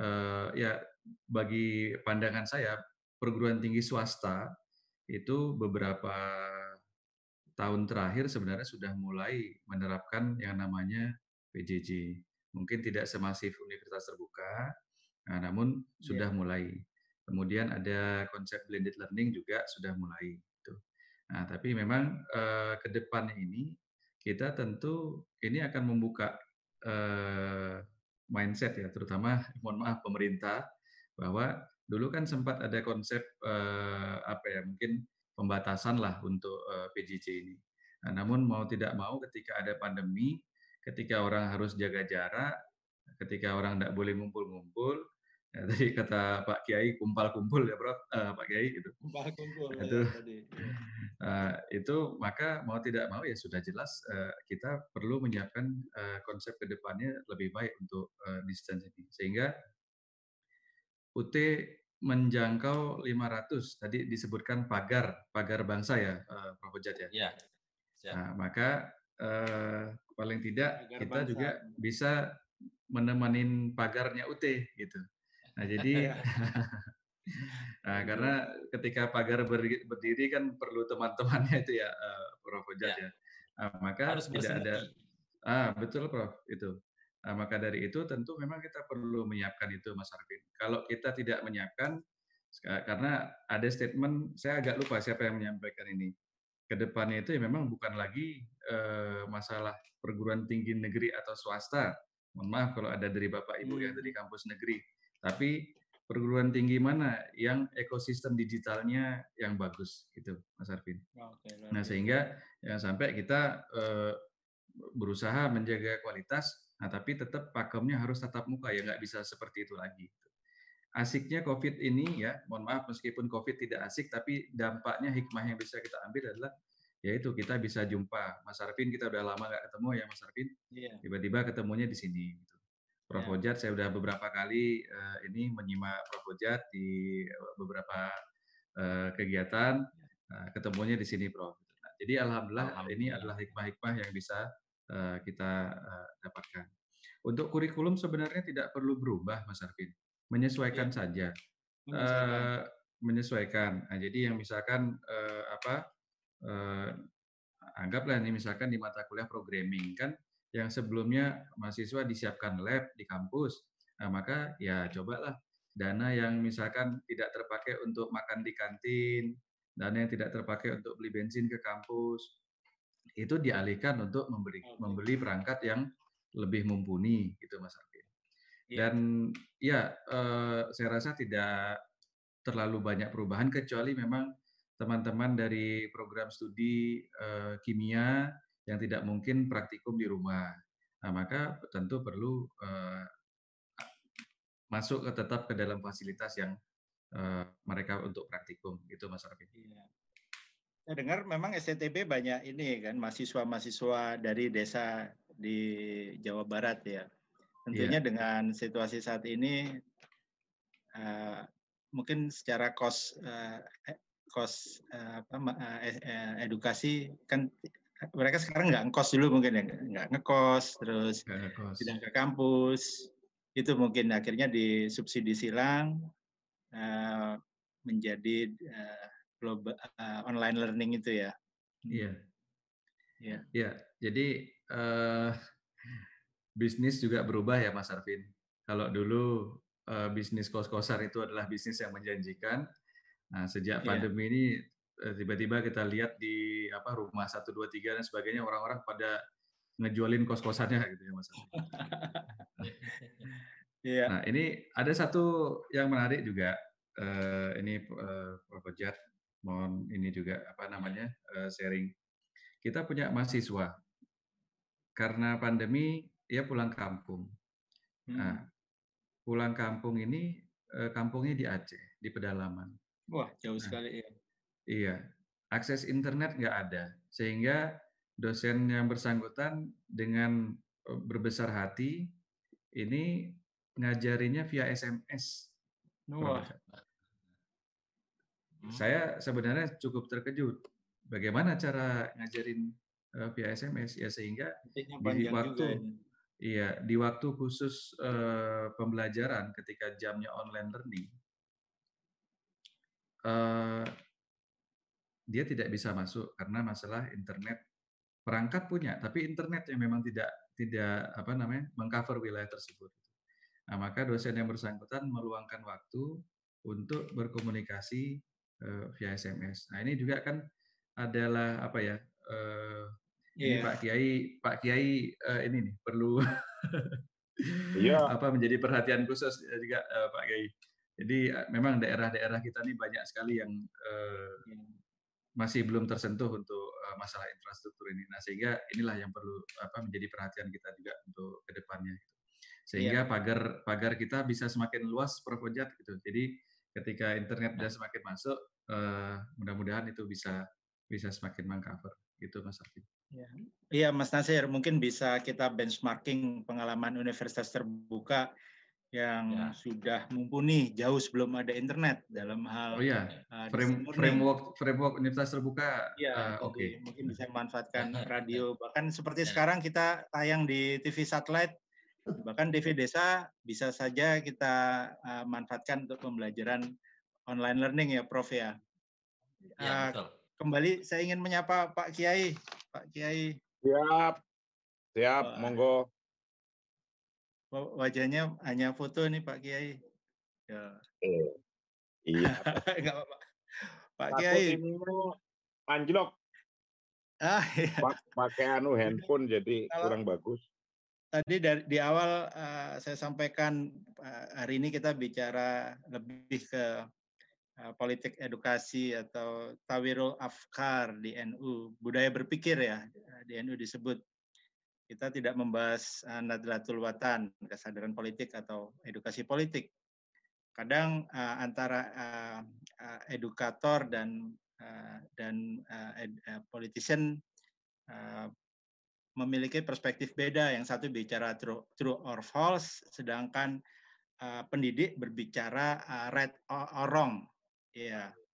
eh, ya bagi pandangan saya perguruan tinggi swasta itu beberapa tahun terakhir sebenarnya sudah mulai menerapkan yang namanya PJJ. Mungkin tidak semasif universitas terbuka, nah, namun sudah yeah. mulai. Kemudian ada konsep blended learning juga sudah mulai. Nah, tapi memang eh, ke depan ini kita tentu ini akan membuka eh, mindset ya, terutama mohon maaf pemerintah bahwa dulu kan sempat ada konsep eh, apa ya mungkin pembatasan lah untuk eh, PJJ ini. Nah, namun mau tidak mau ketika ada pandemi, ketika orang harus jaga jarak, ketika orang tidak boleh ngumpul-ngumpul, Ya, tadi kata Pak Kiai kumpal-kumpul ya, Bro. Uh, Pak Kiai gitu. Kumpal-kumpul. Nah, itu, ya, tadi. Uh, itu maka mau tidak mau ya sudah jelas uh, kita perlu menyiapkan uh, konsep ke depannya lebih baik untuk uh, distance ini. Sehingga UT menjangkau 500 tadi disebutkan pagar pagar bangsa ya uh, Prof ya. Iya. Nah, maka uh, paling tidak pagar kita bangsa. juga bisa menemani pagarnya UT gitu. Nah, jadi nah, karena ketika pagar berdiri kan perlu teman-temannya itu ya uh, Prof Ojat ya. ya. Nah, maka Harus tidak ada ah betul Prof itu. Nah, maka dari itu tentu memang kita perlu menyiapkan itu Mas Arvin. Kalau kita tidak menyiapkan, karena ada statement, saya agak lupa siapa yang menyampaikan ini. Ke depannya itu ya memang bukan lagi eh, masalah perguruan tinggi negeri atau swasta. Mohon maaf kalau ada dari Bapak Ibu yang dari kampus negeri. Tapi perguruan tinggi mana yang ekosistem digitalnya yang bagus gitu Mas Arvin. nah sehingga yang sampai kita eh, berusaha menjaga kualitas Nah, tapi tetap pakemnya harus tetap muka ya, nggak bisa seperti itu lagi. Asiknya COVID ini ya, mohon maaf meskipun COVID tidak asik, tapi dampaknya hikmah yang bisa kita ambil adalah yaitu kita bisa jumpa Mas Arvin kita udah lama nggak ketemu ya Mas Arvin iya. tiba-tiba ketemunya di sini gitu. Prof yeah. Ojat saya udah beberapa kali uh, ini menyimak Prof Ojat di beberapa uh, kegiatan uh, ketemunya di sini Prof. Nah, jadi alhamdulillah, alhamdulillah ini adalah hikmah-hikmah yang bisa Eh, kita eh, dapatkan. Untuk kurikulum sebenarnya tidak perlu berubah, Mas Arvin. Menyesuaikan ya. saja. Menyesuaikan. Uh, menyesuaikan. Nah, jadi yang misalkan uh, apa? Uh, anggaplah ini misalkan di mata kuliah programming kan yang sebelumnya mahasiswa disiapkan lab di kampus. Nah, maka ya cobalah dana yang misalkan tidak terpakai untuk makan di kantin, dana yang tidak terpakai untuk beli bensin ke kampus, itu dialihkan untuk memberi membeli perangkat yang lebih mumpuni gitu Mas Arvin. Iya. Dan ya eh, saya rasa tidak terlalu banyak perubahan kecuali memang teman-teman dari program studi eh, kimia yang tidak mungkin praktikum di rumah. Nah, maka tentu perlu eh, masuk ke tetap ke dalam fasilitas yang eh, mereka untuk praktikum gitu Mas Arvin. Iya. Saya dengar memang STTB banyak ini kan mahasiswa-mahasiswa dari desa di Jawa Barat ya. Tentunya yeah. dengan situasi saat ini uh, mungkin secara kos uh, kos uh, apa uh, edukasi kan mereka sekarang nggak ngekos dulu mungkin ya nggak ngekos terus ngekos. tidak ke kampus itu mungkin akhirnya disubsidi silang uh, menjadi uh, global uh, online learning itu ya. Iya. Iya. Iya. Jadi uh, bisnis juga berubah ya Mas Arvin. Kalau dulu uh, bisnis kos-kosan itu adalah bisnis yang menjanjikan. Nah, sejak yeah. pandemi ini tiba-tiba kita lihat di apa rumah 1 2 3 dan sebagainya orang-orang pada ngejualin kos-kosannya gitu ya Mas. Iya. Nah, ini ada satu yang menarik juga uh, ini uh, Prof. Jat mohon ini juga apa namanya uh, sharing. Kita punya mahasiswa karena pandemi dia pulang kampung. Hmm. Nah, pulang kampung ini uh, kampungnya di Aceh di pedalaman. Wah jauh nah, sekali ya. Iya, akses internet nggak ada sehingga dosen yang bersangkutan dengan eh, berbesar hati ini ngajarinya via SMS. Wah. Hmm. Saya sebenarnya cukup terkejut. Bagaimana cara ngajarin uh, via SMS ya sehingga di waktu iya di waktu khusus uh, pembelajaran ketika jamnya online learning uh, dia tidak bisa masuk karena masalah internet perangkat punya tapi internet yang memang tidak tidak apa namanya mengcover wilayah tersebut. Nah, maka dosen yang bersangkutan meluangkan waktu untuk berkomunikasi uh, via SMS. Nah ini juga kan adalah apa ya? Uh, yeah. Ini iya. Pak Kiai, Pak Kiai uh, ini nih perlu yeah. apa menjadi perhatian khusus juga uh, Pak Kiai. Jadi uh, memang daerah-daerah kita ini banyak sekali yang uh, masih belum tersentuh untuk uh, masalah infrastruktur ini. Nah sehingga inilah yang perlu apa menjadi perhatian kita juga untuk ke depannya. Gitu. Sehingga yeah. pagar pagar kita bisa semakin luas, Prof. gitu. Jadi ketika internet sudah semakin masuk, uh, mudah-mudahan itu bisa bisa semakin mengcover gitu Mas Arfi. Ya. Iya Mas Nasir, mungkin bisa kita benchmarking pengalaman universitas terbuka yang ya. sudah mumpuni jauh sebelum ada internet dalam hal oh iya uh, Frame, framework framework universitas terbuka ya uh, oke okay. mungkin bisa memanfaatkan radio bahkan seperti ya. sekarang kita tayang di TV satelit bahkan TV desa bisa saja kita uh, manfaatkan untuk pembelajaran online learning ya Prof ya. ya uh, Kembali saya ingin menyapa Pak Kiai Pak Kiai. Siap siap oh, monggo wajahnya hanya foto nih Pak Kiai. Ya. Eh, iya. Enggak apa-apa. Pak Kiai. Anjlok. Ah, iya. Pakai anu handphone jadi Kalau, kurang bagus. Tadi dari di awal uh, saya sampaikan uh, hari ini kita bicara lebih ke uh, politik edukasi atau tawirul afkar di NU, budaya berpikir ya di NU disebut kita tidak membahas uh, Nadratul Watan, kesadaran politik atau edukasi politik. Kadang uh, antara uh, uh, edukator dan uh, dan uh, ed, uh, politician uh, memiliki perspektif beda. Yang satu bicara true, true or false, sedangkan uh, pendidik berbicara uh, right or wrong. Iya. Yeah.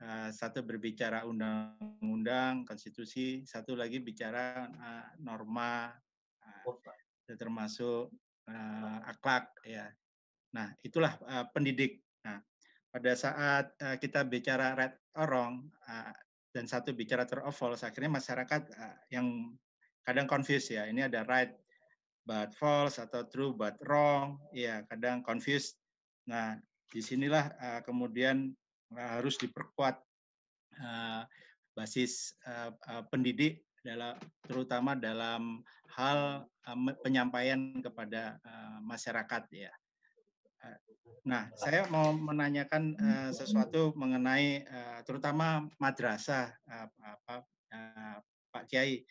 Uh, satu berbicara undang-undang, konstitusi, satu lagi bicara uh, norma, uh, termasuk uh, akhlak, ya. Nah, itulah uh, pendidik. Nah, pada saat uh, kita bicara right or wrong uh, dan satu bicara true or false, akhirnya masyarakat uh, yang kadang confused ya. Ini ada right but false atau true but wrong, ya kadang confused. Nah, di sinilah uh, kemudian harus diperkuat uh, basis uh, uh, pendidik dalam terutama dalam hal penyampaian kepada masyarakat ya. Nah, saya mau menanyakan uh, sesuatu mengenai uh, terutama madrasah uh, apa, uh, Pak Kiai.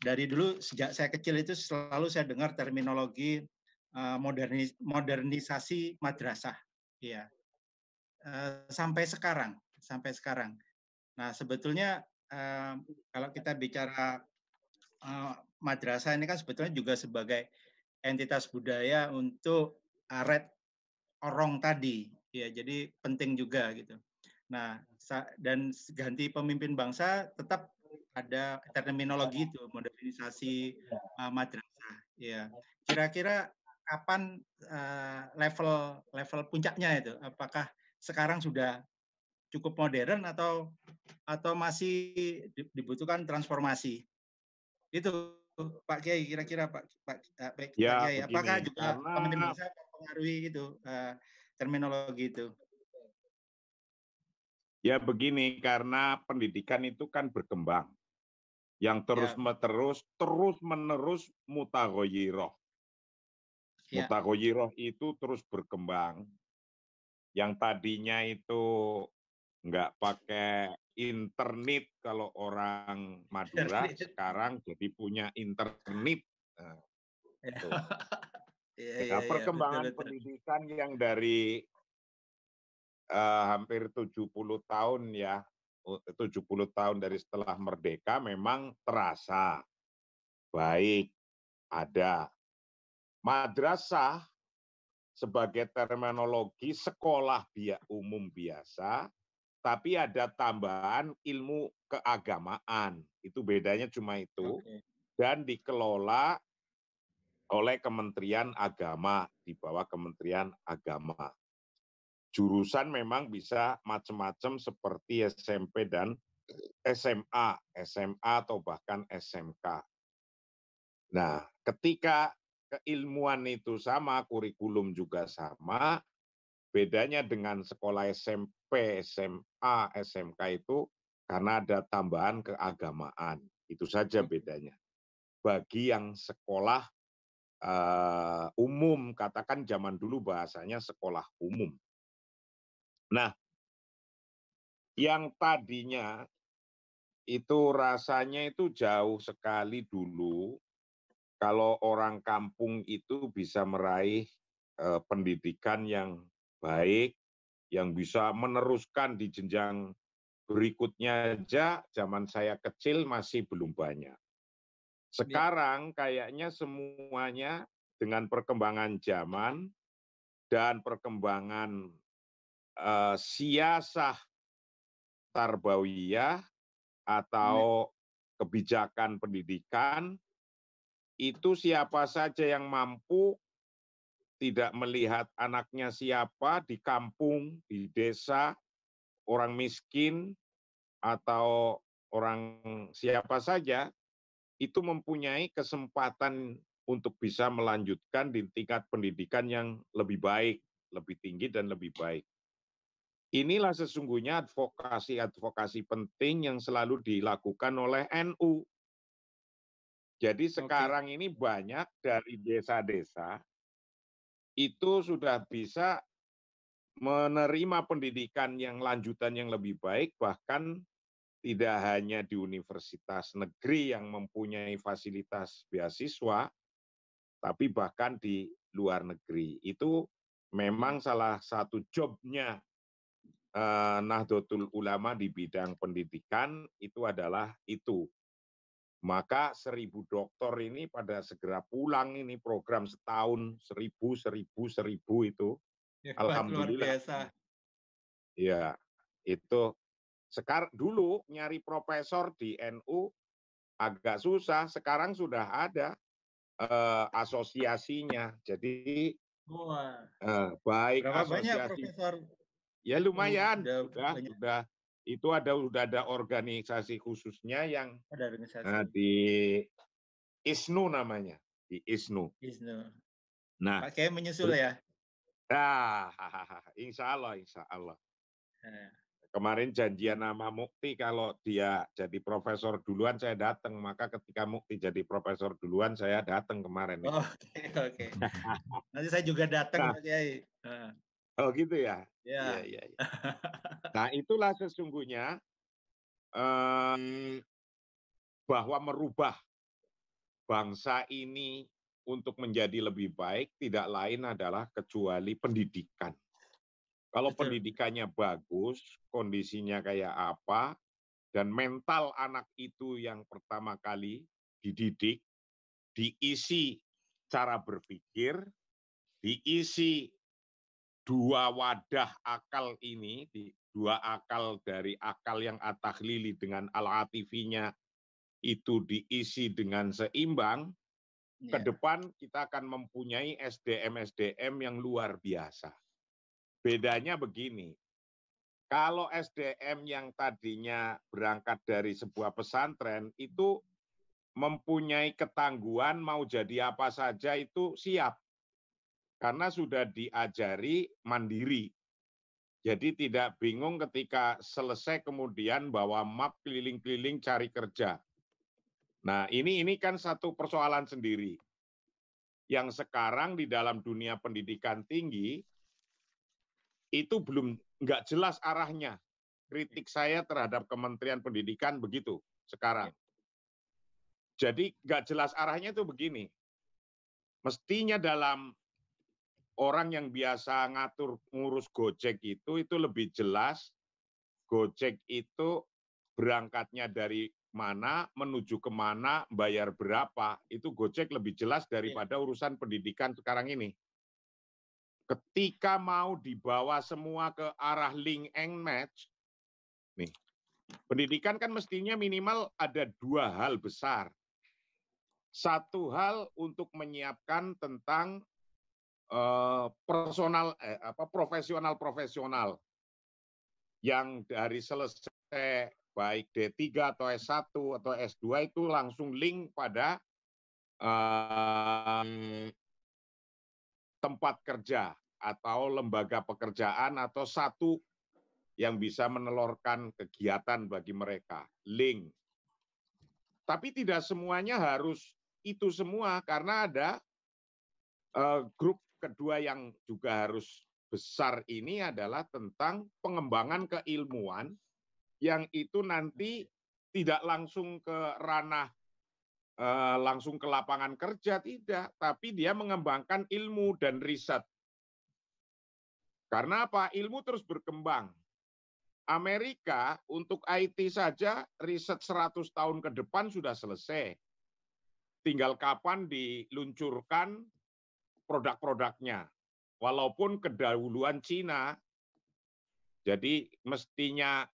Dari dulu sejak saya kecil itu selalu saya dengar terminologi uh, modernis, modernisasi madrasah. Ya, Eh, sampai sekarang, sampai sekarang. Nah, sebetulnya uh, kalau kita bicara uh, madrasah ini kan sebetulnya juga sebagai entitas budaya untuk aret orang tadi, ya. Jadi penting juga gitu. Nah, dan ganti pemimpin bangsa tetap ada terminologi itu modernisasi uh, madrasah, ya. Kira-kira kapan uh, level level puncaknya itu? Apakah sekarang sudah cukup modern atau atau masih dibutuhkan transformasi? Itu Pak Kiai kira-kira Pak Pak, eh, Pak ya, Kiai apakah juga Karena... mempengaruhi itu uh, terminologi itu? Ya begini karena pendidikan itu kan berkembang yang terus ya. terus terus menerus mutagoyiroh. Ya. Mutagoyiroh itu terus berkembang yang tadinya itu nggak pakai internet kalau orang Madura sekarang jadi punya internet. Nah, ya. ya, ya, nah, perkembangan ya, betul, pendidikan yang dari uh, hampir 70 tahun ya, 70 tahun dari setelah merdeka memang terasa baik ada madrasah sebagai terminologi sekolah biak umum biasa, tapi ada tambahan ilmu keagamaan. Itu bedanya cuma itu. Okay. Dan dikelola oleh Kementerian Agama, di bawah Kementerian Agama. Jurusan memang bisa macam-macam seperti SMP dan SMA, SMA atau bahkan SMK. Nah, ketika keilmuan itu sama, kurikulum juga sama. Bedanya dengan sekolah SMP, SMA, SMK itu karena ada tambahan keagamaan. Itu saja bedanya. Bagi yang sekolah uh, umum, katakan zaman dulu bahasanya sekolah umum. Nah, yang tadinya itu rasanya itu jauh sekali dulu kalau orang kampung itu bisa meraih eh, pendidikan yang baik, yang bisa meneruskan di jenjang berikutnya aja zaman saya kecil masih belum banyak. Iya. Sekarang kayaknya semuanya dengan perkembangan zaman dan perkembangan uh, siasah tarbawiyah atau kebijakan pendidikan itu siapa saja yang mampu tidak melihat anaknya siapa di kampung, di desa, orang miskin, atau orang siapa saja, itu mempunyai kesempatan untuk bisa melanjutkan di tingkat pendidikan yang lebih baik, lebih tinggi, dan lebih baik. Inilah sesungguhnya advokasi-advokasi penting yang selalu dilakukan oleh NU. Jadi sekarang okay. ini banyak dari desa-desa itu sudah bisa menerima pendidikan yang lanjutan yang lebih baik, bahkan tidak hanya di universitas negeri yang mempunyai fasilitas beasiswa, tapi bahkan di luar negeri. Itu memang salah satu jobnya uh, Nahdlatul Ulama di bidang pendidikan itu adalah itu. Maka seribu dokter ini pada segera pulang ini program setahun seribu, seribu, seribu itu. Ya, Alhamdulillah. Luar biasa. Ya, itu sekarang dulu nyari profesor di NU agak susah, sekarang sudah ada uh, asosiasinya. Jadi Wah. Uh, baik Berapa asosiasi. banyak profesor Ya lumayan, sudah, sudah, sudah itu ada sudah ada organisasi khususnya yang ada organisasi. Uh, di ISNU namanya, di ISNU. ISNU. Nah, pakai menyusul ya. Ah, insya Allah, insya Allah. Eh. Kemarin janjian nama Mukti kalau dia jadi profesor duluan saya datang, maka ketika Mukti jadi profesor duluan saya datang kemarin. Oke, oh, oke. Okay, okay. Nanti saya juga datang, nah, Pak Kiai. Oh gitu ya. Ya. ya, ya, ya. Nah itulah sesungguhnya um, bahwa merubah bangsa ini untuk menjadi lebih baik tidak lain adalah kecuali pendidikan. Kalau Betul. pendidikannya bagus, kondisinya kayak apa, dan mental anak itu yang pertama kali dididik, diisi cara berpikir, diisi dua wadah akal ini, dua akal dari akal yang atahlili dengan al-atifinya itu diisi dengan seimbang, yeah. ke depan kita akan mempunyai SDM-SDM yang luar biasa. Bedanya begini, kalau SDM yang tadinya berangkat dari sebuah pesantren itu mempunyai ketangguhan mau jadi apa saja itu siap karena sudah diajari mandiri. Jadi tidak bingung ketika selesai kemudian bawa map keliling-keliling cari kerja. Nah ini ini kan satu persoalan sendiri. Yang sekarang di dalam dunia pendidikan tinggi itu belum nggak jelas arahnya. Kritik saya terhadap Kementerian Pendidikan begitu sekarang. Jadi nggak jelas arahnya itu begini. Mestinya dalam orang yang biasa ngatur ngurus Gojek itu itu lebih jelas Gojek itu berangkatnya dari mana, menuju ke mana, bayar berapa, itu Gojek lebih jelas iya. daripada urusan pendidikan sekarang ini. Ketika mau dibawa semua ke arah link and match, nih, pendidikan kan mestinya minimal ada dua hal besar. Satu hal untuk menyiapkan tentang personal eh, apa profesional profesional yang dari selesai baik D3 atau S1 atau S2 itu langsung link pada um, tempat kerja atau lembaga pekerjaan atau satu yang bisa menelurkan kegiatan bagi mereka, link. Tapi tidak semuanya harus itu semua karena ada uh, grup kedua yang juga harus besar ini adalah tentang pengembangan keilmuan yang itu nanti tidak langsung ke ranah eh, langsung ke lapangan kerja tidak, tapi dia mengembangkan ilmu dan riset. Karena apa? Ilmu terus berkembang. Amerika untuk IT saja riset 100 tahun ke depan sudah selesai. Tinggal kapan diluncurkan produk-produknya. walaupun kedahuluan Cina. Jadi mestinya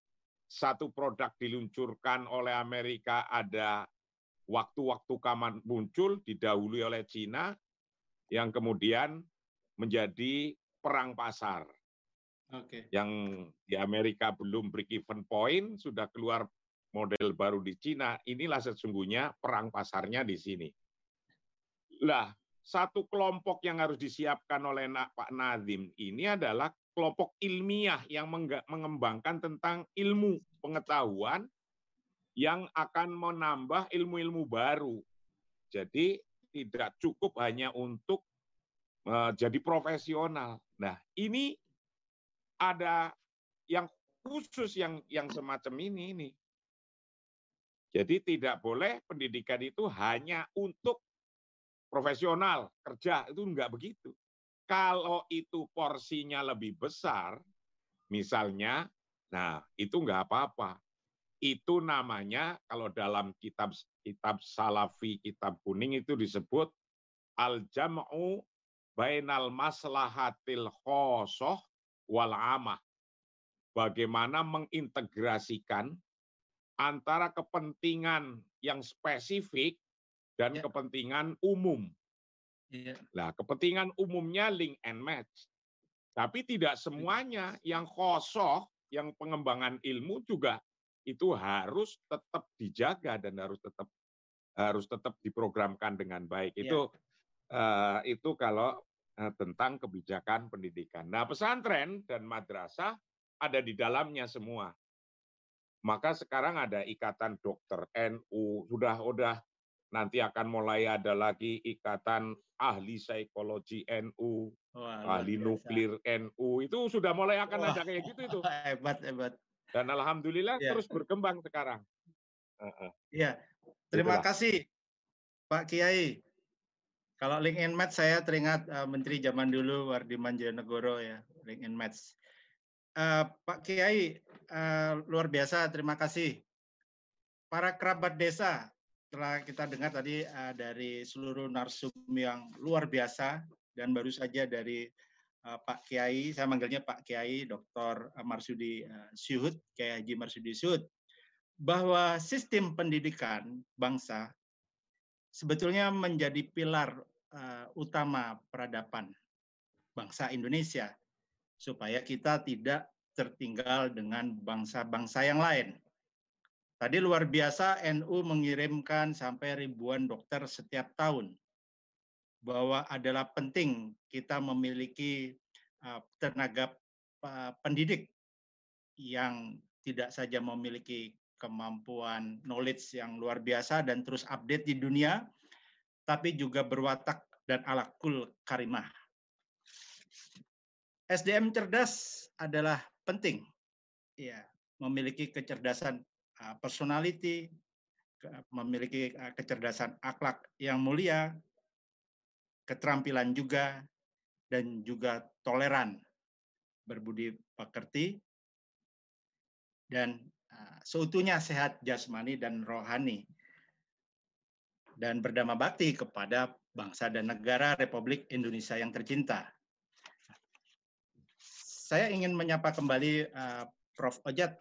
satu produk diluncurkan oleh Amerika ada waktu-waktu kapan muncul didahului oleh Cina yang kemudian menjadi perang pasar. Okay. Yang di Amerika belum break even point sudah keluar model baru di Cina. Inilah sesungguhnya perang pasarnya di sini. Lah, satu kelompok yang harus disiapkan oleh Pak Nazim ini adalah kelompok ilmiah yang mengembangkan tentang ilmu pengetahuan yang akan menambah ilmu-ilmu baru. Jadi tidak cukup hanya untuk uh, jadi profesional. Nah, ini ada yang khusus yang yang semacam ini ini. Jadi tidak boleh pendidikan itu hanya untuk profesional kerja itu enggak begitu. Kalau itu porsinya lebih besar, misalnya, nah itu enggak apa-apa. Itu namanya kalau dalam kitab kitab Salafi, kitab kuning itu disebut al-jam'u bainal maslahatil khosoh wal amah. Bagaimana mengintegrasikan antara kepentingan yang spesifik dan ya. kepentingan umum. Ya. Nah, kepentingan umumnya link and match. Tapi tidak semuanya yang kosong, yang pengembangan ilmu juga itu harus tetap dijaga dan harus tetap harus tetap diprogramkan dengan baik. Ya. Itu uh, itu kalau uh, tentang kebijakan pendidikan. Nah, pesantren dan madrasah ada di dalamnya semua. Maka sekarang ada ikatan dokter NU, sudah sudah nanti akan mulai ada lagi ikatan ahli psikologi NU, Wah, ahli nuklir NU, itu sudah mulai akan Wah, ada kayak gitu itu. Hebat, hebat. Dan alhamdulillah ya. terus berkembang sekarang. Iya, terima Itulah. kasih Pak Kiai. Kalau link and match saya teringat uh, Menteri zaman dulu Wardi Manjonegoro ya, link and match. Uh, Pak Kiai, uh, luar biasa, terima kasih. Para kerabat desa, setelah kita dengar tadi uh, dari seluruh narsum yang luar biasa dan baru saja dari uh, Pak Kiai, saya manggilnya Pak Kiai Dr. Marsudi uh, Syuhud, Kiai Haji Marsudi Syuhud, bahwa sistem pendidikan bangsa sebetulnya menjadi pilar uh, utama peradaban bangsa Indonesia supaya kita tidak tertinggal dengan bangsa-bangsa yang lain. Tadi luar biasa NU mengirimkan sampai ribuan dokter setiap tahun. Bahwa adalah penting kita memiliki uh, tenaga uh, pendidik yang tidak saja memiliki kemampuan knowledge yang luar biasa dan terus update di dunia, tapi juga berwatak dan alakul karimah. SDM cerdas adalah penting. Ya, memiliki kecerdasan personality, memiliki uh, kecerdasan akhlak yang mulia, keterampilan juga, dan juga toleran, berbudi pekerti, dan uh, seutuhnya sehat jasmani dan rohani, dan berdama bakti kepada bangsa dan negara Republik Indonesia yang tercinta. Saya ingin menyapa kembali Prof. Ojat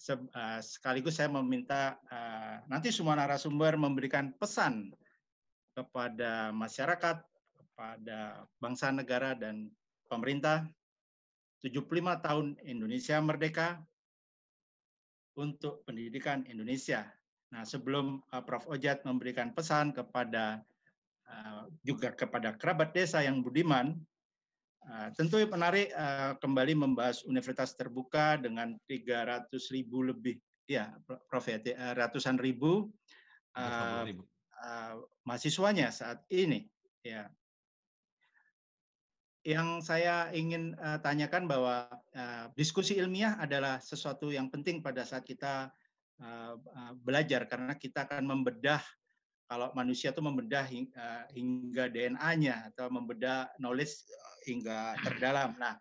Eh, sekaligus saya meminta eh, nanti semua narasumber memberikan pesan kepada masyarakat, kepada bangsa negara dan pemerintah 75 tahun Indonesia merdeka untuk pendidikan Indonesia. Nah, sebelum eh, Prof. Ojat memberikan pesan kepada juga kepada kerabat desa yang budiman, Uh, tentu menarik uh, kembali membahas universitas terbuka dengan 300 ribu lebih, ya Prof. Ya, eh, ratusan ribu, uh, uh, mahasiswanya saat ini. Ya. Yang saya ingin uh, tanyakan bahwa uh, diskusi ilmiah adalah sesuatu yang penting pada saat kita uh, uh, belajar karena kita akan membedah kalau manusia itu membedah hingga DNA-nya atau membedah knowledge hingga terdalam. Nah,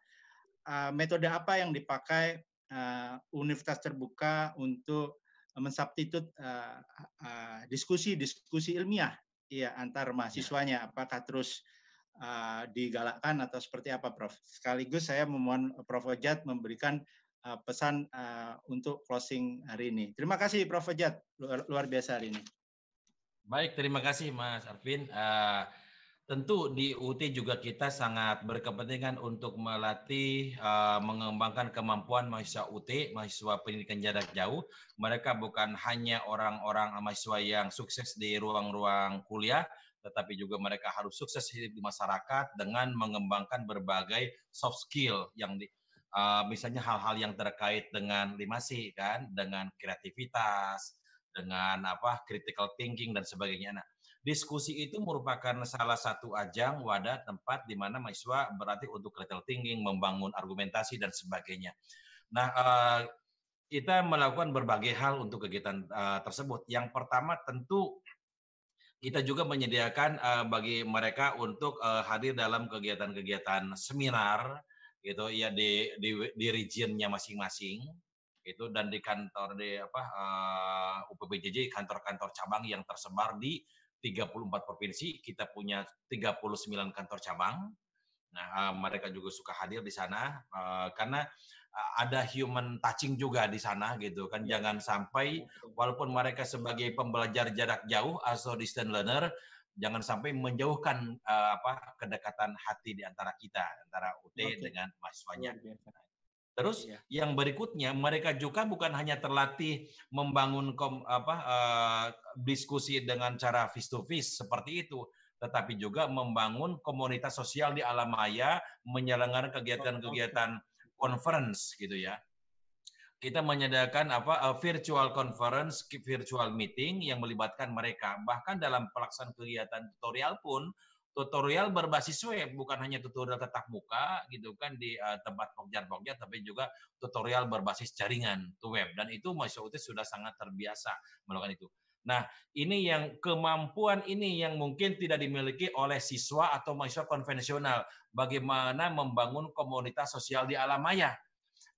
uh, metode apa yang dipakai uh, universitas terbuka untuk mensubstitut diskusi-diskusi uh, ilmiah ya antar mahasiswanya? Apakah terus digalakkan atau seperti apa, Prof? Sekaligus saya memohon Prof. Ojat memberikan pesan untuk closing hari ini. Terima kasih, Prof. Ojat, luar, luar biasa hari ini. Baik, terima kasih Mas Arvin. Uh, Tentu di UT juga kita sangat berkepentingan untuk melatih, uh, mengembangkan kemampuan mahasiswa UT, mahasiswa pendidikan jarak jauh. Mereka bukan hanya orang-orang mahasiswa yang sukses di ruang-ruang kuliah, tetapi juga mereka harus sukses hidup di masyarakat dengan mengembangkan berbagai soft skill yang di, uh, misalnya hal-hal yang terkait dengan limasi kan, dengan kreativitas, dengan apa critical thinking dan sebagainya. Nah, diskusi itu merupakan salah satu ajang wadah tempat di mana mahasiswa berarti untuk critical thinking, membangun argumentasi dan sebagainya. Nah, uh, kita melakukan berbagai hal untuk kegiatan uh, tersebut. Yang pertama tentu kita juga menyediakan uh, bagi mereka untuk hadir dalam kegiatan-kegiatan seminar gitu ya di di, di regionnya masing-masing itu dan di kantor di apa uh, UPBJJ kantor-kantor cabang yang tersebar di 34 provinsi, kita punya 39 kantor cabang. Nah, mereka juga suka hadir di sana karena ada human touching juga di sana gitu kan. Ya. Jangan sampai walaupun mereka sebagai pembelajar jarak jauh atau distant learner jangan sampai menjauhkan apa kedekatan hati di antara kita antara UT okay. dengan mahasiswanya. Terus iya. yang berikutnya mereka juga bukan hanya terlatih membangun kom, apa uh, diskusi dengan cara face to face seperti itu, tetapi juga membangun komunitas sosial di alam maya, menyelenggarakan kegiatan-kegiatan conference gitu ya. Kita menyediakan apa uh, virtual conference, virtual meeting yang melibatkan mereka. Bahkan dalam pelaksanaan kegiatan tutorial pun tutorial berbasis web bukan hanya tutorial tetap muka gitu kan di uh, tempat pokjar-pokjar tapi juga tutorial berbasis jaringan to web. Dan itu mahasiswa UT sudah sangat terbiasa melakukan itu. Nah, ini yang kemampuan ini yang mungkin tidak dimiliki oleh siswa atau mahasiswa konvensional. Bagaimana membangun komunitas sosial di alam maya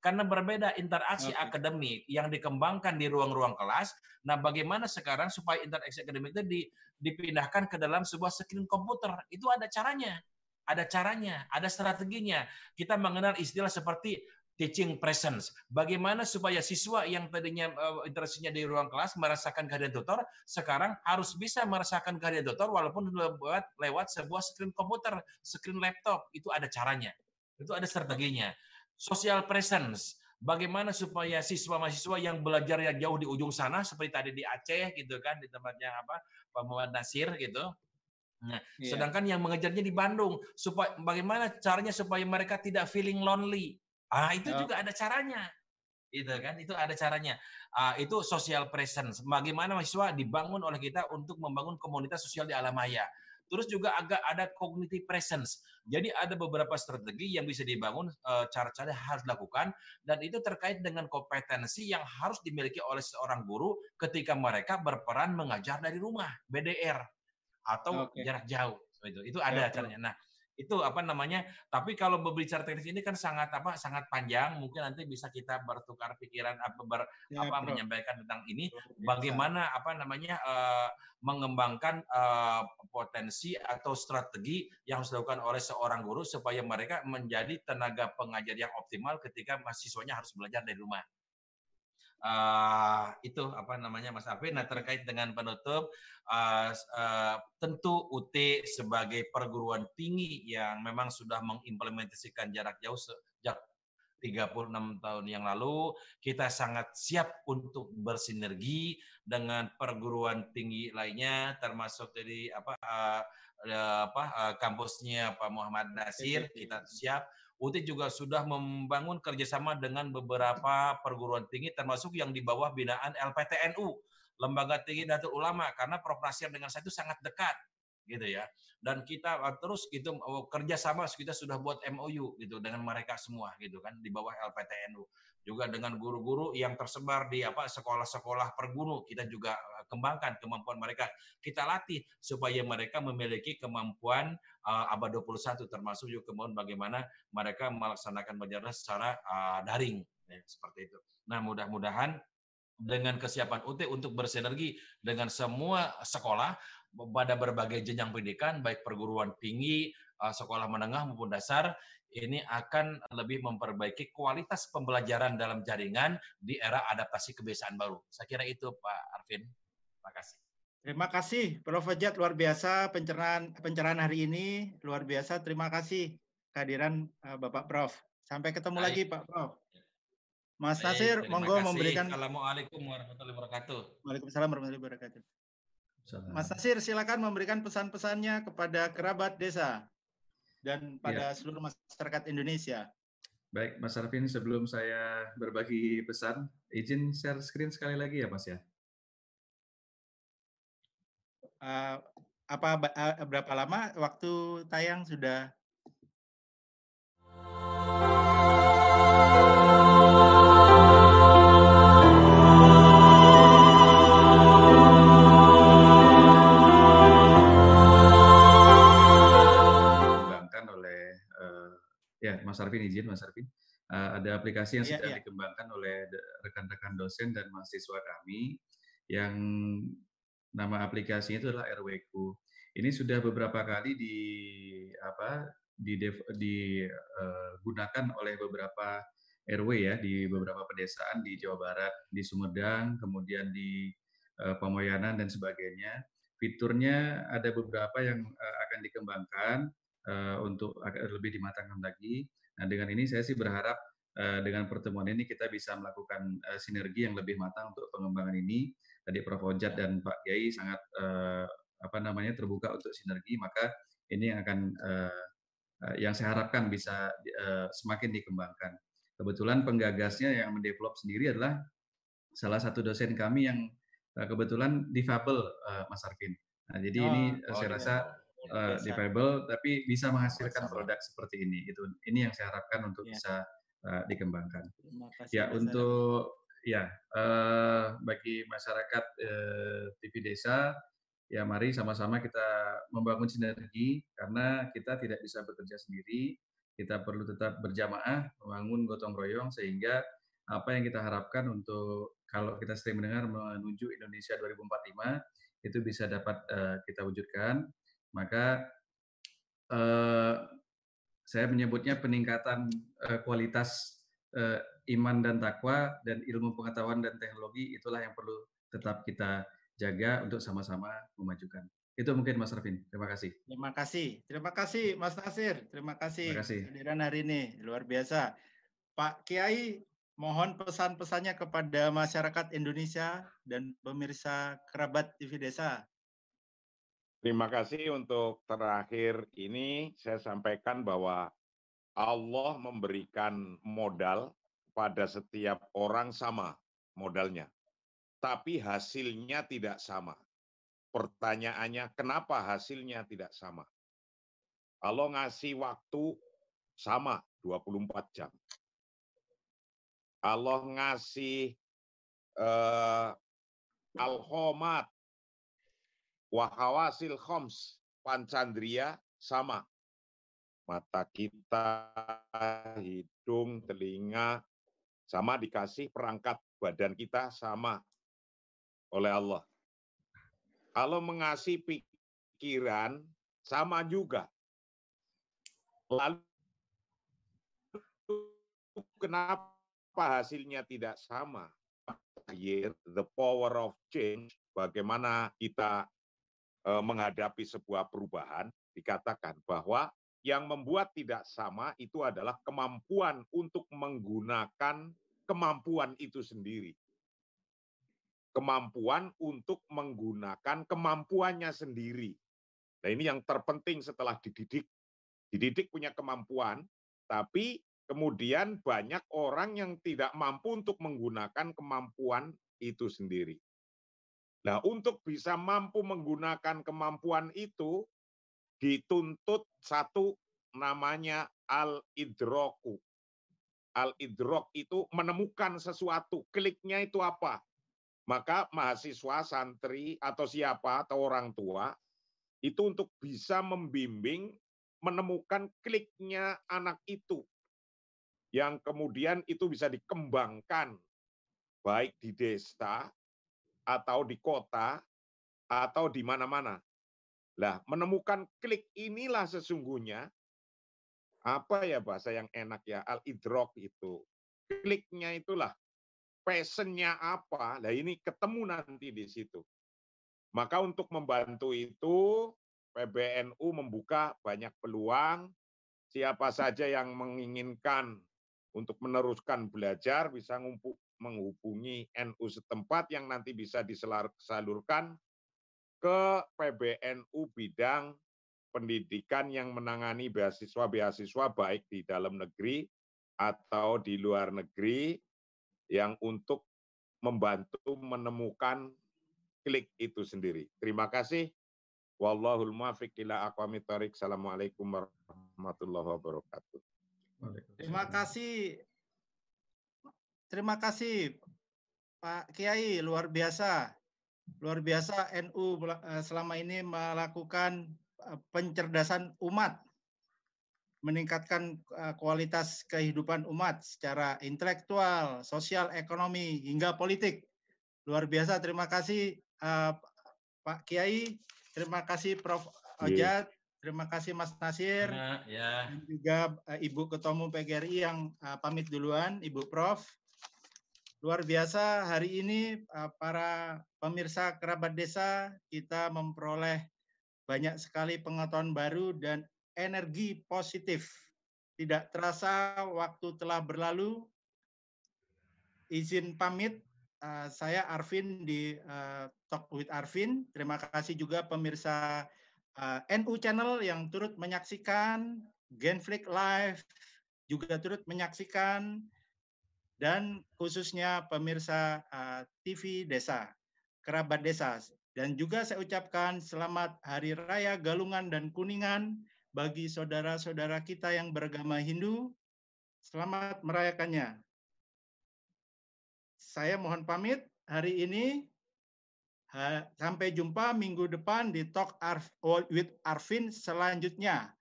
karena berbeda interaksi okay. akademik yang dikembangkan di ruang-ruang kelas. Nah, bagaimana sekarang supaya interaksi akademik itu di, dipindahkan ke dalam sebuah screen komputer? Itu ada caranya. Ada caranya, ada strateginya. Kita mengenal istilah seperti teaching presence. Bagaimana supaya siswa yang tadinya uh, interaksinya di ruang kelas merasakan kehadiran tutor, sekarang harus bisa merasakan kehadiran tutor walaupun lewat lewat sebuah screen komputer, screen laptop. Itu ada caranya. Itu ada strateginya social presence. Bagaimana supaya siswa-mahasiswa yang belajar yang jauh di ujung sana seperti tadi di Aceh gitu kan di tempatnya apa Pak Muhammad Nasir gitu. Nah, yeah. sedangkan yang mengejarnya di Bandung supaya bagaimana caranya supaya mereka tidak feeling lonely. Ah, itu oh. juga ada caranya. Itu kan, itu ada caranya. Uh, itu social presence. Bagaimana mahasiswa dibangun oleh kita untuk membangun komunitas sosial di alam maya. Terus juga agak ada cognitive presence. Jadi ada beberapa strategi yang bisa dibangun, eh, cara-cara harus dilakukan, dan itu terkait dengan kompetensi yang harus dimiliki oleh seorang guru ketika mereka berperan mengajar dari rumah, BDR, atau okay. jarak jauh. Itu, itu ada okay. caranya. Nah, itu apa namanya tapi kalau berbicara teknis ini kan sangat apa sangat panjang. Mungkin nanti bisa kita bertukar pikiran apa ber, ya, apa bro. menyampaikan tentang ini. Bagaimana apa namanya uh, mengembangkan uh, potensi atau strategi yang harus dilakukan oleh seorang guru supaya mereka menjadi tenaga pengajar yang optimal ketika mahasiswanya harus belajar dari rumah uh, itu apa namanya Mas Afif. Nah terkait dengan penutup, uh, uh, tentu UT sebagai perguruan tinggi yang memang sudah mengimplementasikan jarak jauh sejak 36 tahun yang lalu, kita sangat siap untuk bersinergi dengan perguruan tinggi lainnya, termasuk dari apa uh, apa uh, kampusnya Pak Muhammad Nasir, kita siap UT juga sudah membangun kerjasama dengan beberapa perguruan tinggi termasuk yang di bawah binaan LPTNU, Lembaga Tinggi Datul Ulama, karena peroperasian dengan saya itu sangat dekat gitu ya. Dan kita uh, terus gitu uh, kerjasama kita sudah buat MOU gitu dengan mereka semua gitu kan di bawah LPTNU. Juga dengan guru-guru yang tersebar di apa sekolah-sekolah perguru kita juga uh, kembangkan kemampuan mereka. Kita latih supaya mereka memiliki kemampuan uh, abad 21 termasuk juga kemampuan bagaimana mereka melaksanakan belajar secara uh, daring ya, seperti itu. Nah, mudah-mudahan dengan kesiapan UT untuk bersinergi dengan semua sekolah pada berbagai jenjang pendidikan, baik perguruan tinggi, uh, sekolah menengah maupun dasar ini akan lebih memperbaiki kualitas pembelajaran dalam jaringan di era adaptasi kebiasaan baru. Saya kira itu Pak Arvin. Terima kasih. Terima kasih Prof. Fajat luar biasa pencerahan pencerahan hari ini luar biasa. Terima kasih kehadiran uh, Bapak Prof. Sampai ketemu Baik. lagi Pak Prof. Mas Baik, Nasir, monggo kasih. memberikan. Assalamualaikum warahmatullahi wabarakatuh. Waalaikumsalam warahmatullahi wabarakatuh. Mas Nasir, silakan memberikan pesan-pesannya kepada kerabat desa dan pada ya. seluruh masyarakat Indonesia. Baik, Mas Arvin, sebelum saya berbagi pesan, izin share screen sekali lagi ya, Mas ya. Uh, apa uh, berapa lama waktu tayang sudah Mas Arvin izin Mas Arvin. Uh, ada aplikasi yang yeah, sedang yeah. dikembangkan oleh rekan-rekan dosen dan mahasiswa kami yang nama aplikasinya itu adalah RWku. Ini sudah beberapa kali di apa di digunakan uh, oleh beberapa RW ya di beberapa pedesaan di Jawa Barat, di Sumedang, kemudian di uh, Pemoyanan dan sebagainya. Fiturnya ada beberapa yang uh, akan dikembangkan uh, untuk agak lebih dimatangkan lagi. Nah, dengan ini saya sih berharap dengan pertemuan ini kita bisa melakukan sinergi yang lebih matang untuk pengembangan ini. Tadi Prof. Ojat dan Pak Kiai sangat uh, apa namanya terbuka untuk sinergi, maka ini yang akan uh, uh, yang saya harapkan bisa uh, semakin dikembangkan. Kebetulan penggagasnya yang mendevelop sendiri adalah salah satu dosen kami yang uh, kebetulan difabel, uh, Mas Arvin. Nah, jadi oh, ini oh, saya iya. rasa uh, difabel tapi bisa menghasilkan produk seperti ini. Itu ini yang saya harapkan untuk ya. bisa uh, dikembangkan. ya untuk ya uh, bagi masyarakat uh, TV desa ya mari sama-sama kita membangun sinergi karena kita tidak bisa bekerja sendiri. Kita perlu tetap berjamaah membangun gotong royong sehingga apa yang kita harapkan untuk kalau kita sering mendengar menuju Indonesia 2045 itu bisa dapat uh, kita wujudkan maka eh, saya menyebutnya peningkatan eh, kualitas eh, iman dan takwa dan ilmu pengetahuan dan teknologi itulah yang perlu tetap kita jaga untuk sama-sama memajukan. Itu mungkin Mas Rafin. Terima kasih. Terima kasih. Terima kasih Mas Nasir. Terima kasih. Terima kasih. Kehadiran hari ini luar biasa. Pak Kiai, mohon pesan-pesannya kepada masyarakat Indonesia dan pemirsa kerabat TV Desa. Terima kasih untuk terakhir ini saya sampaikan bahwa Allah memberikan modal pada setiap orang sama modalnya. Tapi hasilnya tidak sama. Pertanyaannya kenapa hasilnya tidak sama? Allah ngasih waktu sama 24 jam. Allah ngasih uh, alhomat Wahawasil khoms, pancandria sama. Mata kita, hidung, telinga, sama dikasih perangkat badan kita sama oleh Allah. Kalau mengasih pikiran, sama juga. Lalu kenapa hasilnya tidak sama? The power of change, bagaimana kita Eh, menghadapi sebuah perubahan, dikatakan bahwa yang membuat tidak sama itu adalah kemampuan untuk menggunakan kemampuan itu sendiri. Kemampuan untuk menggunakan kemampuannya sendiri. Nah ini yang terpenting setelah dididik. Dididik punya kemampuan, tapi kemudian banyak orang yang tidak mampu untuk menggunakan kemampuan itu sendiri. Nah, untuk bisa mampu menggunakan kemampuan itu dituntut satu namanya al-idroku. Al-idrok itu menemukan sesuatu, kliknya itu apa? Maka mahasiswa, santri, atau siapa, atau orang tua, itu untuk bisa membimbing, menemukan kliknya anak itu. Yang kemudian itu bisa dikembangkan, baik di desa, atau di kota atau di mana-mana. Lah, menemukan klik inilah sesungguhnya apa ya bahasa yang enak ya al-idrok itu. Kliknya itulah passionnya apa. Lah ini ketemu nanti di situ. Maka untuk membantu itu PBNU membuka banyak peluang. Siapa saja yang menginginkan untuk meneruskan belajar bisa menghubungi NU setempat yang nanti bisa disalurkan ke PBNU bidang pendidikan yang menangani beasiswa-beasiswa baik di dalam negeri atau di luar negeri yang untuk membantu menemukan klik itu sendiri. Terima kasih. Wallahul muwaffiq ila aqwamit thoriq. Assalamualaikum warahmatullahi wabarakatuh. Terima kasih. Terima kasih Pak Kiai, luar biasa. Luar biasa NU eh, selama ini melakukan pencerdasan umat meningkatkan eh, kualitas kehidupan umat secara intelektual, sosial, ekonomi, hingga politik. Luar biasa, terima kasih Pak Kiai. Terima kasih Prof. Ojat, terima kasih Mas Nasir, ya, ya. dan juga uh, Ibu Ketua Umum PGRI yang uh, pamit duluan, Ibu Prof. Luar biasa hari ini uh, para pemirsa kerabat desa kita memperoleh banyak sekali pengetahuan baru dan energi positif. Tidak terasa waktu telah berlalu. Izin pamit uh, saya Arvin di uh, Talk with Arvin. Terima kasih juga pemirsa uh, NU Channel yang turut menyaksikan, Genflix Live juga turut menyaksikan, dan khususnya pemirsa TV Desa, kerabat desa. Dan juga saya ucapkan selamat Hari Raya Galungan dan Kuningan bagi saudara-saudara kita yang beragama Hindu. Selamat merayakannya saya mohon pamit hari ini. Sampai jumpa minggu depan di Talk with Arvin selanjutnya.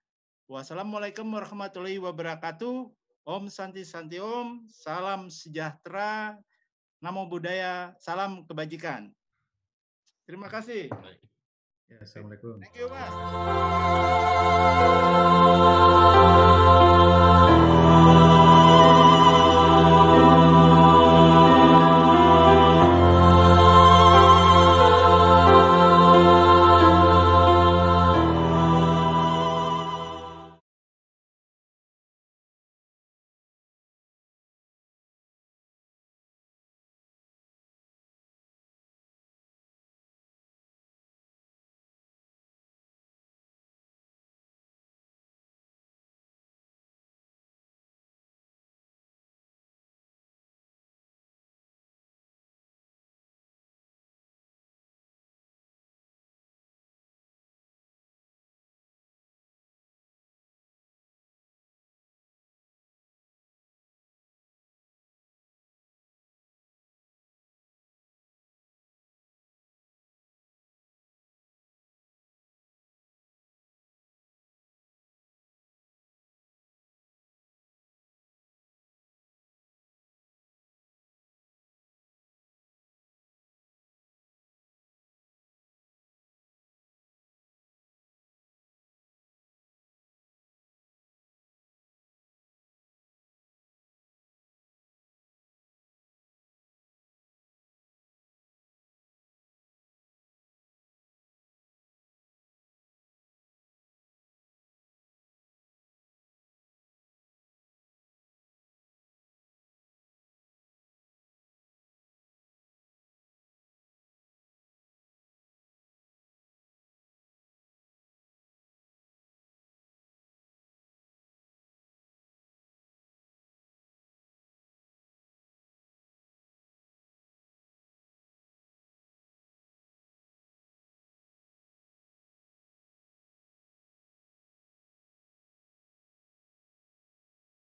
Wassalamualaikum warahmatullahi wabarakatuh. Om Santi Santi Om. Salam sejahtera. Namo Buddhaya. Salam kebajikan. Terima kasih. Ya, Assalamualaikum. Thank you, Mas.